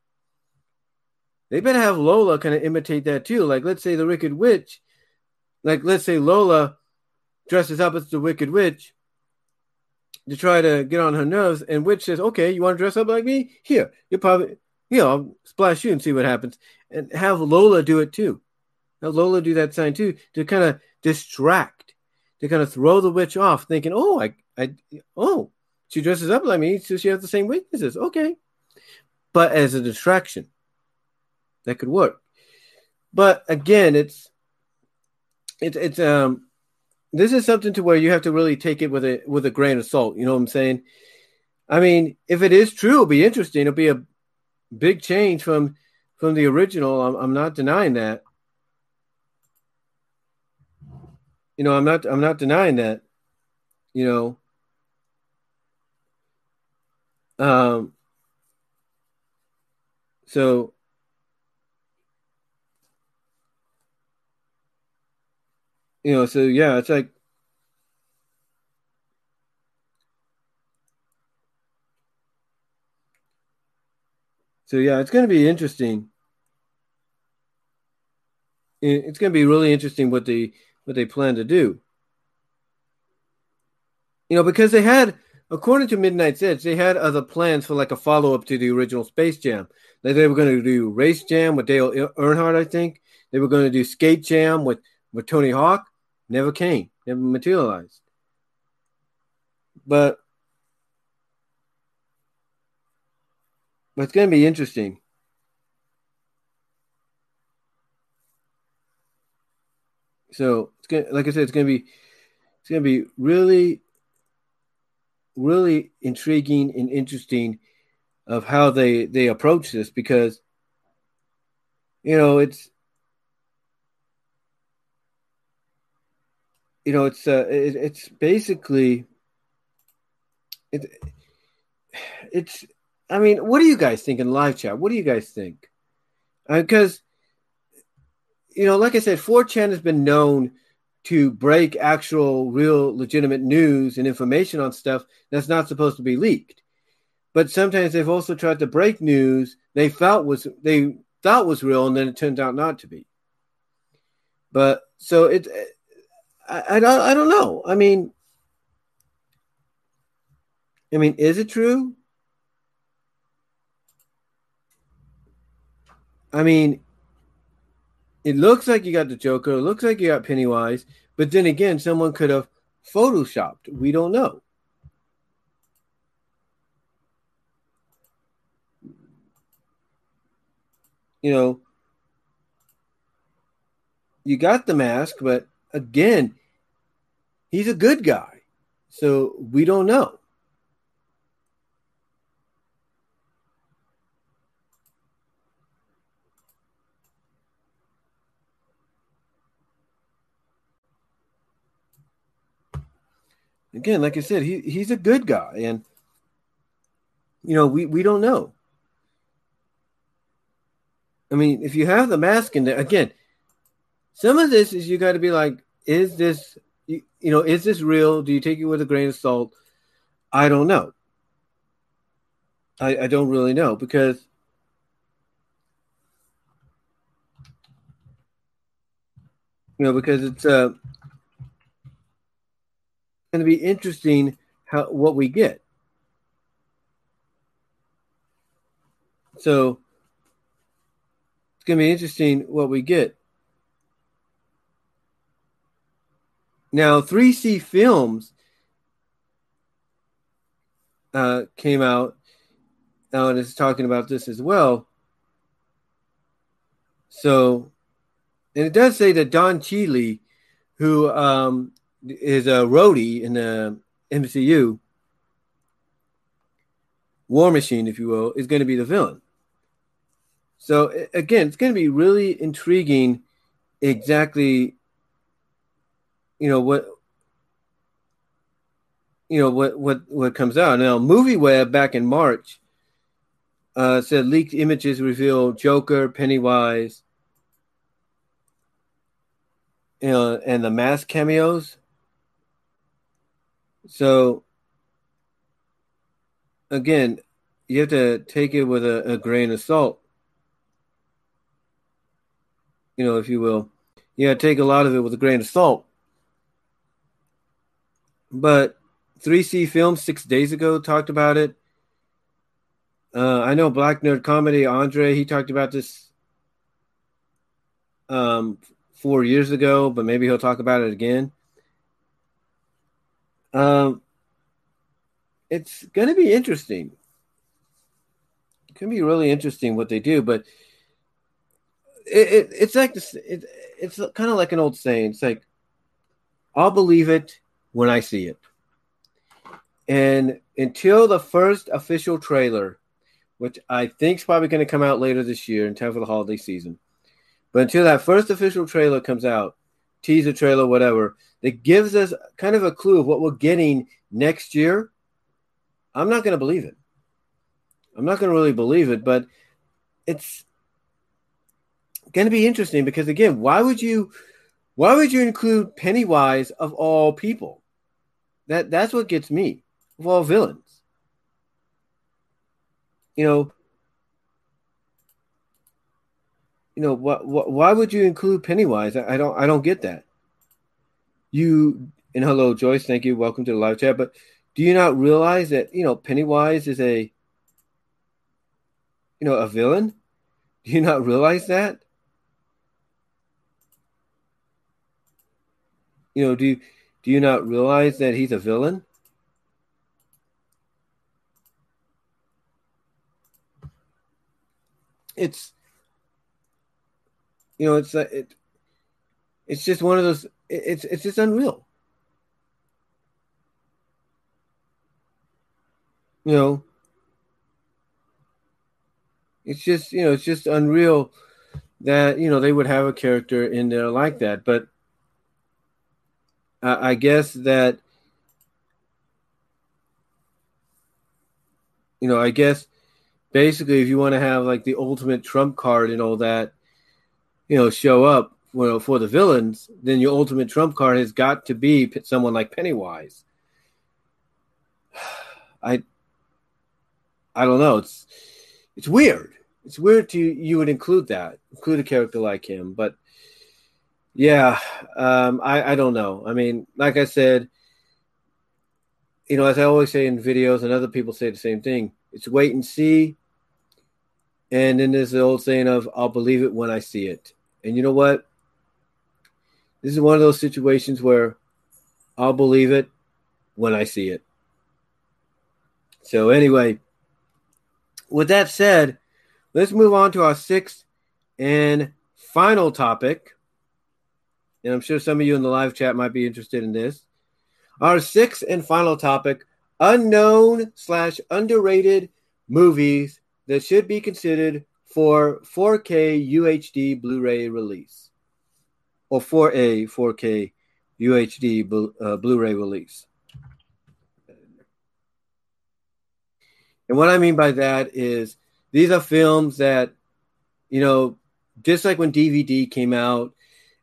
they better have Lola kind of imitate that too. Like, let's say the Wicked Witch, like, let's say Lola dresses up as the Wicked Witch to try to get on her nerves, and Witch says, "Okay, you want to dress up like me? Here, you'll probably, you know, I'll splash you and see what happens." And have Lola do it too. Have Lola do that sign too to kind of distract, to kind of throw the witch off, thinking, "Oh, I, I, oh, she dresses up like me, so she has the same weaknesses." Okay, but as a distraction, that could work. But again, it's it's it's um this is something to where you have to really take it with a with a grain of salt. You know what I'm saying? I mean, if it is true, it'll be interesting. It'll be a big change from from the original. I'm, I'm not denying that. You know, I'm not I'm not denying that. You know. Um so you know, so yeah, it's like So yeah, it's going to be interesting. It's going to be really interesting what they what they plan to do. You know, because they had, according to Midnight's Edge, they had other plans for like a follow up to the original Space Jam. Like they were going to do Race Jam with Dale Earnhardt, I think. They were going to do Skate Jam with with Tony Hawk never came, never materialized. But but it's going to be interesting. So it's going, like I said, it's going to be it's going to be really, really intriguing and interesting of how they they approach this because you know it's you know, it's uh, it, it's basically it, it's. I mean, what do you guys think in live chat? What do you guys think? Because uh, you know, like I said, 4chan has been known to break actual, real, legitimate news and information on stuff that's not supposed to be leaked. But sometimes they've also tried to break news they felt was they thought was real, and then it turned out not to be. But so it I, I don't I don't know. I mean, I mean, is it true? I mean, it looks like you got the Joker. It looks like you got Pennywise. But then again, someone could have photoshopped. We don't know. You know, you got the mask, but again, he's a good guy. So we don't know. Again, like I said, he, he's a good guy. And, you know, we, we don't know. I mean, if you have the mask in there, again, some of this is you got to be like, is this you, you know is this real? Do you take it with a grain of salt? I don't know. I, I don't really know because you know because it's uh going to be interesting how what we get. So it's going to be interesting what we get. Now, 3C Films uh, came out now and is talking about this as well, So, and it does say that Don Cheadle, who um, is a Rhodey in the MCU, War Machine, if you will, is going to be the villain. So again, it's going to be really intriguing. Exactly, you know what you know what what what comes out now. Movie Web back in March uh, said leaked images reveal Joker, Pennywise, you know, and the mask cameos. So again, you have to take it with a, a grain of salt. You know, if you will. You gotta take a lot of it with a grain of salt. But 3C Films six days ago talked about it. Uh, I know Black Nerd Comedy, Andre, he talked about this um, four years ago, but maybe he'll talk about it again. Um, it's going to be interesting. It can be really interesting what they do, but it, it it's like this. It, it's kind of like an old saying. It's like, I'll believe it when I see it. And until the first official trailer, which I think is probably going to come out later this year in time for the holiday season, but until that first official trailer comes out, teaser trailer, whatever, that gives us kind of a clue of what we're getting next year, I'm not going to believe it. I'm not going to really believe it, but it's going to be interesting because again, why would you why would you include Pennywise of all people? That that's what gets me of all villains. You know, you know what, why would you include Pennywise? I, I don't I don't get that. You and hello Joyce, thank you. Welcome to the live chat. But do you not realize that you know Pennywise is a you know a villain? Do you not realize that? You know, do do you not realize that he's a villain? it's you know it's uh, it it's just one of those it's it's just unreal you know it's just you know it's just unreal that you know they would have a character in there like that but I, I guess that you know i guess basically, if you want to have like the ultimate trump card and all that, you know, show up well for the villains, then your ultimate trump card has got to be someone like Pennywise. I I don't know. It's it's weird. It's weird to you would include that, include a character like him, but yeah, um, I I don't know. I mean, like I said, you know, as I always say in videos, and other people say the same thing. It's wait and see. And then there's the old saying of, I'll believe it when I see it. And you know what? This is one of those situations where I'll believe it when I see it. So, anyway, with that said, let's move on to our sixth and final topic. And I'm sure some of you in the live chat might be interested in this. Our sixth and final topic unknown slash underrated movies that should be considered for 4K UHD Blu-ray release or 4A 4K UHD Blu- uh, Blu-ray release. And what I mean by that is these are films that, you know, just like when DVD came out,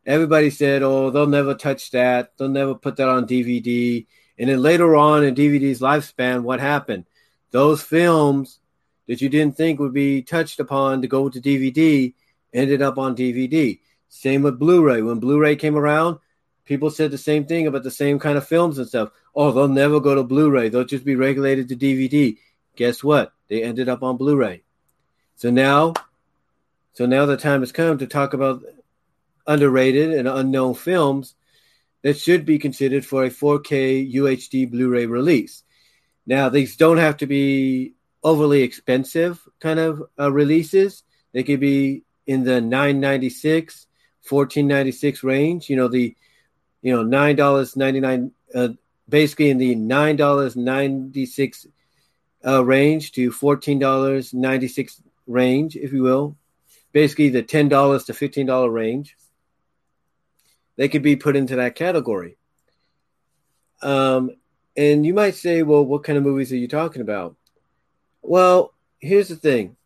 everybody said, oh, they'll never touch that. They'll never put that on DVD. And then later on in DVD's lifespan, what happened? Those films that you didn't think would be touched upon to go to DVD ended up on DVD. Same with Blu-ray. When Blu-ray came around, people said the same thing about the same kind of films and stuff. Oh, they'll never go to Blu-ray. They'll just be regulated to DVD. Guess what? They ended up on Blu-ray. So now, so now the time has come to talk about underrated and unknown films that should be considered for a 4K UHD Blu-ray release. Now, these don't have to be overly expensive kind of uh, releases. They could be in the 996 1496 range you know the you know nine dollars 99 uh, basically in the nine dollars 96 uh, range to fourteen dollars 96 range if you will basically the $10 to $15 range they could be put into that category. Um, and you might say well what kind of movies are you talking about? Well here's the thing.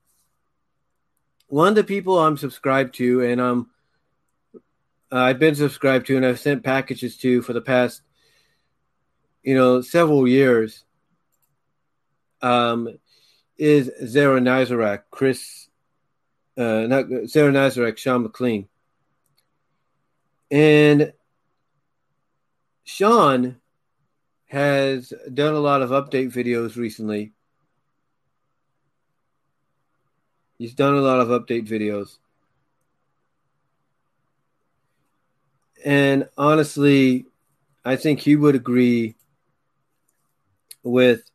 One of the people I'm subscribed to, and I'm uh, I've been subscribed to, and I've sent packages to for the past, you know, several years. Um, is Zara Nizarak, Chris, uh, not Zara Nizarak, Sean McLean, and Sean has done a lot of update videos recently He's done a lot of update videos. And honestly, I think he would agree with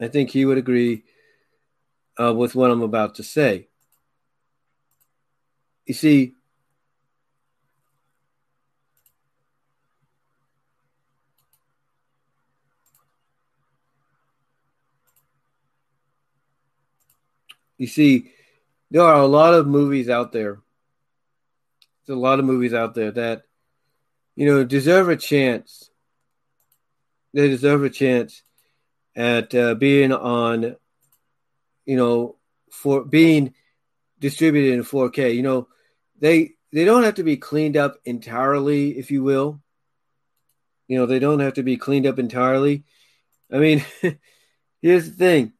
I think he would agree uh, with what I'm about to say. You see, You see, there are a lot of movies out there. There's a lot of movies out there that, you know, deserve a chance. They deserve a chance at uh, being on, you know, for being distributed in 4K. You know, they they don't have to be cleaned up entirely, if you will. You know, they don't have to be cleaned up entirely. I mean, here's the thing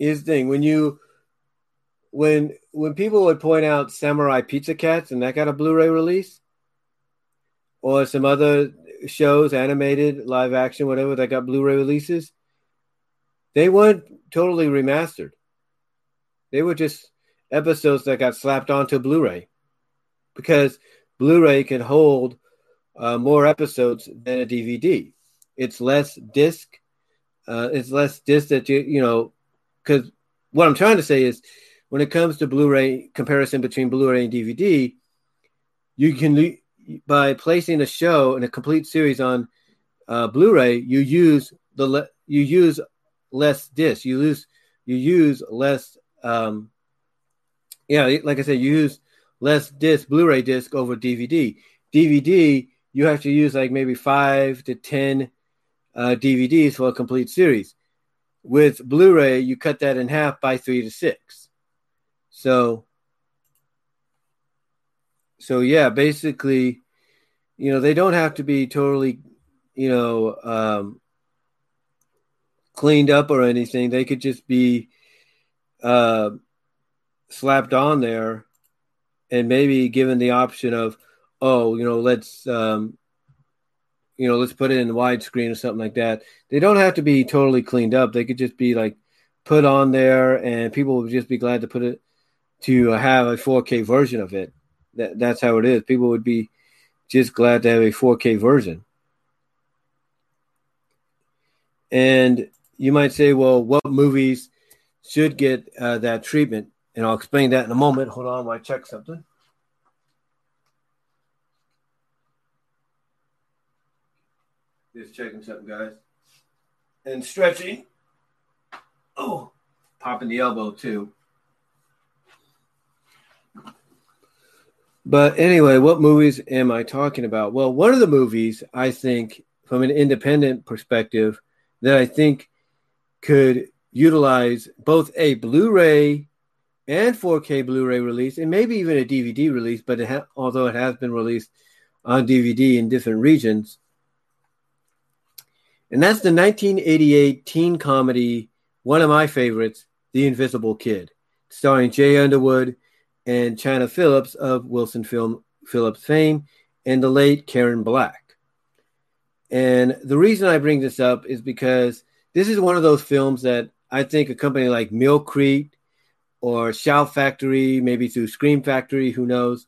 is thing when you when when people would point out Samurai Pizza Cats and that got a Blu-ray release, or some other shows, animated, live action, whatever that got Blu-ray releases, they weren't totally remastered. They were just episodes that got slapped onto Blu-ray because Blu-ray can hold uh, more episodes than a DVD. It's less disc. Uh, it's less disc that you you know because what I'm trying to say is when it comes to Blu-ray comparison between Blu-ray and DVD, you can by placing a show and a complete series on uh, Blu-ray, you use the le- you use less disc. You lose you use less. Um, yeah, like I said, you use less disc Blu-ray disc over DVD. DVD you have to use like maybe five to ten uh, DVDs for a complete series. With Blu-ray, you cut that in half by three to six. So, so yeah, basically, you know, they don't have to be totally, you know, um, cleaned up or anything. They could just be uh, slapped on there, and maybe given the option of, oh, you know, let's um, you know, let's put it in widescreen or something like that. They don't have to be totally cleaned up. They could just be like put on there, and people would just be glad to put it to have a 4K version of it. That that's how it is. People would be just glad to have a 4K version. And you might say, well, what movies should get uh, that treatment? And I'll explain that in a moment. Hold on while I check something. Just checking something, guys. And stretching. Oh, popping the elbow too. But anyway, what movies am I talking about? Well, one of the movies I think, from an independent perspective, that I think could utilize both a Blu ray and 4K Blu ray release, and maybe even a DVD release, but it ha- although it has been released on DVD in different regions, and that's the 1988 teen comedy, one of my favorites, The Invisible Kid, starring Jay Underwood and Chynna Phillips of Wilson Film Phillips fame and the late Karen Black. And the reason I bring this up is because this is one of those films that I think a company like Mill Creek or Shout Factory, maybe through Scream Factory, who knows,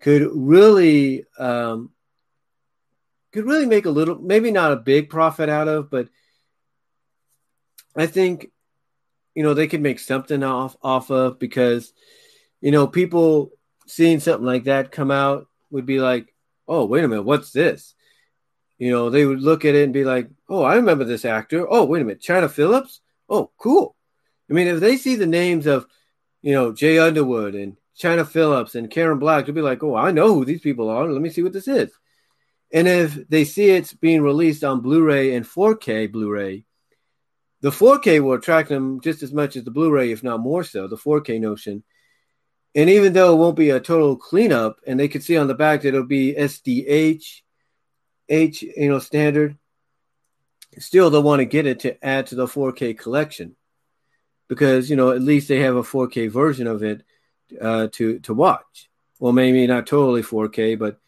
could really um, could really make a little, maybe not a big profit out of, but I think you know they could make something off off of because you know people seeing something like that come out would be like, oh wait a minute, what's this? You know, they would look at it and be like, oh, I remember this actor. Oh, wait a minute, Chynna Phillips. Oh, cool. I mean, if they see the names of, you know, Jay Underwood and Chynna Phillips and Karen Black, they'll be like, oh, I know who these people are. Let me see what this is. And if they see it's being released on Blu-ray and 4K Blu-ray, the 4K will attract them just as much as the Blu-ray, if not more so. The 4K notion, and even though it won't be a total cleanup, and they can see on the back that it'll be SDH, H, you know, standard, still they'll want to get it to add to the 4K collection because you know at least they have a 4K version of it uh, to to watch. Well, maybe not totally 4K, but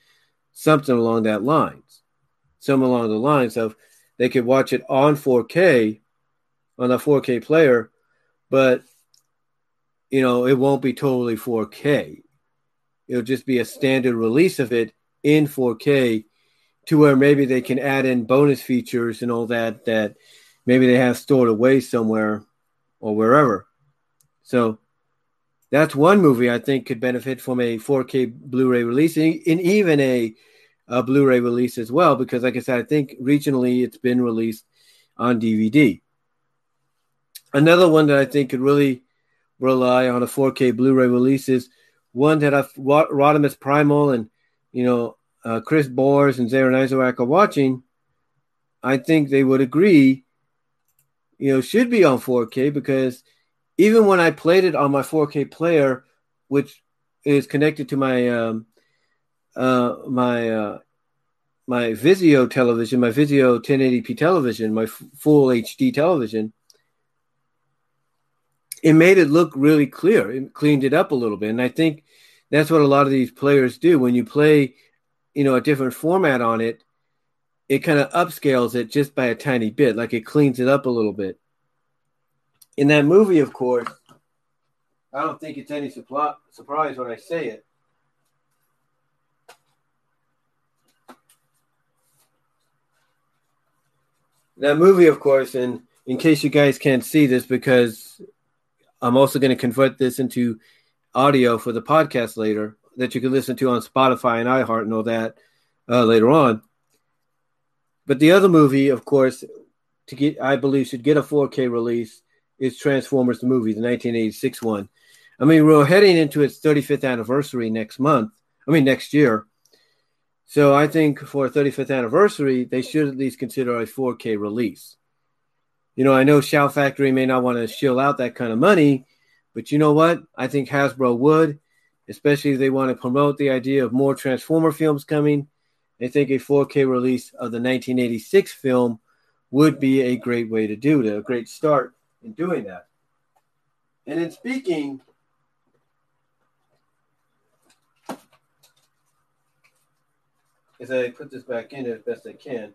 something along that lines. Some along the lines of they could watch it on 4K on a 4K player, but you know it won't be totally 4K. It'll just be a standard release of it in 4K to where maybe they can add in bonus features and all that that maybe they have stored away somewhere or wherever. So that's one movie I think could benefit from a 4K Blu-ray release and even a, a Blu-ray release as well, because like I said, I think regionally it's been released on DVD. Another one that I think could really rely on a 4K Blu-ray release is one that I've Rodimus Primal and you know uh, Chris Bors and Zaron Isaac are watching. I think they would agree you know, should be on 4K because even when I played it on my 4K player, which is connected to my um, uh, my uh, my Vizio television, my Vizio 1080p television, my f- full HD television, it made it look really clear. It cleaned it up a little bit, and I think that's what a lot of these players do when you play, you know, a different format on it it kind of upscales it just by a tiny bit, like it cleans it up a little bit. In that movie, of course, I don't think it's any surprise when I say it. That movie, of course, and in case you guys can't see this, because I'm also going to convert this into audio for the podcast later that you can listen to on Spotify and iHeart and all that uh, later on. But the other movie, of course, to get I believe should get a 4K release is Transformers the movie, the 1986 one. I mean, we're heading into its 35th anniversary next month. I mean, next year. So I think for a 35th anniversary, they should at least consider a 4K release. You know, I know Shout Factory may not want to shill out that kind of money, but you know what? I think Hasbro would, especially if they want to promote the idea of more Transformer films coming I think a 4K release of the 1986 film would be a great way to do it, a great start in doing that. And in speaking, as I put this back in as best I can,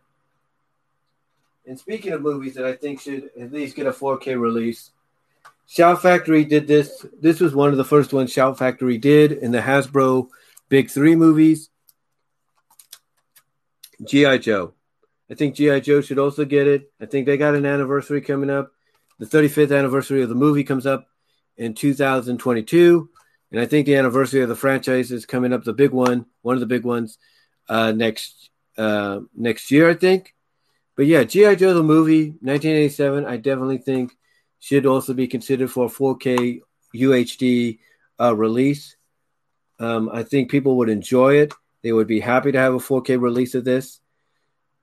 and speaking of movies that I think should at least get a 4K release, Shout Factory did this. This was one of the first ones Shout Factory did in the Hasbro Big Three movies. GI Joe. I think GI Joe should also get it. I think they got an anniversary coming up. The 35th anniversary of the movie comes up in 2022, and I think the anniversary of the franchise is coming up. The big one, one of the big ones, uh, next uh, next year, I think. But yeah, GI Joe the movie, 1987. I definitely think should also be considered for a 4K UHD uh, release. Um, I think people would enjoy it. They would be happy to have a 4K release of this.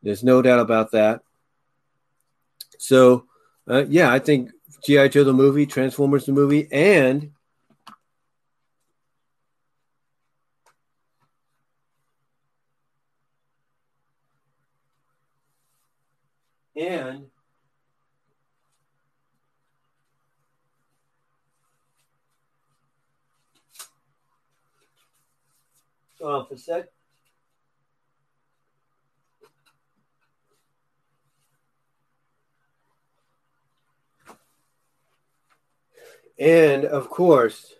There's no doubt about that. So, uh, yeah, I think G.I. Joe the movie, Transformers the movie, and and on for a sec. And of course,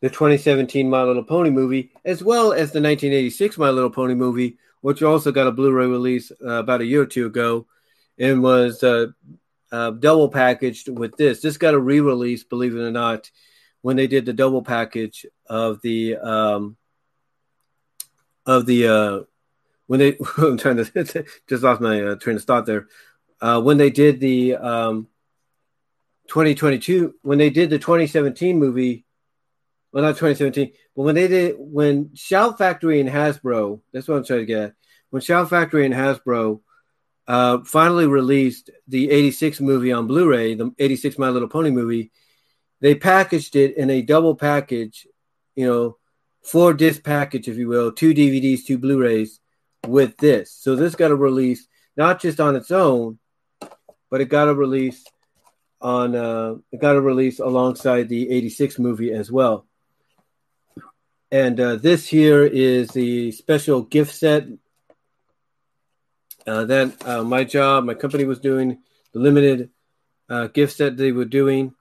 the 2017 My Little Pony movie, as well as the 1986 My Little Pony movie, which also got a Blu ray release uh, about a year or two ago and was uh, uh, double packaged with this. This got a re-release, believe it or not, when they did the double package of the um, of the uh, when they I'm trying to just lost my uh, train of thought there. Uh, when they did the um, 2022, when they did the 2017 movie, well, not 2017, but when they did when Shout Factory and Hasbro, that's what I'm trying to get. At, when Shout Factory and Hasbro uh, finally released the 86 movie on Blu-ray, the 86 My Little Pony movie, they packaged it in a double package, you know, four disc package, if you will, two DVDs, two Blu-rays with this. So this got a release not just on its own, but it got a release on uh, it got a release alongside the 86 movie as well. And uh, this here is the special gift set uh, that uh, my job, my company was doing the limited uh, gift set they were doing,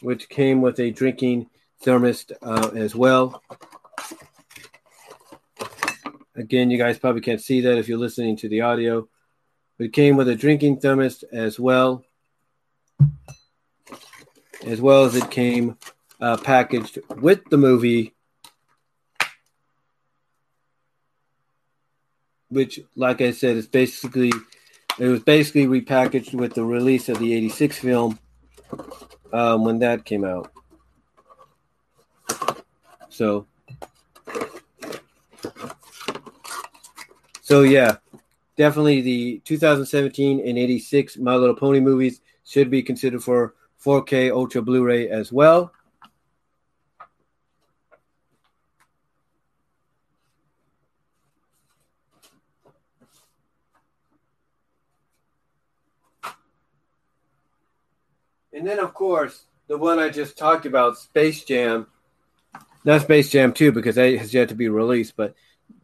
which came with a drinking thermos uh, as well. Again, you guys probably can't see that if you're listening to the audio. It came with a drinking thermos as well, as well as it came uh, packaged with the movie, which, like I said, is basically it was basically repackaged with the release of the '86 film um, when that came out. So So yeah, definitely the 2017 and 86 My Little Pony movies should be considered for 4K Ultra Blu-ray as well. Then, of course, the one I just talked about, Space Jam. Not Space Jam 2 because that has yet to be released, but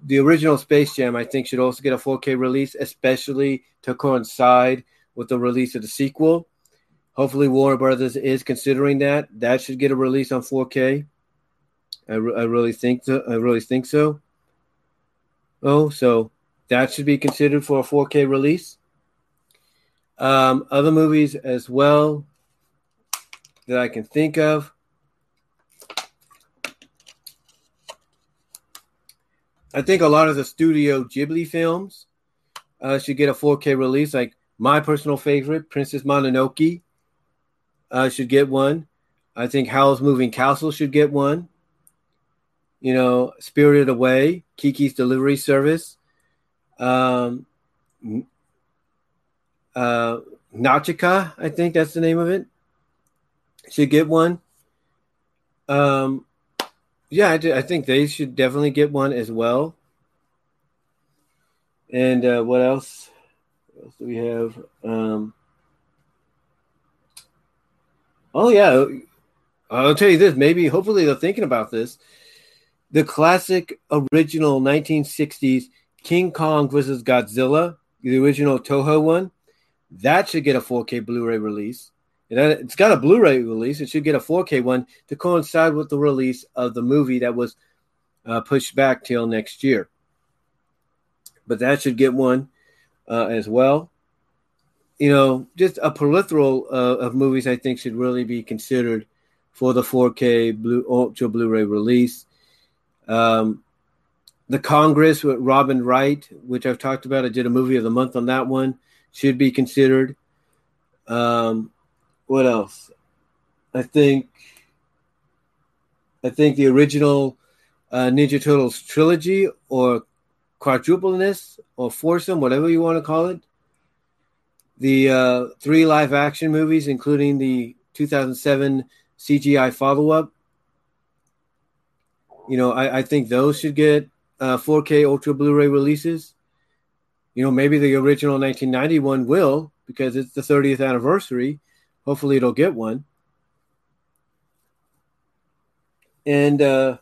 the original Space Jam, I think, should also get a 4K release, especially to coincide with the release of the sequel. Hopefully, Warner Brothers is considering that. That should get a release on 4K. I, re- I really think so. I really think so. Oh, so that should be considered for a 4K release. Um, other movies as well that I can think of. I think a lot of the Studio Ghibli films uh, should get a 4K release. Like my personal favorite, Princess Mononoke, uh, should get one. I think Howl's Moving Castle should get one. You know, Spirited Away, Kiki's Delivery Service, um, uh, Nausicaa, I think that's the name of it, should get one. Um, yeah, I, do, I think they should definitely get one as well. And uh, what else? What else do we have? Um, oh yeah, I'll tell you this. Maybe, hopefully, they're thinking about this. The classic original 1960s King Kong versus Godzilla, the original Toho one, that should get a 4K Blu-ray release. It's got a Blu-ray release. It should get a 4K one to coincide with the release of the movie that was uh, pushed back till next year. But that should get one uh, as well. You know, just a peripheral uh, of movies I think should really be considered for the 4K Blue Ultra Blu-ray release. Um, the Congress with Robin Wright, which I've talked about, I did a movie of the month on that one, should be considered. Um, what else? I think I think the original uh, Ninja Turtles trilogy or quadrupleness or foursome, whatever you want to call it. The uh, three live action movies, including the 2007 CGI follow up. You know, I, I think those should get uh, 4K Ultra Blu ray releases. You know, maybe the original 1991 will because it's the 30th anniversary hopefully it'll get one. And uh,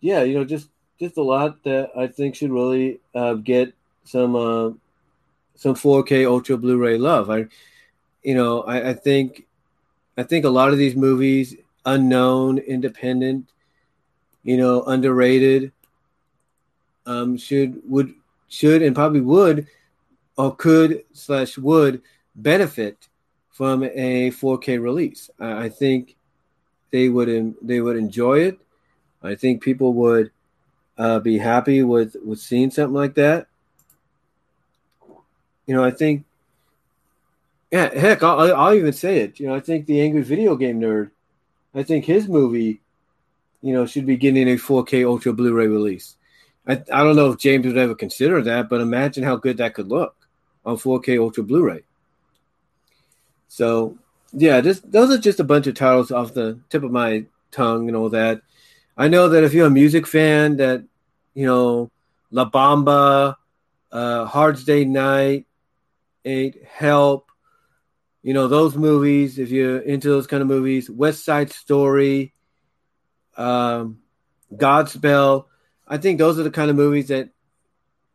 yeah, you know, just just a lot that I think should really uh, get some uh, some 4K Ultra Blu-ray love. I, you know, I, I think I think a lot of these movies, unknown, independent, you know, underrated, um, should would should and probably would or could slash would benefit from a 4K release. I, think they would they would enjoy it. I think people would uh, be happy with with seeing something like that. You know, I think, yeah, heck, I'll, I'll even say it. You know, I think the angry video game nerd, I think his movie, you know, should be getting a 4K Ultra Blu-ray release. I, I don't know if James would ever consider that, but imagine how good that could look on 4K Ultra Blu-ray. So, yeah, this, those are just a bunch of titles off the tip of my tongue and all that. I know that if you're a music fan, that you know La Bamba, uh, Hard Day Night, Eight, Help, you know those movies. If you're into those kind of movies, West Side Story, um, Godspell. I think those are the kind of movies that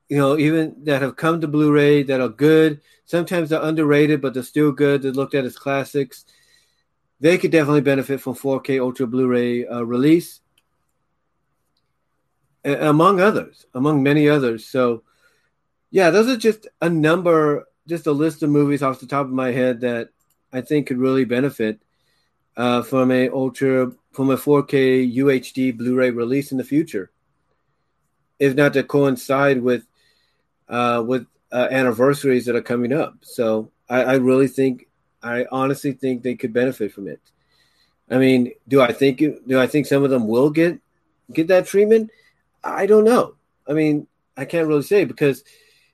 you know even that have come to Blu-ray that are good. Sometimes they're underrated, but they're still good. They're looked at as classics. They could definitely benefit from 4K Ultra Blu-ray uh, release among others, among many others. So, yeah, those are just a number, just a list of movies off the top of my head that I think could really benefit uh, from a ultra from a 4K UHD Blu-ray release in the future, if not to coincide with uh, with uh, anniversaries that are coming up. So, I, I really think, I honestly think they could benefit from it. I mean, do I think do I think some of them will get get that treatment? I don't know. I mean, I can't really say because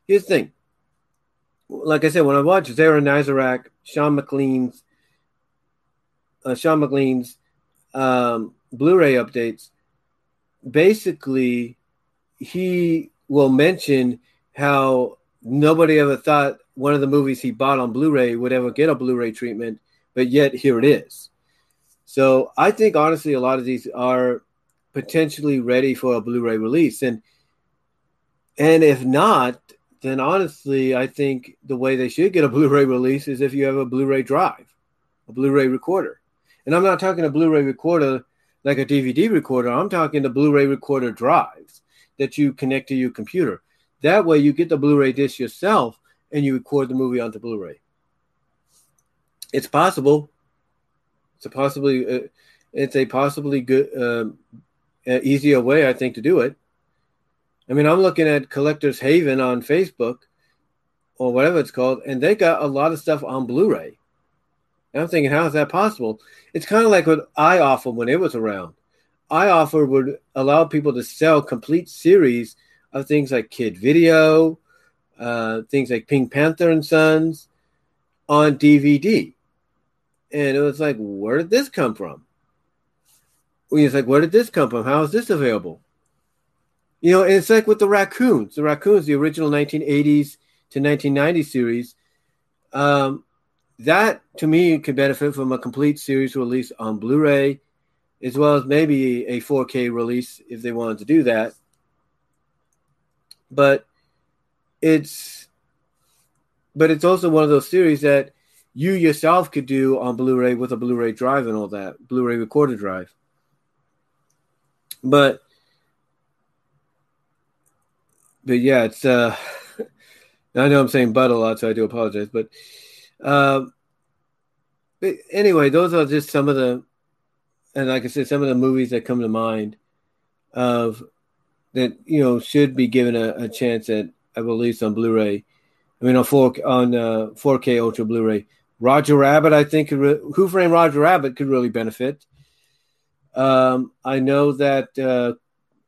here's the thing. Like I said, when I watched Zara Nazarak, Sean McLean's, uh, Sean McLean's um, Blu-ray updates, basically, he will mention how nobody ever thought one of the movies he bought on Blu-ray would ever get a Blu-ray treatment, but yet here it is. So I think honestly, a lot of these are potentially ready for a Blu-ray release. And and if not, then honestly, I think the way they should get a Blu-ray release is if you have a Blu-ray drive, a Blu-ray recorder. And I'm not talking a Blu-ray recorder like a DVD recorder. I'm talking the Blu-ray recorder drives that you connect to your computer. That way, you get the Blu-ray disc yourself and you record the movie onto Blu-ray. It's possible. It's a possibly. Uh, it's a possibly good um, easier way, I think, to do it. I mean, I'm looking at Collectors Haven on Facebook or whatever it's called, and they got a lot of stuff on Blu-ray. And I'm thinking, how is that possible? It's kind of like what iOffer when it was around. iOffer would allow people to sell complete series of things like Kid Video, uh, things like Pink Panther and Sons on DVD. And it was like, where did this come from? It's like, where did this come from? How is this available? You know, and it's like with the raccoons. The raccoons, the original 1980s to 1990 series, um, that to me could benefit from a complete series release on Blu-ray, as well as maybe a 4K release if they wanted to do that. But it's but it's also one of those series that you yourself could do on Blu-ray with a Blu-ray drive and all that, Blu-ray recorder drive. But but yeah, it's uh I know I'm saying but a lot, so I do apologize. But uh, but anyway, those are just some of the and like I said, some of the movies that come to mind of that you know should be given a, a chance at a release on Blu-ray. I mean on four on uh, 4K Ultra Blu-ray. Roger Rabbit, I think, re- Who Framed Roger Rabbit could really benefit. Um, I know that uh,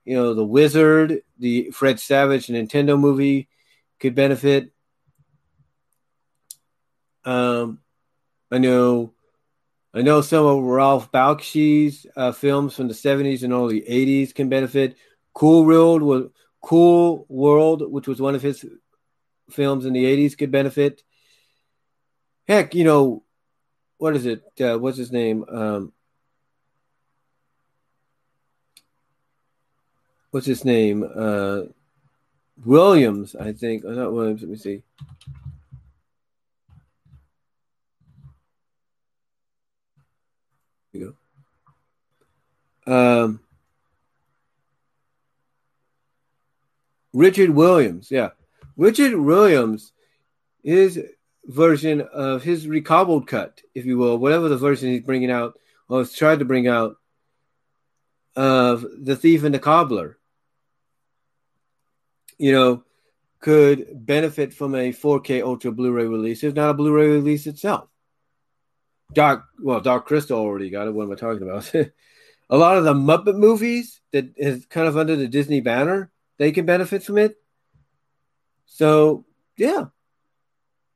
you know the Wizard, the Fred Savage Nintendo movie could benefit. Um, I know, I know some of Ralph Bakshi's uh, films from the '70s and early '80s can benefit. Cool World was Cool World, which was one of his films in the '80s, could benefit. Heck, you know, what is it? Uh, what's his name? Um, what's his name? Uh, Williams, I think. Oh, not Williams. Let me see. Here you go. Um, Richard Williams. Yeah. Richard Williams is version of his recobbled cut, if you will, whatever the version he's bringing out or has tried to bring out of the thief and the cobbler, you know, could benefit from a 4K Ultra Blu-ray release, if not a Blu-ray release itself. Dark, well, Dark Crystal already got it. What am I talking about? a lot of the Muppet movies that is kind of under the Disney banner, they can benefit from it. So yeah,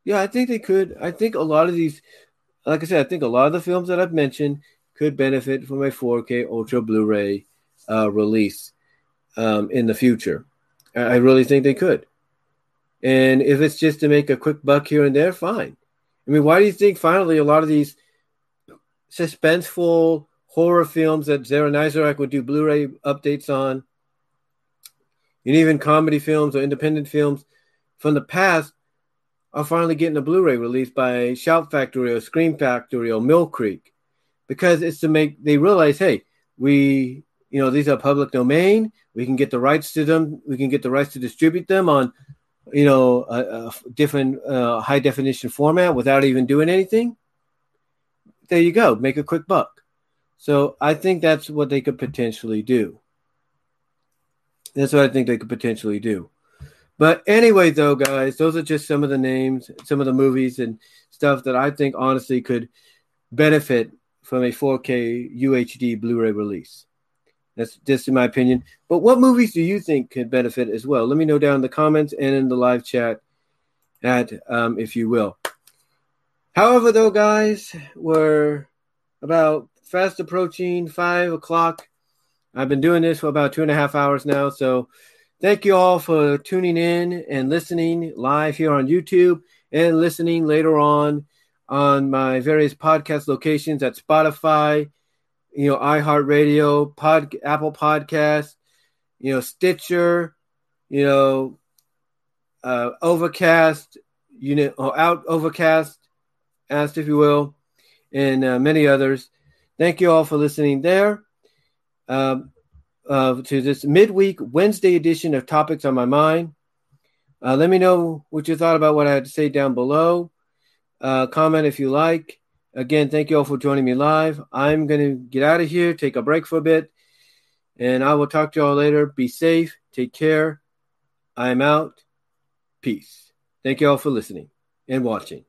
yeah, I think they could. I think a lot of these, like I said, I think a lot of the films that I've mentioned could benefit from a 4K Ultra Blu-ray uh, release um, in the future. I really think they could. And if it's just to make a quick buck here and there, fine. I mean, why do you think finally a lot of these suspenseful horror films that Zara Neizarek would do Blu-ray updates on, and even comedy films or independent films from the past are finally getting a Blu-ray release by Shout Factory or Scream Factory or Mill Creek, because it's to make they realize, hey, we you know these are public domain. We can get the rights to them. We can get the rights to distribute them on you know a, a different uh, high definition format without even doing anything. There you go. Make a quick buck. So I think that's what they could potentially do. That's what I think they could potentially do. But anyway, though, guys, those are just some of the names, some of the movies and stuff that I think honestly could benefit from a 4K UHD Blu-ray release. That's just in my opinion. But what movies do you think could benefit as well? Let me know down in the comments and in the live chat, at um, if you will. However, though, guys, we're about fast approaching five o'clock. I've been doing this for about two and a half hours now, so Thank you all for tuning in and listening live here on YouTube and listening later on on my various podcast locations at Spotify, you know, iHeartRadio, Pod, Apple Podcast, you know, Stitcher, you know, uh, Overcast, you know, or out Overcast, asked if you will, and uh, many others. Thank you all for listening there. Um, uh, to this midweek Wednesday edition of Topics on My Mind. Uh, let me know what you thought about what I had to say down below. Uh, comment if you like. Again, thank you all for joining me live. I'm going to get out of here, take a break for a bit, and I will talk to you all later. Be safe. Take care. I'm out. Peace. Thank you all for listening and watching.